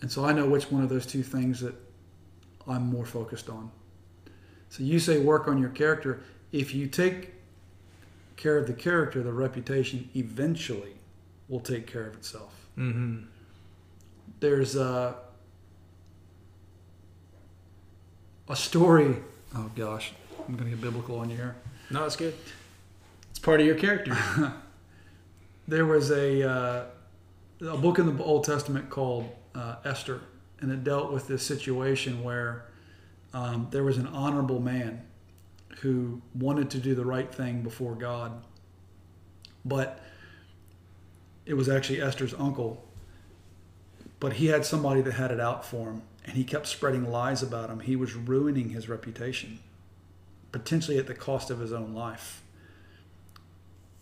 And so I know which one of those two things that I'm more focused on. So you say work on your character. If you take care of the character, the reputation eventually will take care of itself. Mm-hmm. There's a, a story. Oh gosh, I'm going to get biblical on you here. No, it's good. It's part of your character. There was a, uh, a book in the Old Testament called uh, Esther, and it dealt with this situation where um, there was an honorable man who wanted to do the right thing before God, but it was actually Esther's uncle. But he had somebody that had it out for him, and he kept spreading lies about him. He was ruining his reputation, potentially at the cost of his own life.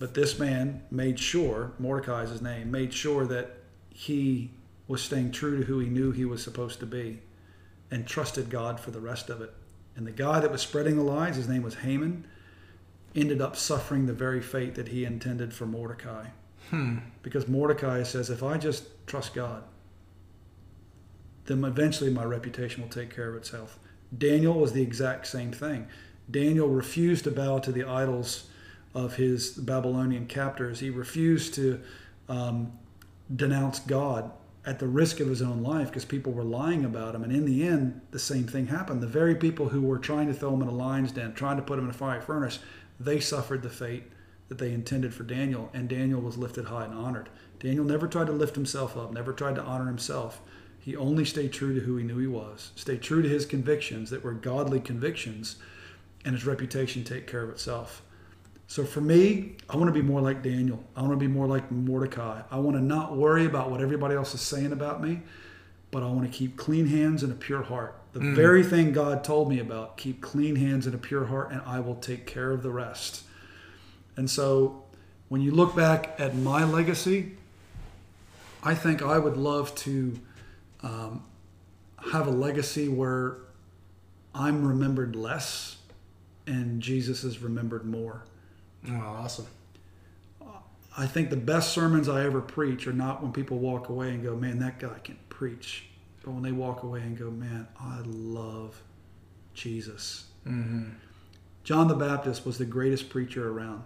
But this man made sure, Mordecai is his name, made sure that he was staying true to who he knew he was supposed to be and trusted God for the rest of it. And the guy that was spreading the lies, his name was Haman, ended up suffering the very fate that he intended for Mordecai. Hmm. Because Mordecai says, if I just trust God, then eventually my reputation will take care of itself. Daniel was the exact same thing. Daniel refused to bow to the idols of his Babylonian captors. He refused to um, denounce God at the risk of his own life because people were lying about him. And in the end, the same thing happened. The very people who were trying to throw him in a lion's den, trying to put him in a fiery furnace, they suffered the fate that they intended for Daniel, and Daniel was lifted high and honored. Daniel never tried to lift himself up, never tried to honor himself. He only stayed true to who he knew he was, stayed true to his convictions that were godly convictions, and his reputation take care of itself. So for me, I want to be more like Daniel. I want to be more like Mordecai. I want to not worry about what everybody else is saying about me, but I want to keep clean hands and a pure heart. The mm. very thing God told me about keep clean hands and a pure heart, and I will take care of the rest. And so when you look back at my legacy, I think I would love to um, have a legacy where I'm remembered less and Jesus is remembered more. Oh, awesome. I think the best sermons I ever preach are not when people walk away and go, man, that guy can preach. But when they walk away and go, man, I love Jesus. Mm-hmm. John the Baptist was the greatest preacher around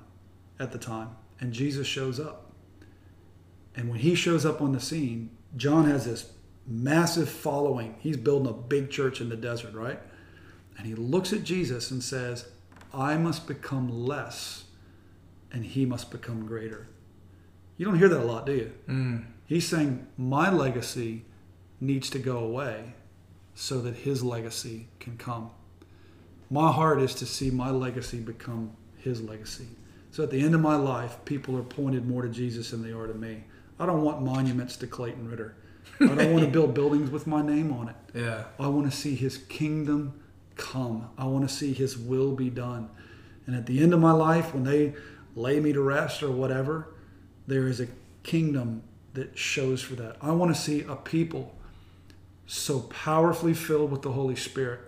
at the time, and Jesus shows up. And when he shows up on the scene, John has this massive following. He's building a big church in the desert, right? And he looks at Jesus and says, I must become less and he must become greater. You don't hear that a lot, do you? Mm. He's saying, My legacy needs to go away so that his legacy can come. My heart is to see my legacy become his legacy. So at the end of my life, people are pointed more to Jesus than they are to me. I don't want monuments to Clayton Ritter. I don't want to build buildings with my name on it. Yeah. I want to see his kingdom come. I want to see his will be done. And at the end of my life, when they lay me to rest or whatever, there is a kingdom that shows for that. I want to see a people so powerfully filled with the Holy Spirit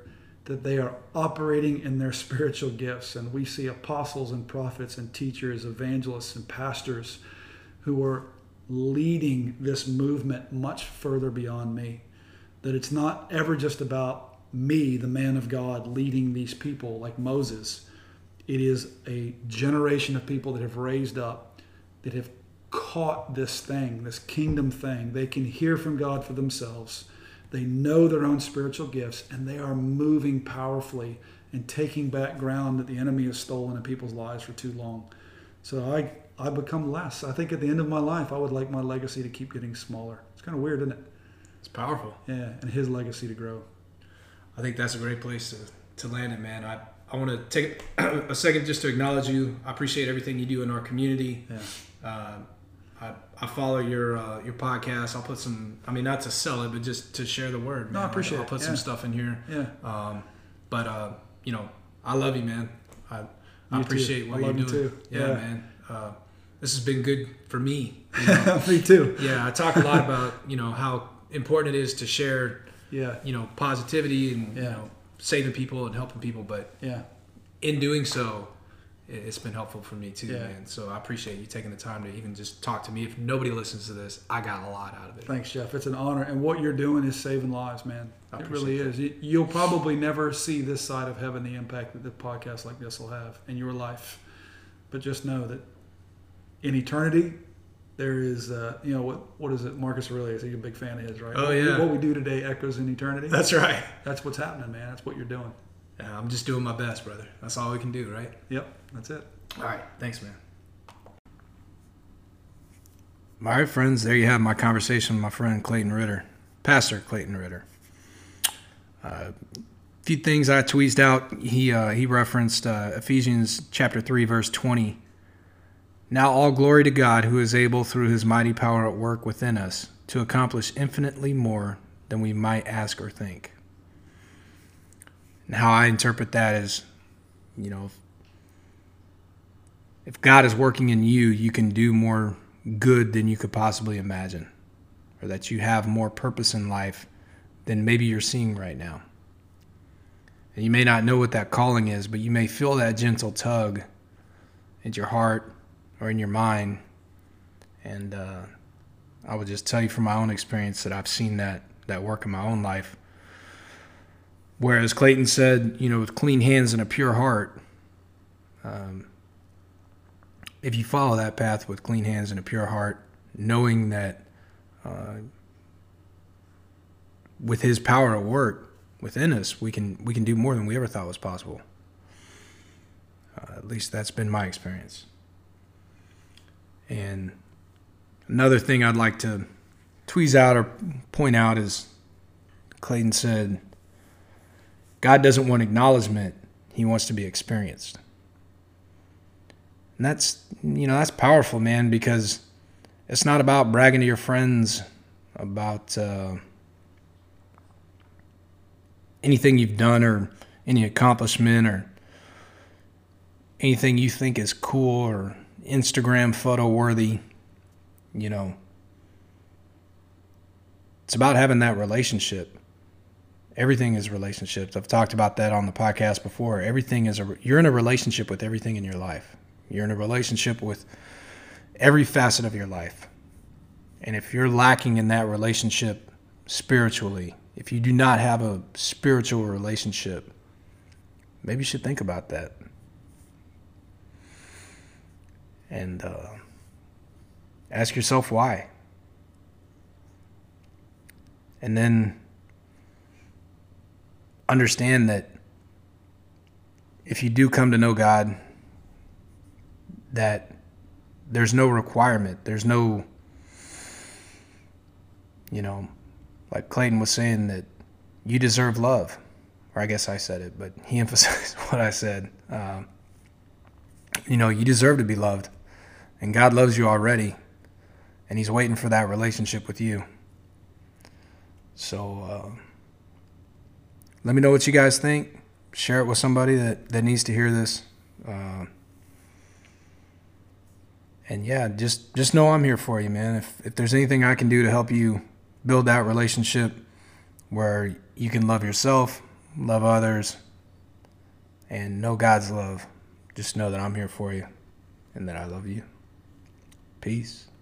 that they are operating in their spiritual gifts. And we see apostles and prophets and teachers, evangelists and pastors who are leading this movement much further beyond me. That it's not ever just about me, the man of God, leading these people like Moses. It is a generation of people that have raised up, that have caught this thing, this kingdom thing. They can hear from God for themselves. They know their own spiritual gifts, and they are moving powerfully and taking back ground that the enemy has stolen in people's lives for too long. So I I become less. I think at the end of my life, I would like my legacy to keep getting smaller. It's kind of weird, isn't it? It's powerful. Yeah, and his legacy to grow. I think that's a great place to, to land it, man. I, I want to take a second just to acknowledge you. I appreciate everything you do in our community. Yeah. Uh, I, I follow your uh, your podcast. I'll put some. I mean, not to sell it, but just to share the word. Man. No, I appreciate. I'll, I'll put yeah. some stuff in here. Yeah. Um, but uh, you know, I love you, man. I, I appreciate too. what I you're doing. Too. Yeah, yeah, man. Uh, this has been good for me. You know? me too. Yeah, I talk a lot about you know how important it is to share. Yeah. You know, positivity and yeah. you know saving people and helping people, but yeah, in doing so, it's been helpful for me too, yeah. man. So I appreciate you taking the time to even just talk to me. If nobody listens to this, I got a lot out of it. Thanks, Jeff. It's an honor, and what you're doing is saving lives, man. I it really that. is. You'll probably never see this side of heaven the impact that the podcast like this will have in your life, but just know that in eternity, there is, uh, you know, what what is it? Marcus Aurelius, he's a big fan of his, right? Oh what, yeah. What we do today echoes in eternity. That's right. That's what's happening, man. That's what you're doing. Yeah, I'm just doing my best, brother. That's all we can do, right? Yep, that's it. All right, thanks, man. All right, friends, there you have my conversation with my friend Clayton Ritter, Pastor Clayton Ritter. A uh, few things I tweezed out. He uh, he referenced uh, Ephesians chapter three, verse twenty now all glory to God, who is able through his mighty power at work within us to accomplish infinitely more than we might ask or think. And how I interpret that is, you know, if God is working in you, you can do more good than you could possibly imagine, or that you have more purpose in life than maybe you're seeing right now. And you may not know what that calling is, but you may feel that gentle tug at your heart or in your mind. And uh, I would just tell you from my own experience that I've seen that that work in my own life. Whereas Clayton said, you know, with clean hands and a pure heart, um, if you follow that path with clean hands and a pure heart, knowing that uh, with His power at work within us, we can we can do more than we ever thought was possible. Uh, at least that's been my experience. And another thing I'd like to tweeze out or point out is Clayton said, God doesn't want acknowledgement, He wants to be experienced. And that's you know that's powerful, man, because it's not about bragging to your friends about uh, anything you've done or any accomplishment or anything you think is cool or Instagram photo worthy. You know, it's about having that relationship. Everything is relationships. I've talked about that on the podcast before. Everything is a you're in a relationship with everything in your life. You're in a relationship with every facet of your life. And if you're lacking in that relationship spiritually, if you do not have a spiritual relationship, maybe you should think about that. And uh, ask yourself why. And then understand that if you do come to know God, that there's no requirement, there's no you know, like Clayton was saying that you deserve love, or I guess I said it, but he emphasized what I said. Um, you know, you deserve to be loved, and God loves you already, and He's waiting for that relationship with you. So, uh, let me know what you guys think. Share it with somebody that, that needs to hear this. Uh, and yeah, just just know I'm here for you, man. If if there's anything I can do to help you build that relationship where you can love yourself, love others, and know God's love. Just know that I'm here for you and that I love you. Peace.